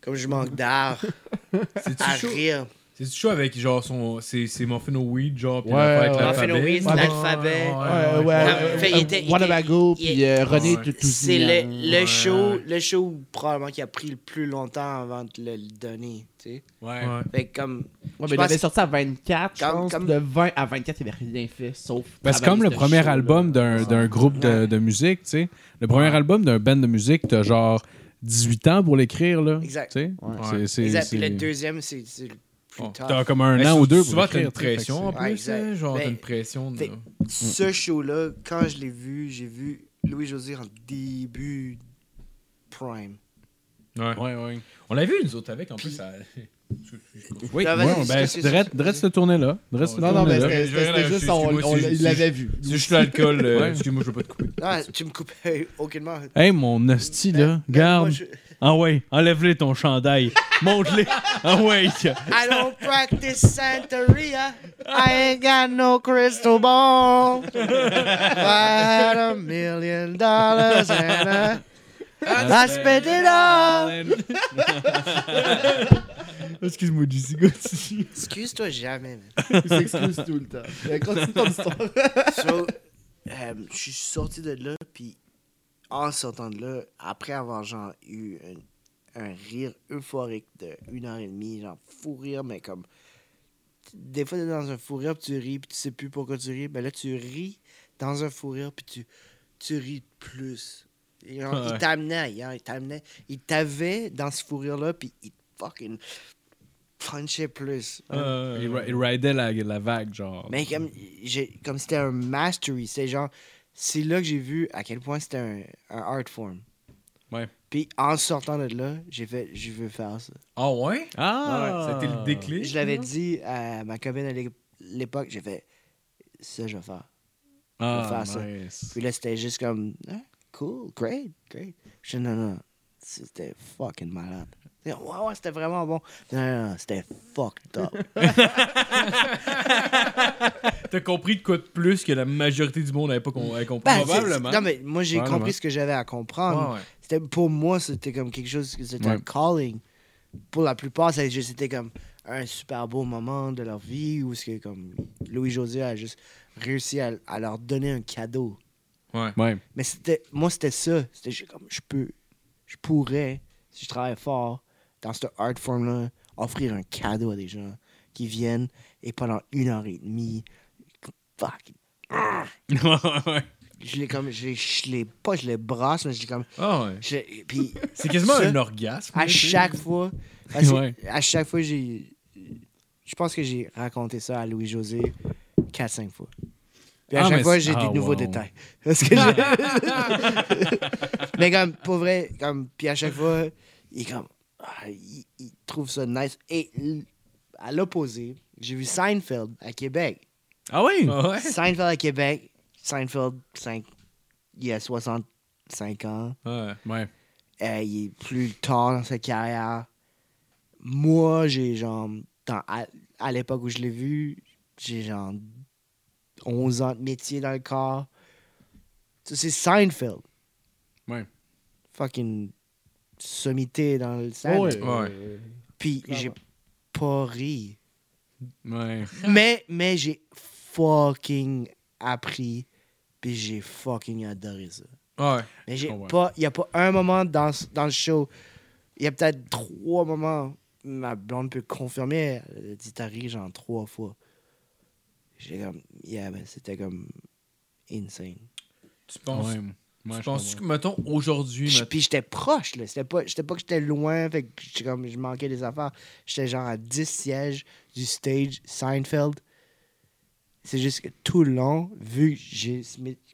Comme je manque d'air C'est-tu à chaud? rire. C'est-tu chaud avec genre son. C'est c'est weed, genre, puis Ouais, avec ouais. l'alphabet? Weed, Ouais, l'alphabet. ouais, Ouais, Wanabago, puis euh, René. C'est le, le Ouais, show, le show probablement qui a pris le plus longtemps avant de le donner. Tu sais. Ouais. Ouais. Fait que comme. Ouais, mais il avait sorti à 24, je Comme- pense. De 20 à 24, il avait rien fait, sauf. Ben, c'est comme le premier album d'un d'un groupe de, musique, tu sais. Le premier album d'un band de musique, t'as genre 18 ans pour l'écrire, là. Exact. Tu sais? C'est- c'est- Exact. Puis c'est- le deuxième, c'est c'est plus Oh. tough. T'as comme un Mais an ou deux pour Souvent, t'as une pression en Ouais, plus, exact. hein, genre, Ben, t'as une pression. De... Ce show-là, quand je l'ai vu, j'ai vu Louis-José en début prime. Ouais. Ouais, ouais. On l'a vu, nous autres, avec, en plus. Ça... Oui, Ah, ouais, ben, drette drette cette tournée-là. Drette Non, cette Non, non, mais c'était Je juste, on, l'avait vu. C'est juste l'alcool. euh, Ouais. Excuse-moi, je veux pas te couper. Non, tu me coupes aucunement. Hey, mon hostie, là. Ben, moi, Garde. Ah ouais, enlève-le ton chandail. Monte-le. Ah ouais. I don't practice Santeria. I ain't got no crystal ball. If I had a million dollars and I, I spent it all. Excuse-moi, Jesse, continue. Excuse-toi jamais, man. Il s'excuse tout le temps. Continue ton histoire. So, euh, je suis sorti de là, puis en sortant de là, après avoir genre eu un rire euphorique de une heure et demie, genre fou rire, mais comme. Des fois, t'es dans un fou rire, puis tu ris, puis tu sais plus pourquoi tu ris. Ben là, tu ris dans un fou rire, puis tu, tu ris plus. Et genre, Ouais. Il t'amenait ailleurs, il t'amenait. Il t'avait dans ce fou rire-là, puis il te fucking punchait plus. Euh, Il, il ridait la, la vague, genre. Mais comme, j'ai- comme c'était un mastery, c'est genre, c'est là que j'ai vu à quel point c'était un, un art form. Ouais. Puis en sortant de là, j'ai fait, je veux faire ça. Ah ouais? Ah! Ça a été le déclic? Je l'avais dit à ma copine à l'é- l'époque, j'ai fait, ça je vais faire. Ah, faire ça. Puis là, c'était juste comme, Ah, cool, great, great. Je dis, non, non, c'était fucking malade. Ouais, ouais, c'était vraiment bon. Non, non, non, c'était fucked up. T'as compris de quoi de plus que la majorité du monde n'avait pas com- avait compris? Ben, Probablement. Non, mais moi, j'ai Probablement. compris ce que j'avais à comprendre. Ouais, ouais. C'était pour moi, c'était comme quelque chose, c'était un calling. Pour la plupart, ça- c'était comme un super beau moment de leur vie où comme Louis José a juste réussi à, à leur donner un cadeau. Ouais. Ouais. Mais c'était moi, c'était ça. C'était comme je peux, je pourrais, si je travaille fort dans ce art form là, offrir un cadeau à des gens qui viennent et pendant une heure et demie, fuck, ouais. je les comme, je je les- pas je les brasse, mais je les comme, Ah ouais. je, puis C'est quasiment Ça, un orgasme. à chaque fois. Ouais. À chaque fois, j'ai. Je pense que j'ai raconté ça à Louis-José 4-5 fois. Puis à Ah, chaque fois, j'ai ah, des nouveaux wow. détails. Parce que j'ai- Mais comme, pour vrai, comme, puis à chaque fois, il est comme. Ah, il, il trouve ça nice. Et à l'opposé, j'ai vu Seinfeld à Québec. Ah oui? Ah ouais? Seinfeld à Québec. Seinfeld, 5, il a 65 ans. Ouais. Ouais. Euh, il est plus tard dans sa carrière. Moi, j'ai genre. dans- à à l'époque où je l'ai vu, j'ai genre 11 ans de métier dans le corps. Ça, c'est Seinfeld. Ouais. Fucking sommité dans le scène. Ouais. Puis j'ai pas ri. Ouais. mais mais j'ai fucking appris. Puis j'ai fucking adoré ça. Ouais. Mais j'ai pas. Il n'y a pas un moment dans, dans le show. Il y a peut-être trois moments. Ma blonde peut confirmer. Elle dit t'as ri genre trois fois. J'ai comme. Yeah, ben, c'était comme. Insane. Tu penses, Ouais. Je penses que, mettons, aujourd'hui, Puis, mettons- puis j'étais proche, là. C'était pas, j'étais pas que j'étais loin, fait que j'étais comme, je manquais des affaires. J'étais genre à 10 sièges du stage Seinfeld. C'est juste que tout le long, vu que j'ai.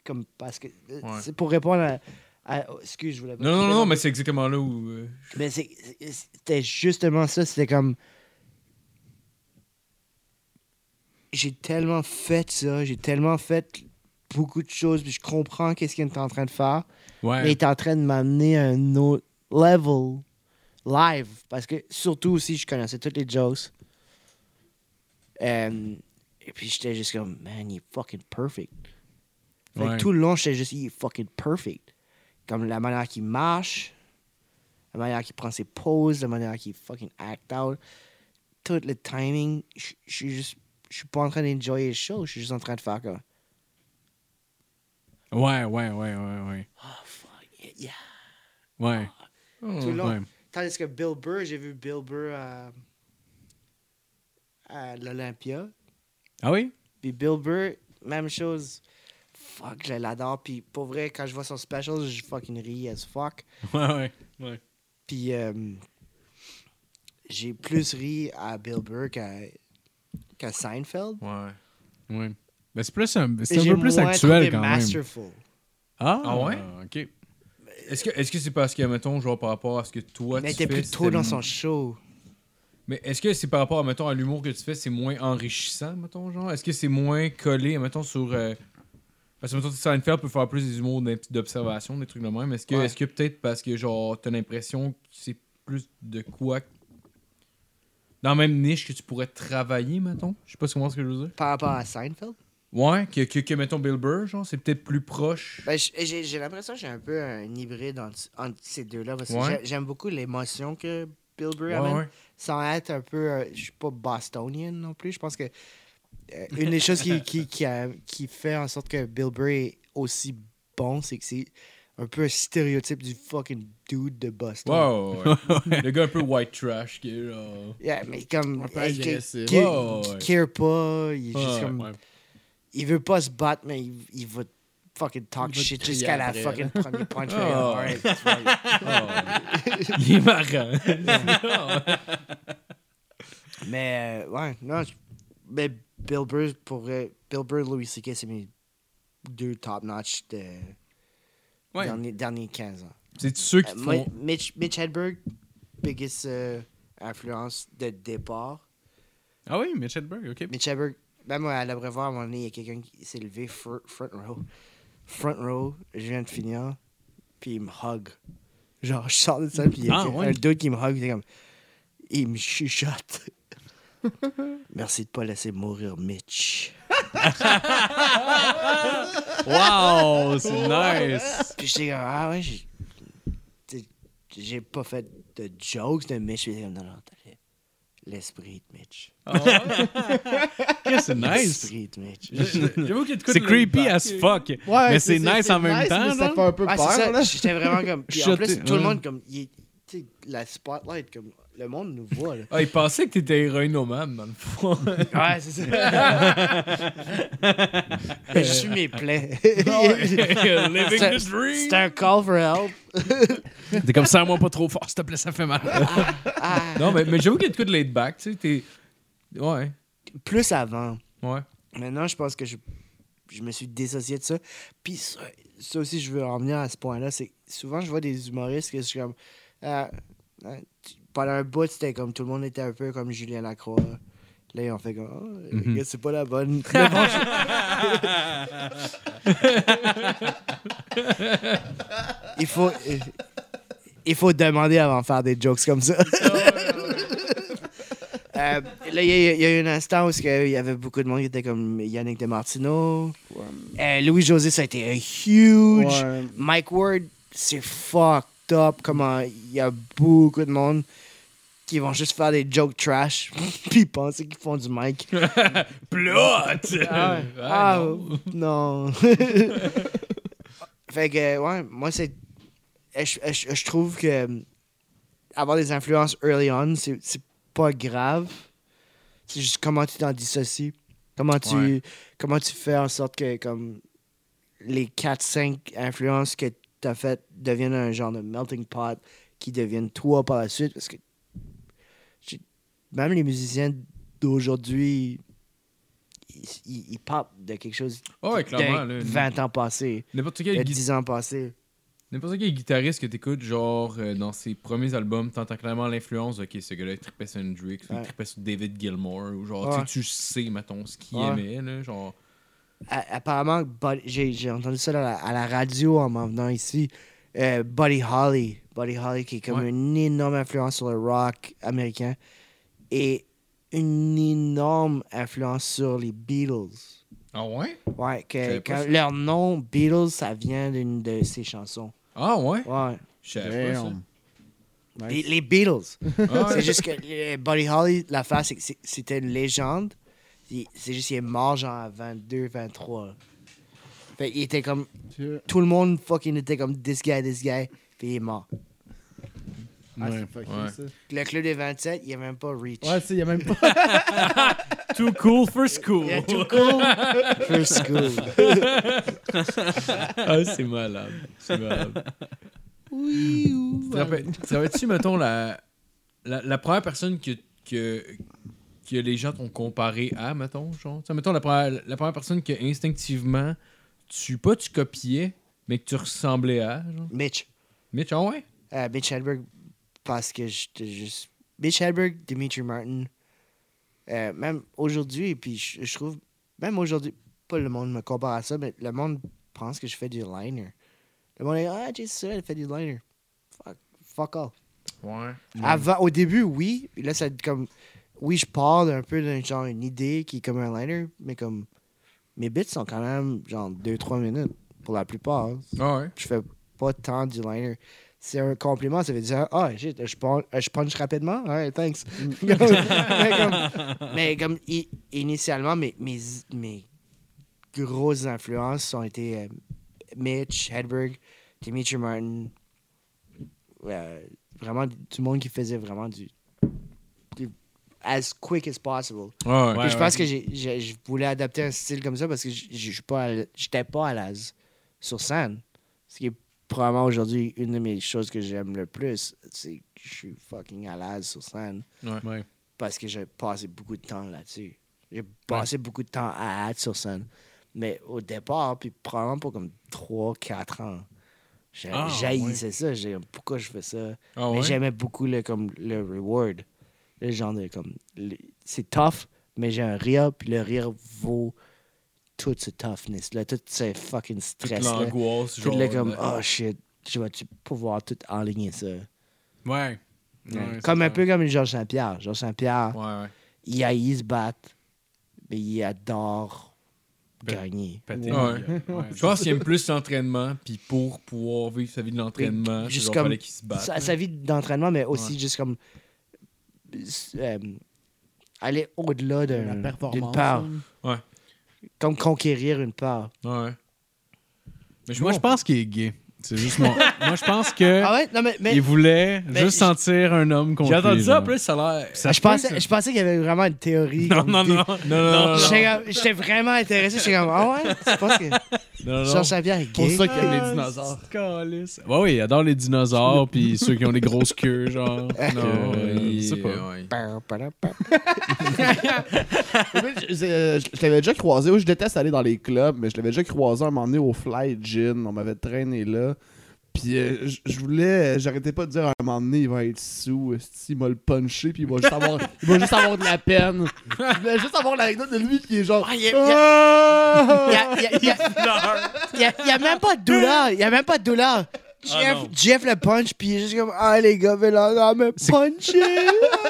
Comme, parce que. euh, Ouais. C'est pour répondre à. à- excuse, je voulais pas. Non, non, non, non, mais c'est exactement là où. euh, Mais c'était justement ça. C'était comme. J'ai tellement fait ça. J'ai tellement fait beaucoup de choses. Puis je comprends qu'est-ce qu'il est en train de faire. Ouais. Mais il est en train de m'amener à un autre level live. Parce que surtout aussi, je connaissais toutes les jokes. Euh, et puis j'étais juste comme, man, il est fucking perfect. Ouais. tout le long, j'étais juste, il est fucking perfect. Comme la manière qu'il marche, la manière qu'il prend ses poses, la manière qu'il fucking act out, tout le timing. Je je suis juste, je suis pas en train d'enjoyer le show, je suis juste en train de faire comme, Ouais, ouais, ouais, ouais, ouais. oh fuck, yeah. Ouais. Tout le long. Ouais. Tandis que Bill Burr, j'ai vu Bill Burr à, à l'Olympia. Ah oui? Puis Bill Burr, même chose. Fuck, je l'adore. Puis pour vrai, quand je vois son special, je fucking ris as fuck. Ouais, ouais. ouais. Puis euh, j'ai plus ri à Bill Burr qu'à qu'à Seinfeld. Ouais. Ouais. C'est plus un, c'est Mais un peu plus actuel quand même. masterful. Ah, Ah ouais? OK. Est-ce que est-ce que c'est parce que, mettons, genre par rapport à ce que toi Mais tu il était fais, plus tôt c'était dans son show. Mais est-ce que c'est par rapport, mettons, à l'humour que tu fais, c'est moins enrichissant, mettons, genre? Est-ce que c'est moins collé, mettons, sur... euh, Parce que, mettons, Seinfeld peut faire plus des humours d'observation, des trucs de même. Est-ce que, Ouais. est-ce que peut-être parce que, genre, t'as l'impression que c'est plus de quoi... Dans la même niche que tu pourrais travailler, mettons? Je sais pas comment ce que je veux dire. Par rapport à Seinfeld? Ouais, que, que, que, mettons, Bill Burr, genre, c'est peut-être plus proche. Ben, j'ai j'ai l'impression que j'ai un peu un hybride entre, entre ces deux-là. Parce que Ouais. j'ai- j'aime beaucoup l'émotion que Bill Burr Ouais, amène. ouais. Sans être un peu. euh, je suis pas bostonian non plus. Je pense que euh, une des choses qui, qui, qui, a- qui fait en sorte que Bill Burr est aussi bon, c'est que c'est un peu un stéréotype du fucking dude de Boston. Ouais, ouais. Le gars un peu white trash qui est genre. Yeah, mais comme. Un peu qui- agressif. qui- ouais, qui care pas. Il est juste comme. ouais. Il veut pas se battre, mais il, il va fucking talk shit jusqu'à la fucking premier punch. Alright, that's right. Il est marrant. Mais, euh, ouais, non. je- Mais Bill Burr, pour vrai, Bill Burr, Louis C.K., c'est mes deux top-notch de Ouais. derniers, derniers 15 ans. C'est ceux qui Euh, font. Mitch, Mitch Hedberg, biggest euh, influence de départ. Ah oui, Mitch Hedberg, ok. Mitch Hedberg, même à l'abreuvoir, à un moment donné, il y a quelqu'un qui s'est levé fr- front row. Front row, je viens de finir, puis il me hug. Genre, je sors de ça, puis il y a Ah, quelqu'un- ouais? un dude qui me hug, il comme. Il me chuchote. Merci de pas laisser mourir Mitch. Wow, c'est nice. Puis j'étais comme, ah ouais, j'ai. pas fait de jokes de Mitch. Puis comme, non, non, l'esprit de Mitch. Ok, c'est nice. L'esprit de Mitch. C'est creepy as fuck. Ouais, mais c'est nice en même temps, mais ça fait un peu peur. J'étais vraiment comme. Puis en plus, tout le monde, comme. Il, est- la spotlight, comme. Le monde nous voit, là. Ah, il pensait que t'étais héroïnomane, dans le fond. Ouais, c'est ça. je suis mes plaies. Living the dream. C'est un call for help. T'es comme ça, moi pas trop fort, s'il te plaît, ça fait mal. Ah, Non, mais, mais j'avoue qu'il y a de quoi de laid back, tu sais. T'es. Ouais. plus avant. Ouais. Maintenant, je pense que je, je me suis dissocié de ça. Puis ça, ça aussi, je veux en venir à ce point-là. C'est que souvent, je vois des humoristes que je suis comme. Ah, tu- pendant un bout, c'était comme tout le monde était un peu comme Julien Lacroix. Là, ils ont fait comme. Oh, Mhm. c'est pas la bonne. le bon ch- il faut. Il faut demander avant de faire des jokes comme ça. Euh, là, il y, a- il y a eu un instant où il y avait beaucoup de monde qui était comme Yannick Demartino. Euh, Louis-José, ça a été un huge. Ouais. Mike Ward, c'est fucked up. Comment il y a beaucoup de monde qui vont juste faire des jokes trash puis penser qu'ils font du mic. Plot! Ah, ah, non. fait que, ouais, moi, c'est. Je, je- je trouve que euh, avoir des influences early on, c'est c'est pas grave. C'est juste comment tu t'en dissocies. Comment tu, Ouais. comment tu fais en sorte que comme les 4-5 influences que tu as faites deviennent un genre de melting pot qui deviennent toi par la suite. Parce que même les musiciens d'aujourd'hui, ils, ils, ils partent de quelque chose ouais, clairement. de là, 20 ans passés, N'importe quel, gui- 10 ans passés. n'importe quel guitariste que t'écoutes, genre, euh, dans ses premiers albums, t'entends clairement l'influence. Ok, ce gars-là, il trippait sur Hendrix, ou il Ouais. trippait sur David Gilmour, ou genre, Ouais. tu sais, tu sais, mettons, ce qu'il aimait, là, genre. Apparemment, j'ai entendu ça à la, à la radio en m'en venant ici. Euh, Buddy Holly. Buddy Holly qui est comme Ouais. une énorme influence sur le rock américain et une énorme influence sur les Beatles. Ah ouais? Ouais, que, quand- leur nom Beatles, ça vient d'une de ses chansons. Ah ouais? Ouais. Je savais pas ça. Damn. Les, les Beatles. Ah ouais. C'est juste que euh, Buddy Holly, la face, c'était une légende. C'est juste qu'il est mort genre à 22, 23. Fait il était comme. Tout le monde fucking était comme this guy, this guy. Puis il est mort. Ah, Ouais. fucké, Ouais. ça. Le club des 27, il n'y a même pas reach. Ouais, il y a même pas. Too cool for school. Yeah, too cool for school. Ah, c'est malade. C'est malade. Rappelles- tu te rappelles-tu, mettons, la, la, la première personne que, que, que les gens t'ont comparé à, mettons, genre? Mettons, la première, la première personne que instinctivement, tu, pas tu copiais, mais que tu ressemblais à, genre? Mitch. Mitch, ah ouais? Euh, Mitch Hedberg, parce que j'étais juste. Mitch Hedberg, Dimitri Martin. Euh, même aujourd'hui, puis je, je trouve. Même aujourd'hui, pas le monde me compare à ça, mais le monde pense que je fais du liner. Le monde est Ah, j'ai ça, elle fait du liner. Fuck, fuck off. Ouais. Avant, au début, oui. Puis Là, c'est comme. Oui, je parle un peu d'un genre une idée qui est comme un liner, mais comme. Mes bits sont quand même genre 2-3 minutes pour la plupart. Ah ouais? Je fais pas tant du liner. C'est un compliment, ça veut dire Ah, shit, je punch, je punch rapidement? Alright, thanks. mais comme, mais comme i- initialement, mes, mes, mes grosses influences ont été euh, Mitch, Hedberg, Dimitri Martin. euh, vraiment du monde qui faisait vraiment du- as quick as possible. Ouais, ouais. Puis Ouais, je ouais. pense que j'ai- j'ai- je voulais adapter un style comme ça parce que je pas j'étais pas à l'aise sur scène. Ce qui est probablement aujourd'hui une de mes choses que j'aime le plus. C'est que je suis fucking à l'aise sur scène Ouais. parce que j'ai passé beaucoup de temps là-dessus. J'ai passé beaucoup de temps à être sur scène. Mais au départ, puis probablement pour comme 3-4 ans, j'ai Ah, j'haïssais ça. J'ai pourquoi je fais ça? Ah Mais ouais? j'aimais beaucoup le, comme, le reward. Le genre de comme. C'est tough, mais j'ai un rire, puis le rire vaut tout ce toughness-là, tout ce fucking Toute stress-là. l'angoisse, Tout genre. le comme, là. oh shit, je vais-tu pouvoir tout enligner ça? Ouais. Ouais, comme un peu comme Georges Saint-Pierre. Georges Saint-Pierre, Ouais, ouais. il haït se battre, mais il adore gagner. Péter. Ouais. Ouais. Je pense qu'il aime plus l'entraînement, puis pour pouvoir vivre sa vie de l'entraînement, il juste genre comme- fallait qu'il se batte. sa, sa vie d'entraînement, mais aussi Ouais. juste comme euh, aller au-delà d'une peur. là. Comme conquérir une peur. Ouais. Mais je Moi, je pense qu'il est gay. C'est juste mon. Moi, je pense que Ah ouais? Non, mais. mais il voulait mais juste sentir un homme contre J'ai entendu ça, plus, ça a l'air. Ça je, pensais, ça. je pensais qu'il y avait vraiment une théorie. Non, non, non. Non, non, non. non. J'étais comme- J'étais vraiment intéressé. J'étais comme, ah ouais? Tu penses que non, non. Saint-Pierre est Pour gay? ça qu'il aime les Ah, dinosaures. c'est calice. Ouais, oui, il adore les dinosaures, puis ceux qui ont des grosses queues, genre. Non, Euh, il- je sais pas. ouais. Pam, pam, pam. Mais je, je- je l'avais déjà croisé. Oui, je déteste aller dans les clubs, mais je l'avais déjà croisé un moment donné au Fly Gin. On m'avait traîné là. Puis euh, je- je voulais, j'arrêtais pas de dire à un moment donné, il va être sous, il m'a le punché, puis il va juste avoir, il va juste avoir de la peine. Je voulais juste avoir l'anecdote de lui qui est genre. Il y a- Ah! Y a même pas de douleur. Il y a même pas de douleur. Jeff, non. Jeff le punch, puis il est juste comme, ah les gars, mais là, là, me puncher.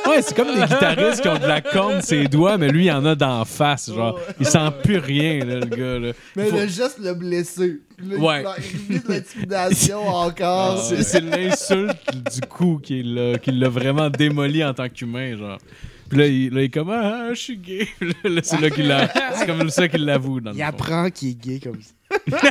Ouais, c'est comme des guitaristes qui ont de la corne ses doigts, mais lui, il en a d'en face, genre. Il sent plus rien, là, le gars, là. Mais Faut- le geste blessé. Puis là, il Ouais. de l'intimidation encore. C'est c'est l'insulte du coup qui l'a qui l'a vraiment démoli en tant qu'humain, genre. Puis là, il, là, il est comme Ah, je suis gay. C'est là qu'il l'a. C'est comme ça qu'il l'avoue. dans le Il fond. apprend qu'il est gay comme ça.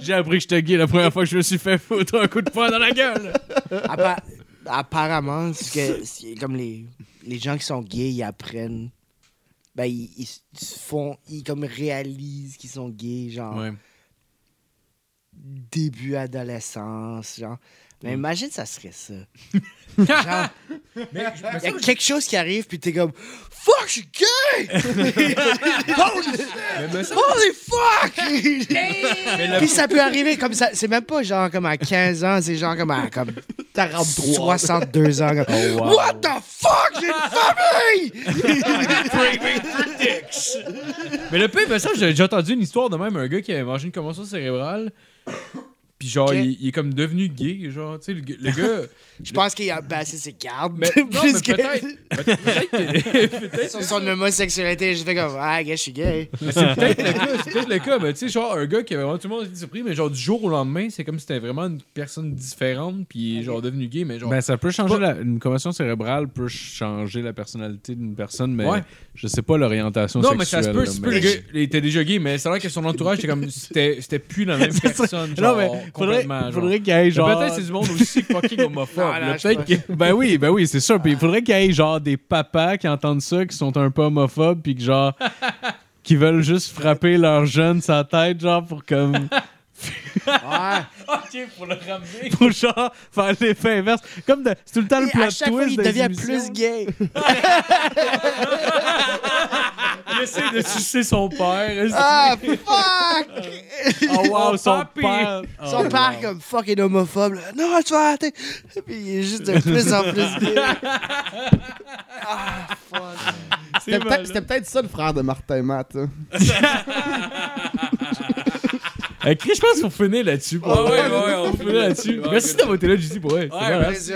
J'ai appris que j'étais gay la première fois que je me suis fait foutre un coup de poing dans la gueule. Appa- apparemment, c'est que c'est comme les, les gens qui sont gays, ils apprennent. Ben, ils, ils s- font. Ils comme réalisent qu'ils sont gays, genre Ouais. début adolescence, genre. Mais Mm. imagine, ça serait ça. genre, il y a quelque chose qui arrive, puis t'es comme Fuck, je suis gay! Holy, holy fuck! la- puis ça peut arriver comme ça. C'est même pas genre comme à 15 ans, c'est genre comme à comme 43. 62 ans. Comme, Oh, wow. What the fuck? J'ai une famille! Mais le pire, mais ça, j'ai déjà entendu une histoire de même un gars qui avait mangé une commotion cérébrale. Puis genre, il, il est comme devenu gay, genre, tu sais, le, gars- le gars. Je pense qu'il a baissé ses gardes. Mais, non, plus mais que peut-être. Peut-être sur son homosexualité. Je fais comme, ah, gars, je suis gay. Mais c'est peut-être le cas, c'est peut-être le cas, mais tu sais, genre, un gars qui avait vraiment tout le monde était surpris, mais genre, du jour au lendemain, c'est comme si c'était vraiment une personne différente, puis il est genre devenu gay, mais genre. Ben, ça peut changer pas- la- une commotion cérébrale peut changer la personnalité d'une personne, mais Ouais. je sais pas l'orientation non, sexuelle. mais ça se peut, mais- le gars, il était déjà gay, mais c'est vrai que son entourage, c'était comme, c'était c'était plus la même personne, Non, genre, mais faudrait, complètement, genre. faudrait qu'il y ait genre. Peut-être c'est du monde aussi fucking homophobe. Non, non, là. pense- que. Ben oui, ben oui, c'est sûr. Puis il faudrait qu'il y ait genre des papas qui entendent ça, qui sont un peu homophobes, puis que genre. qui veulent juste frapper leur jeune sa tête, genre pour comme. Ouais. Ok, pour le ramener. pour genre faire l'effet inverse. Comme de- c'est tout le temps le Et plot à chaque fois, twist il des devient émissions. plus gay. Il essaie de sucer son père. Ah, fuck! Oh wow, Oh, son papi. père. Oh, Son père, wow. comme fucking homophobe. là. Non, tu vas arrêter. Puis il est juste de plus en plus gay. Ah, fuck. C'était peut-être c'était peut-être ça le frère de Martin Matt. hein. Euh, Chris, je pense qu'il faut finir là-dessus. Ah vrai. ouais, ouais, on finir là-dessus. Ouais, Merci d'avoir été là, JC, pour vrai. Ouais, merci.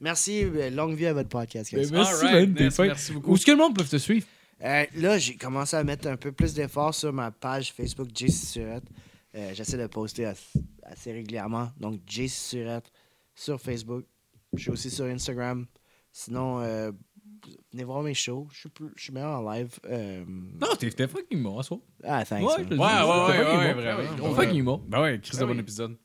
Merci. euh, Longue vie à votre podcast. Ben, Merci, Alright, man, nice, fin. merci beaucoup. Où est-ce que le monde peut te suivre? Euh, là, j'ai commencé à mettre un peu plus d'efforts sur ma page Facebook JC Surette. Euh, J'essaie de poster as- assez régulièrement. Donc, JC Surette sur Facebook. Je suis aussi sur Instagram. Sinon, euh, venez voir mes shows. Je suis, plus- je suis meilleur en live. Euh, Non, t'es fucking bon, en soi. Ah, thanks. Ouais. Ouais, ouais, ouais, fucking ouais, bon. vraiment. On fucking bon. Ben ouais, Chris de bon oui. épisode.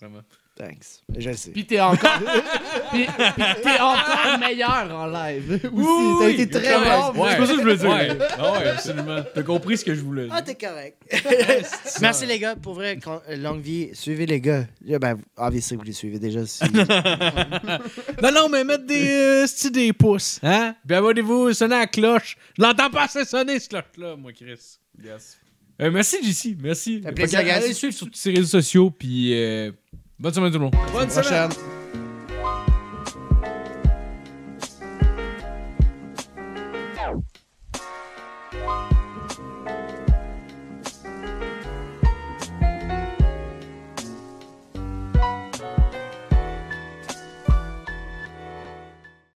Vraiment. Thanks. Je le sais. Puis t'es encore. puis, puis t'es encore meilleur en live. Aussi. Oui, T'as été très bon. ouais. C'est pas ça que je voulais dire. Ouais. Ah ouais, absolument. T'as compris ce que je voulais Ah, dire. t'es correct. Merci les gars, pour vrai, con- euh, longue vie. Suivez les gars. Yeah, Ben, obviously, vous les suivez déjà. Si... Non, non, mais mettre des, euh, sti- des pouces. Hein? Puis abonnez-vous, sonnez à la cloche. Je l'entends pas assez sonner, cette cloche-là, moi, Chris. Yes. Euh, merci, JC. Merci. fait plaisir, que, guys. Allez suivre sur tous ces réseaux sociaux. Puis euh, bonne semaine tout le monde. Bonne Prochaine.